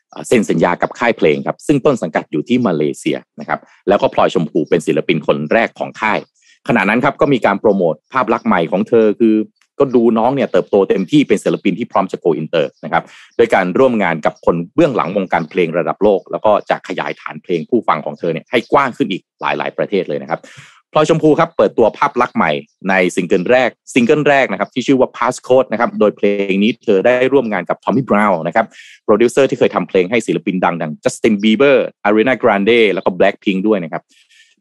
Speaker 4: เอ่อเซ็นสัญญากับค่ายเพลงครับ ซึ่งต้นสังกัดอยู่ที่มาเลเซียนะครับ แล้วก็พลอยชมพูเป็นศิลปินคนแรกของค่าย ขณะนั้นครับก็มีการโปรโมทภาพลักษณ์ใหม่ของเธอคือ ก็ดูน้องเนี่ยเติบโตเต็มที่เป็นศิลปินที่พร้อมจะโกอินเตอร์นะครับโดยการร่วมงานกับคนเบื้องหลังวงการเพลงระดับโลก แล้วก็จะขยายฐานเพลงผู้ฟังของเธอเนี่ยให้กว้างขึ้นอีกหลาย ๆ ประเทศเลยนะครับพลอยชมพูครับเปิดตัวภาพลักษณ์ใหม่ในซิงเกิลแรกซิงเกิลแรกนะครับที่ชื่อว่า Passcode นะครับโดยเพลงนี้เธอได้ร่วมงานกับ Tommy Brown นะครับโปรดิวเซอร์ที่เคยทำเพลงให้ศิลปินดังดัง Justin Bieber Ariana Grande แล้วก็ Blackpink ด้วยนะครับ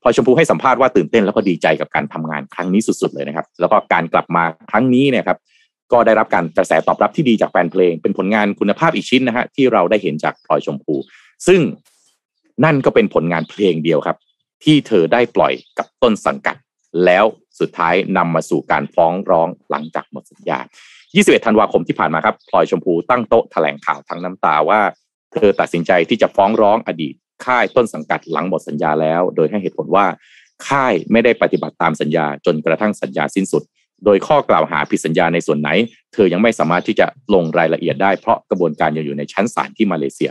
Speaker 4: อยชมพูให้สัมภาษณ์ว่าตื่นเต้นแล้วก็ดีใจกับการทำงานครั้งนี้สุดๆเลยนะครับ แล้วก็การกลับมาครั้งนี้เนี่ยครับก็ได้รับการกระแสตอบรับที่ดีจากแฟนเพลง เป็นผลงานคุณภาพอีกชิ้นนะฮะที่เราได้เห็นจากพลอยชมพู ซึ่งนั่นก็เป็นผลงานเพลงเดียวครับ ที่เธอได้ปล่อยกับต้นสังกัด แล้วสุดท้ายนำมาสู่การฟ้องร้องหลังจากหมดสัญญา 21 ธันวาคมที่ผ่านมาครับพลอยชมพูตั้งโต๊ะแถลงข่าวทั้งน้ำตาว่า เธอตัดสินใจที่จะฟ้องร้องอดีต ค่ายต้นสังกัดหลังหมดสัญญาแล้ว โดยให้เหตุผลว่าค่ายไม่ได้ปฏิบัติตามสัญญาจนกระทั่งสัญญาสิ้นสุด โดยข้อกล่าวหาผิดสัญญาในส่วนไหน เธอยังไม่สามารถที่จะลงรายละเอียดได้เพราะกระบวนการยังอยู่ในชั้นศาลที่มาเลเซีย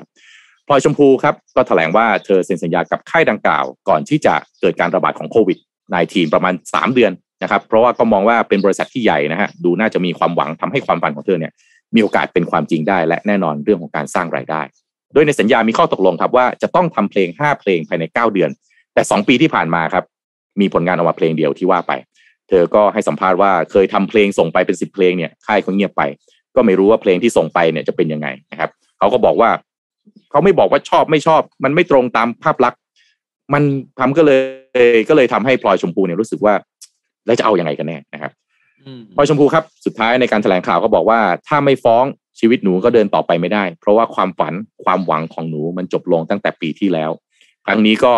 Speaker 4: พลอยชมพูครับก็แถลงว่าเธอเซ็นสัญญากับค่ายดังกล่าว ก่อนที่จะเกิดการระบาดของโควิด -19 ประมาณ 3 เดือนนะครับ เพราะว่าก็มองว่าเป็นบริษัทที่ใหญ่นะฮะดูน่าจะมีความหวังทำให้ความฝันของเธอเนี่ยมีโอกาสเป็นความจริงได้ และแน่นอนเรื่องของการสร้างรายได้ ดยในสัญญามีข้อตกลงครับว่าจะต้องทำเพลง 5 เพลงภายใน 9 เดือน แต่ 2 ปีที่ผ่านมาครับ มีผลงานออกมาเพลงเดียวที่ว่าไป เธอก็ให้สัมภาษณ์ว่าเคยทำเพลงส่งไปเป็นสิบเพลงเนี่ยค่ายเขาเงียบไป ก็ไม่รู้ว่าเพลงที่ส่งไปเนี่ยจะเป็นยังไงนะครับเขาก็บอกว่าเขาไม่บอกว่าชอบไม่ชอบ มันไม่ตรงตามภาพลักษณ์มันทำก็เลยก็เลยทำให้พลอยชมพูเนี่ยรู้สึกว่า แล้วจะเอาอยัางไงกันแน่นะครับ
Speaker 3: อืม
Speaker 4: พลอยชมพูครับสุดท้ายในการแถลงข่าวก็บอกว่าถ้าไม่ฟ้อง ชีวิตหนูก็เดินต่อไปไม่ได้ เพราะว่าความฝันความหวังของหนูมันจบลงตั้งแต่ปีที่แล้ว ครั้งนี้ก็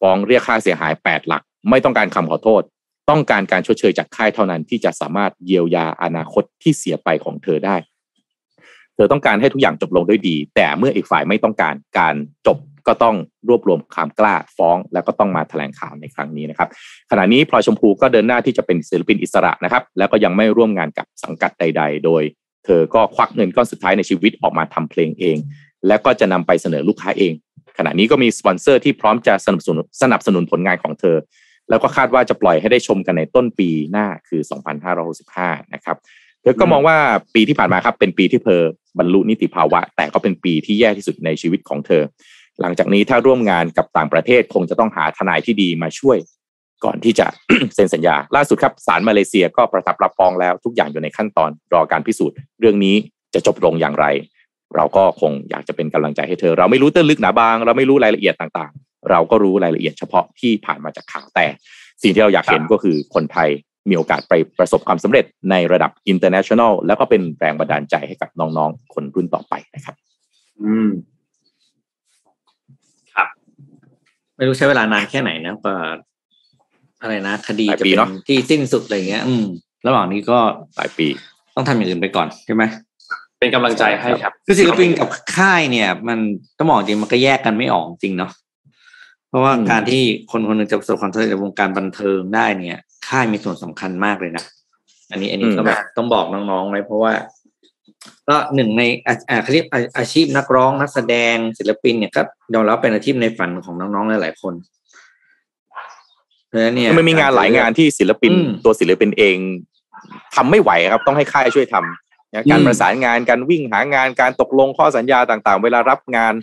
Speaker 4: ฟ้องเรียกค่าเสียหายแปดหลัก ไม่ต้องการคำขอโทษ ต้องการการชดเชยจากค่ายเท่านั้นที่จะสามารถเยียวยาอนาคตที่เสียไปของเธอได้ เธอต้องการให้ทุกอย่างจบลงด้วยดี แต่เมื่ออีกฝ่ายไม่ต้องการการจบก็ต้องรวบรวมความกล้าฟ้อง แล้วก็ต้องมาแถลงข่าวในครั้งนี้นะครับ ขณะนี้พลอยชมพูก็เดินหน้าที่จะเป็นศิลปินอิสระนะครับ แล้วก็ยังไม่ร่วมงานกับสังกัดใด ๆ โดย เธอก็ควักเงินก้อนสุดท้ายในชีวิตออกมาทำเพลงเอง แล้วก็จะนำไปเสนอลูกค้าเอง ขณะนี้ก็มีสปอนเซอร์ที่พร้อมจะสนับสนุนสนับสนุนผลงานของเธอ แล้วก็คาดว่าจะปล่อยให้ได้ชมกันในต้นปีหน้าคือ 2565 นะครับเธอก็มองว่าปีที่ผ่านมาครับเป็นปีที่เธอบรรลุนิติภาวะ แต่ก็เป็นปีที่แย่ที่สุดในชีวิตของเธอ หลังจากนี้ถ้าร่วมงานกับต่างประเทศคงจะต้องหาทนายที่ดีมาช่วย ก่อนที่จะเซ็นสัญญา ล่าสุดครับศาลมาเลเซียก็ประทับรับฟ้องแล้วทุกอย่างอยู่ในขั้นตอนรอการพิสูจน์ เรื่องนี้จะจบลงอย่างไร เราก็คงอยากจะเป็นกำลังใจให้เธอ เราไม่รู้ตื้นลึกหนาบาง เราไม่รู้รายละเอียดต่างๆ เราก็รู้รายละเอียดเฉพาะที่ผ่านมาจากข่าวแต่ สิ่งที่เราอยากเห็นก็คือคนไทยมีโอกาสไปประสบความสำเร็จในระดับ international แล้วก็เป็นแรงบันดาลใจให้กับน้องๆ คนรุ่นต่อไปนะครับ
Speaker 2: อืม
Speaker 3: ไม่รู้ใช้เวลานานแค่ไหนนะกว่า อะไรนะคดี
Speaker 4: หลาย
Speaker 3: จะ
Speaker 4: ปี
Speaker 3: เป็น
Speaker 4: เนอะ
Speaker 3: ที่สิ้นสุดอะไรเงี้ย อืม ระหว่างนี้ก็
Speaker 4: หลายปี
Speaker 3: ต้องทำอย่างอื่นไปก่อนใช่ไหม
Speaker 2: เป็นกำลังใจให้ครับ
Speaker 3: คือศิลปินกับค่ายเนี่ย มันต้องบอกจริงมันก็แยกกันไม่ออกจริงเนาะเพราะว่า
Speaker 4: อืม
Speaker 3: การที่คนคนหนึ่งจะประสบความสำเร็จในวงการบันเทิงได้เนี่ย ค่ายมีส่วนสำคัญมากเลยนะอันนี้อันนี้ก็แบบต้องบอกน้องๆไว้เพราะว่าก็หนึ่งในอาอาเขาเรียกอาอาชีพนักร้องนักแสดงศิลปินเนี่ยก็ยอมรับเป็นอาชีพในฝันของน้องๆหลายๆคนเพราะฉะนั้นเนี่ย
Speaker 4: มันมีงานหลายงานที่ศิลปิน
Speaker 3: อืม
Speaker 4: ตัวศิลปินเองทำไม่ไหวครับ ต้องให้ค่ายช่วยทำนะการ
Speaker 3: อืม
Speaker 4: ประสานงานการวิ่งหางานการตกลงข้อสัญญาต่างๆ เวลารับงาน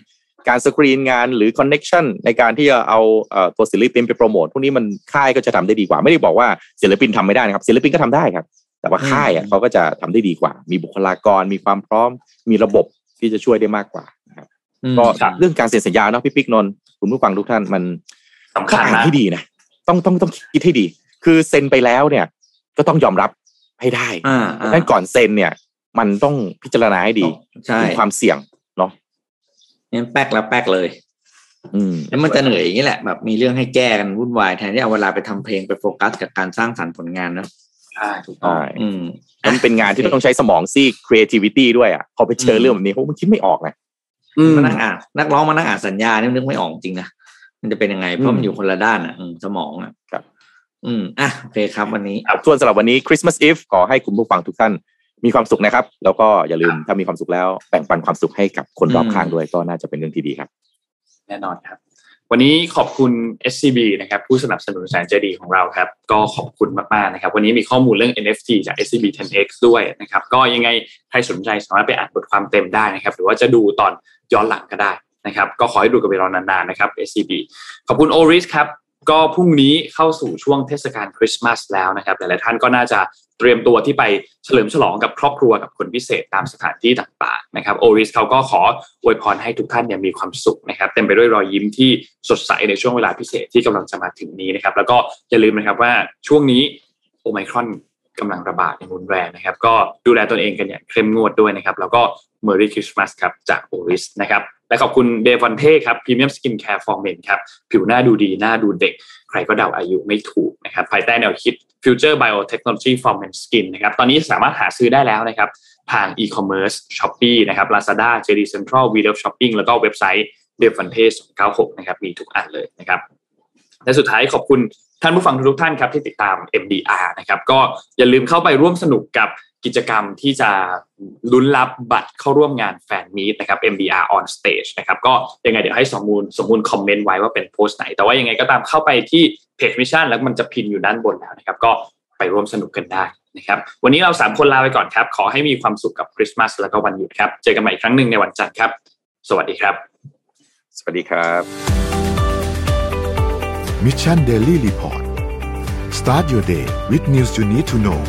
Speaker 4: การสกรีนงานหรือคอนเน็ชันในการที่จะเอาเอ่อตัวศิลปินไปโปรโมทพวกนี้มันค่ายก็จะทำได้ดีกว่า ไม่ได้บอกว่าศิลปินทำไม่ได้นะครับ ศิลปินก็ทำได้ครับ แต่ว่าค่ายอะเขาก็จะทำได้ดีกว่า มีบุคลากรมีความพร้อม มีระบบที่จะช่วยได้มากกว่านะครับ
Speaker 3: อืม
Speaker 4: ก็เรื่องการเซ็นสัญญาเนาะพี่ปิ๊กนนท์คุณผู้ฟังทุกท่านมัน
Speaker 2: สำคัญ
Speaker 4: ต้องอ่าน
Speaker 2: นะ
Speaker 4: ให้ดีนะ ต้องต้องต้องคิดให้ดี คือเซ็นไปแล้วเนี่ย ก็ต้องยอมรับให้ได้
Speaker 3: อ่าอ่า
Speaker 4: ดังนั้นก่อนเซ็นเนี่ย มันต้องพิจารณาให้ดี
Speaker 3: ใช่
Speaker 4: ถึงความเสี่ยงเนาะ
Speaker 3: งั้นแป๊กแล้วแป๊กเลย
Speaker 4: อืม
Speaker 3: แล้วมันจะเหนื่อยอย่างนี้แหละแบบมีเรื่องให้แก้กันวุ่นวายแทนที่เอาเวลาไปทำเพลงไปโฟกัสกับการสร้างสรรค์ผลงานเนอะ
Speaker 2: ใช่ถูกต้อง
Speaker 4: ใช่
Speaker 3: อืม
Speaker 4: แล้วมันเป็นงานที่ต้องใช้สมองซีก creativity ด้วยอะพอไปเจอเรื่องแบบนี้โหมันคิดไม่ออกนะ
Speaker 2: อืม
Speaker 3: มานั่งอ่านนักร้องมานั่งอ่านสัญญาเนี่ยนึกไม่ออกจริงนะ มันจะเป็นยังไง เพราะมันอยู่คนละด้านอะอืมสมองอะ
Speaker 4: ครับ
Speaker 3: อืมอะโอเคครับวันนี้
Speaker 4: ครับส่วนสำหรับวันนี้ Christmas Eve ขอให้คุณผู้ฟังทุกท่านมีความสุขนะครับ แล้วก็อย่าลืมถ้ามีความสุขแล้วแบ่งปันความสุขให้กับคนรอบ
Speaker 3: อืม
Speaker 4: ข้างด้วยก็น่าจะเป็นเรื่องที่ดีครับ
Speaker 2: แน่นอนครับ วันนี้ขอบคุณ SCB นะครับ ผู้สนับสนุนแสนใจดีของเราครับ ก็ขอบคุณมากๆนะครับ วันนี้มีข้อมูลเรื่อง NFT จาก SCB 10X ด้วยนะครับ ก็ยังไงใครสนใจสามารถไปอ่านบทความเต็มได้นะครับ หรือว่าจะดูตอนย้อนหลังก็ได้ นะครับก็ขอให้ดูกันไปรอนานๆนะครับ SCB ขอบคุณ Oris ครับก็พรุ่งนี้เข้าสู่ช่วงเทศกาลคริสต์มาสแล้วนะครับหลายๆท่านก็น่าจะเตรียมตัวที่ไปเฉลิมฉลองกับครอบครัวกับคนพิเศษตามสถานที่ต่างๆนะครับโอริสเขาก็ขออวยพรให้ทุกท่านเนี่ยมีความสุขนะครับเต็มไปด้วยรอยยิ้มที่สดใสในช่วงเวลาพิเศษที่กำลังจะมาถึงนี้นะครับแล้วก็อย่าลืมนะครับว่าช่วงนี้โอไมครอนกำลังระบาดอย่างรุนแรงนะครับ ก็ดูแลตนเองกันอย่างเข้มงวดด้วยนะครับ แล้วก็ Merry Christmas ครับจากโอริสนะครับ และขอบคุณ DEVANTE ครับ premium skincare for men ครับ ผิวหน้าดูดี หน้าดูเด็ก ใครก็เดาอายุไม่ถูกนะครับ ภายใต้แนวคิด Future Biotechnology for Men Skin นะครับ ตอนนี้สามารถหาซื้อได้แล้วนะครับ ทาง e-commerce Shopee นะครับ Lazada JD Central v l o v Shopping แล้วก็เว็บไซต์ d e v a n t e 296นะครับ มีทุกอันเลยนะครับ และสุดท้ายขอบคุณท่านผู้ฟังทุกท่านครับที่ติดตาม MDR นะครับ ก็อย่าลืมเข้าไปร่วมสนุกกับ กิจกรรมที่จะลุ้นรับบัตรเข้าร่วมงาน fan meet นะครับ MDR on stage นะครับก็ยังไงเดี๋ยวให้สมมูลสมมูลคอมเมนต์ไว้ว่าเป็นโพสต์ไหน แต่ว่ายังไงก็ตามเข้าไปที่เพจ Mission แล้วมันจะ pin อยู่ด้านบนแล้วนะครับ ก็ไปร่วมสนุกกันได้นะครับ วันนี้เราสามคนลาไปก่อนครับ ขอให้มีความสุขกับคริสต์มาสแล้วก็วันหยุดครับ เจอกันใหม่อีกครั้งหนึ่งในวันจันทร์ครับ สวัสดีครับ
Speaker 4: สวัสดีครับ
Speaker 1: Mission Daily Report start your day with news you need to know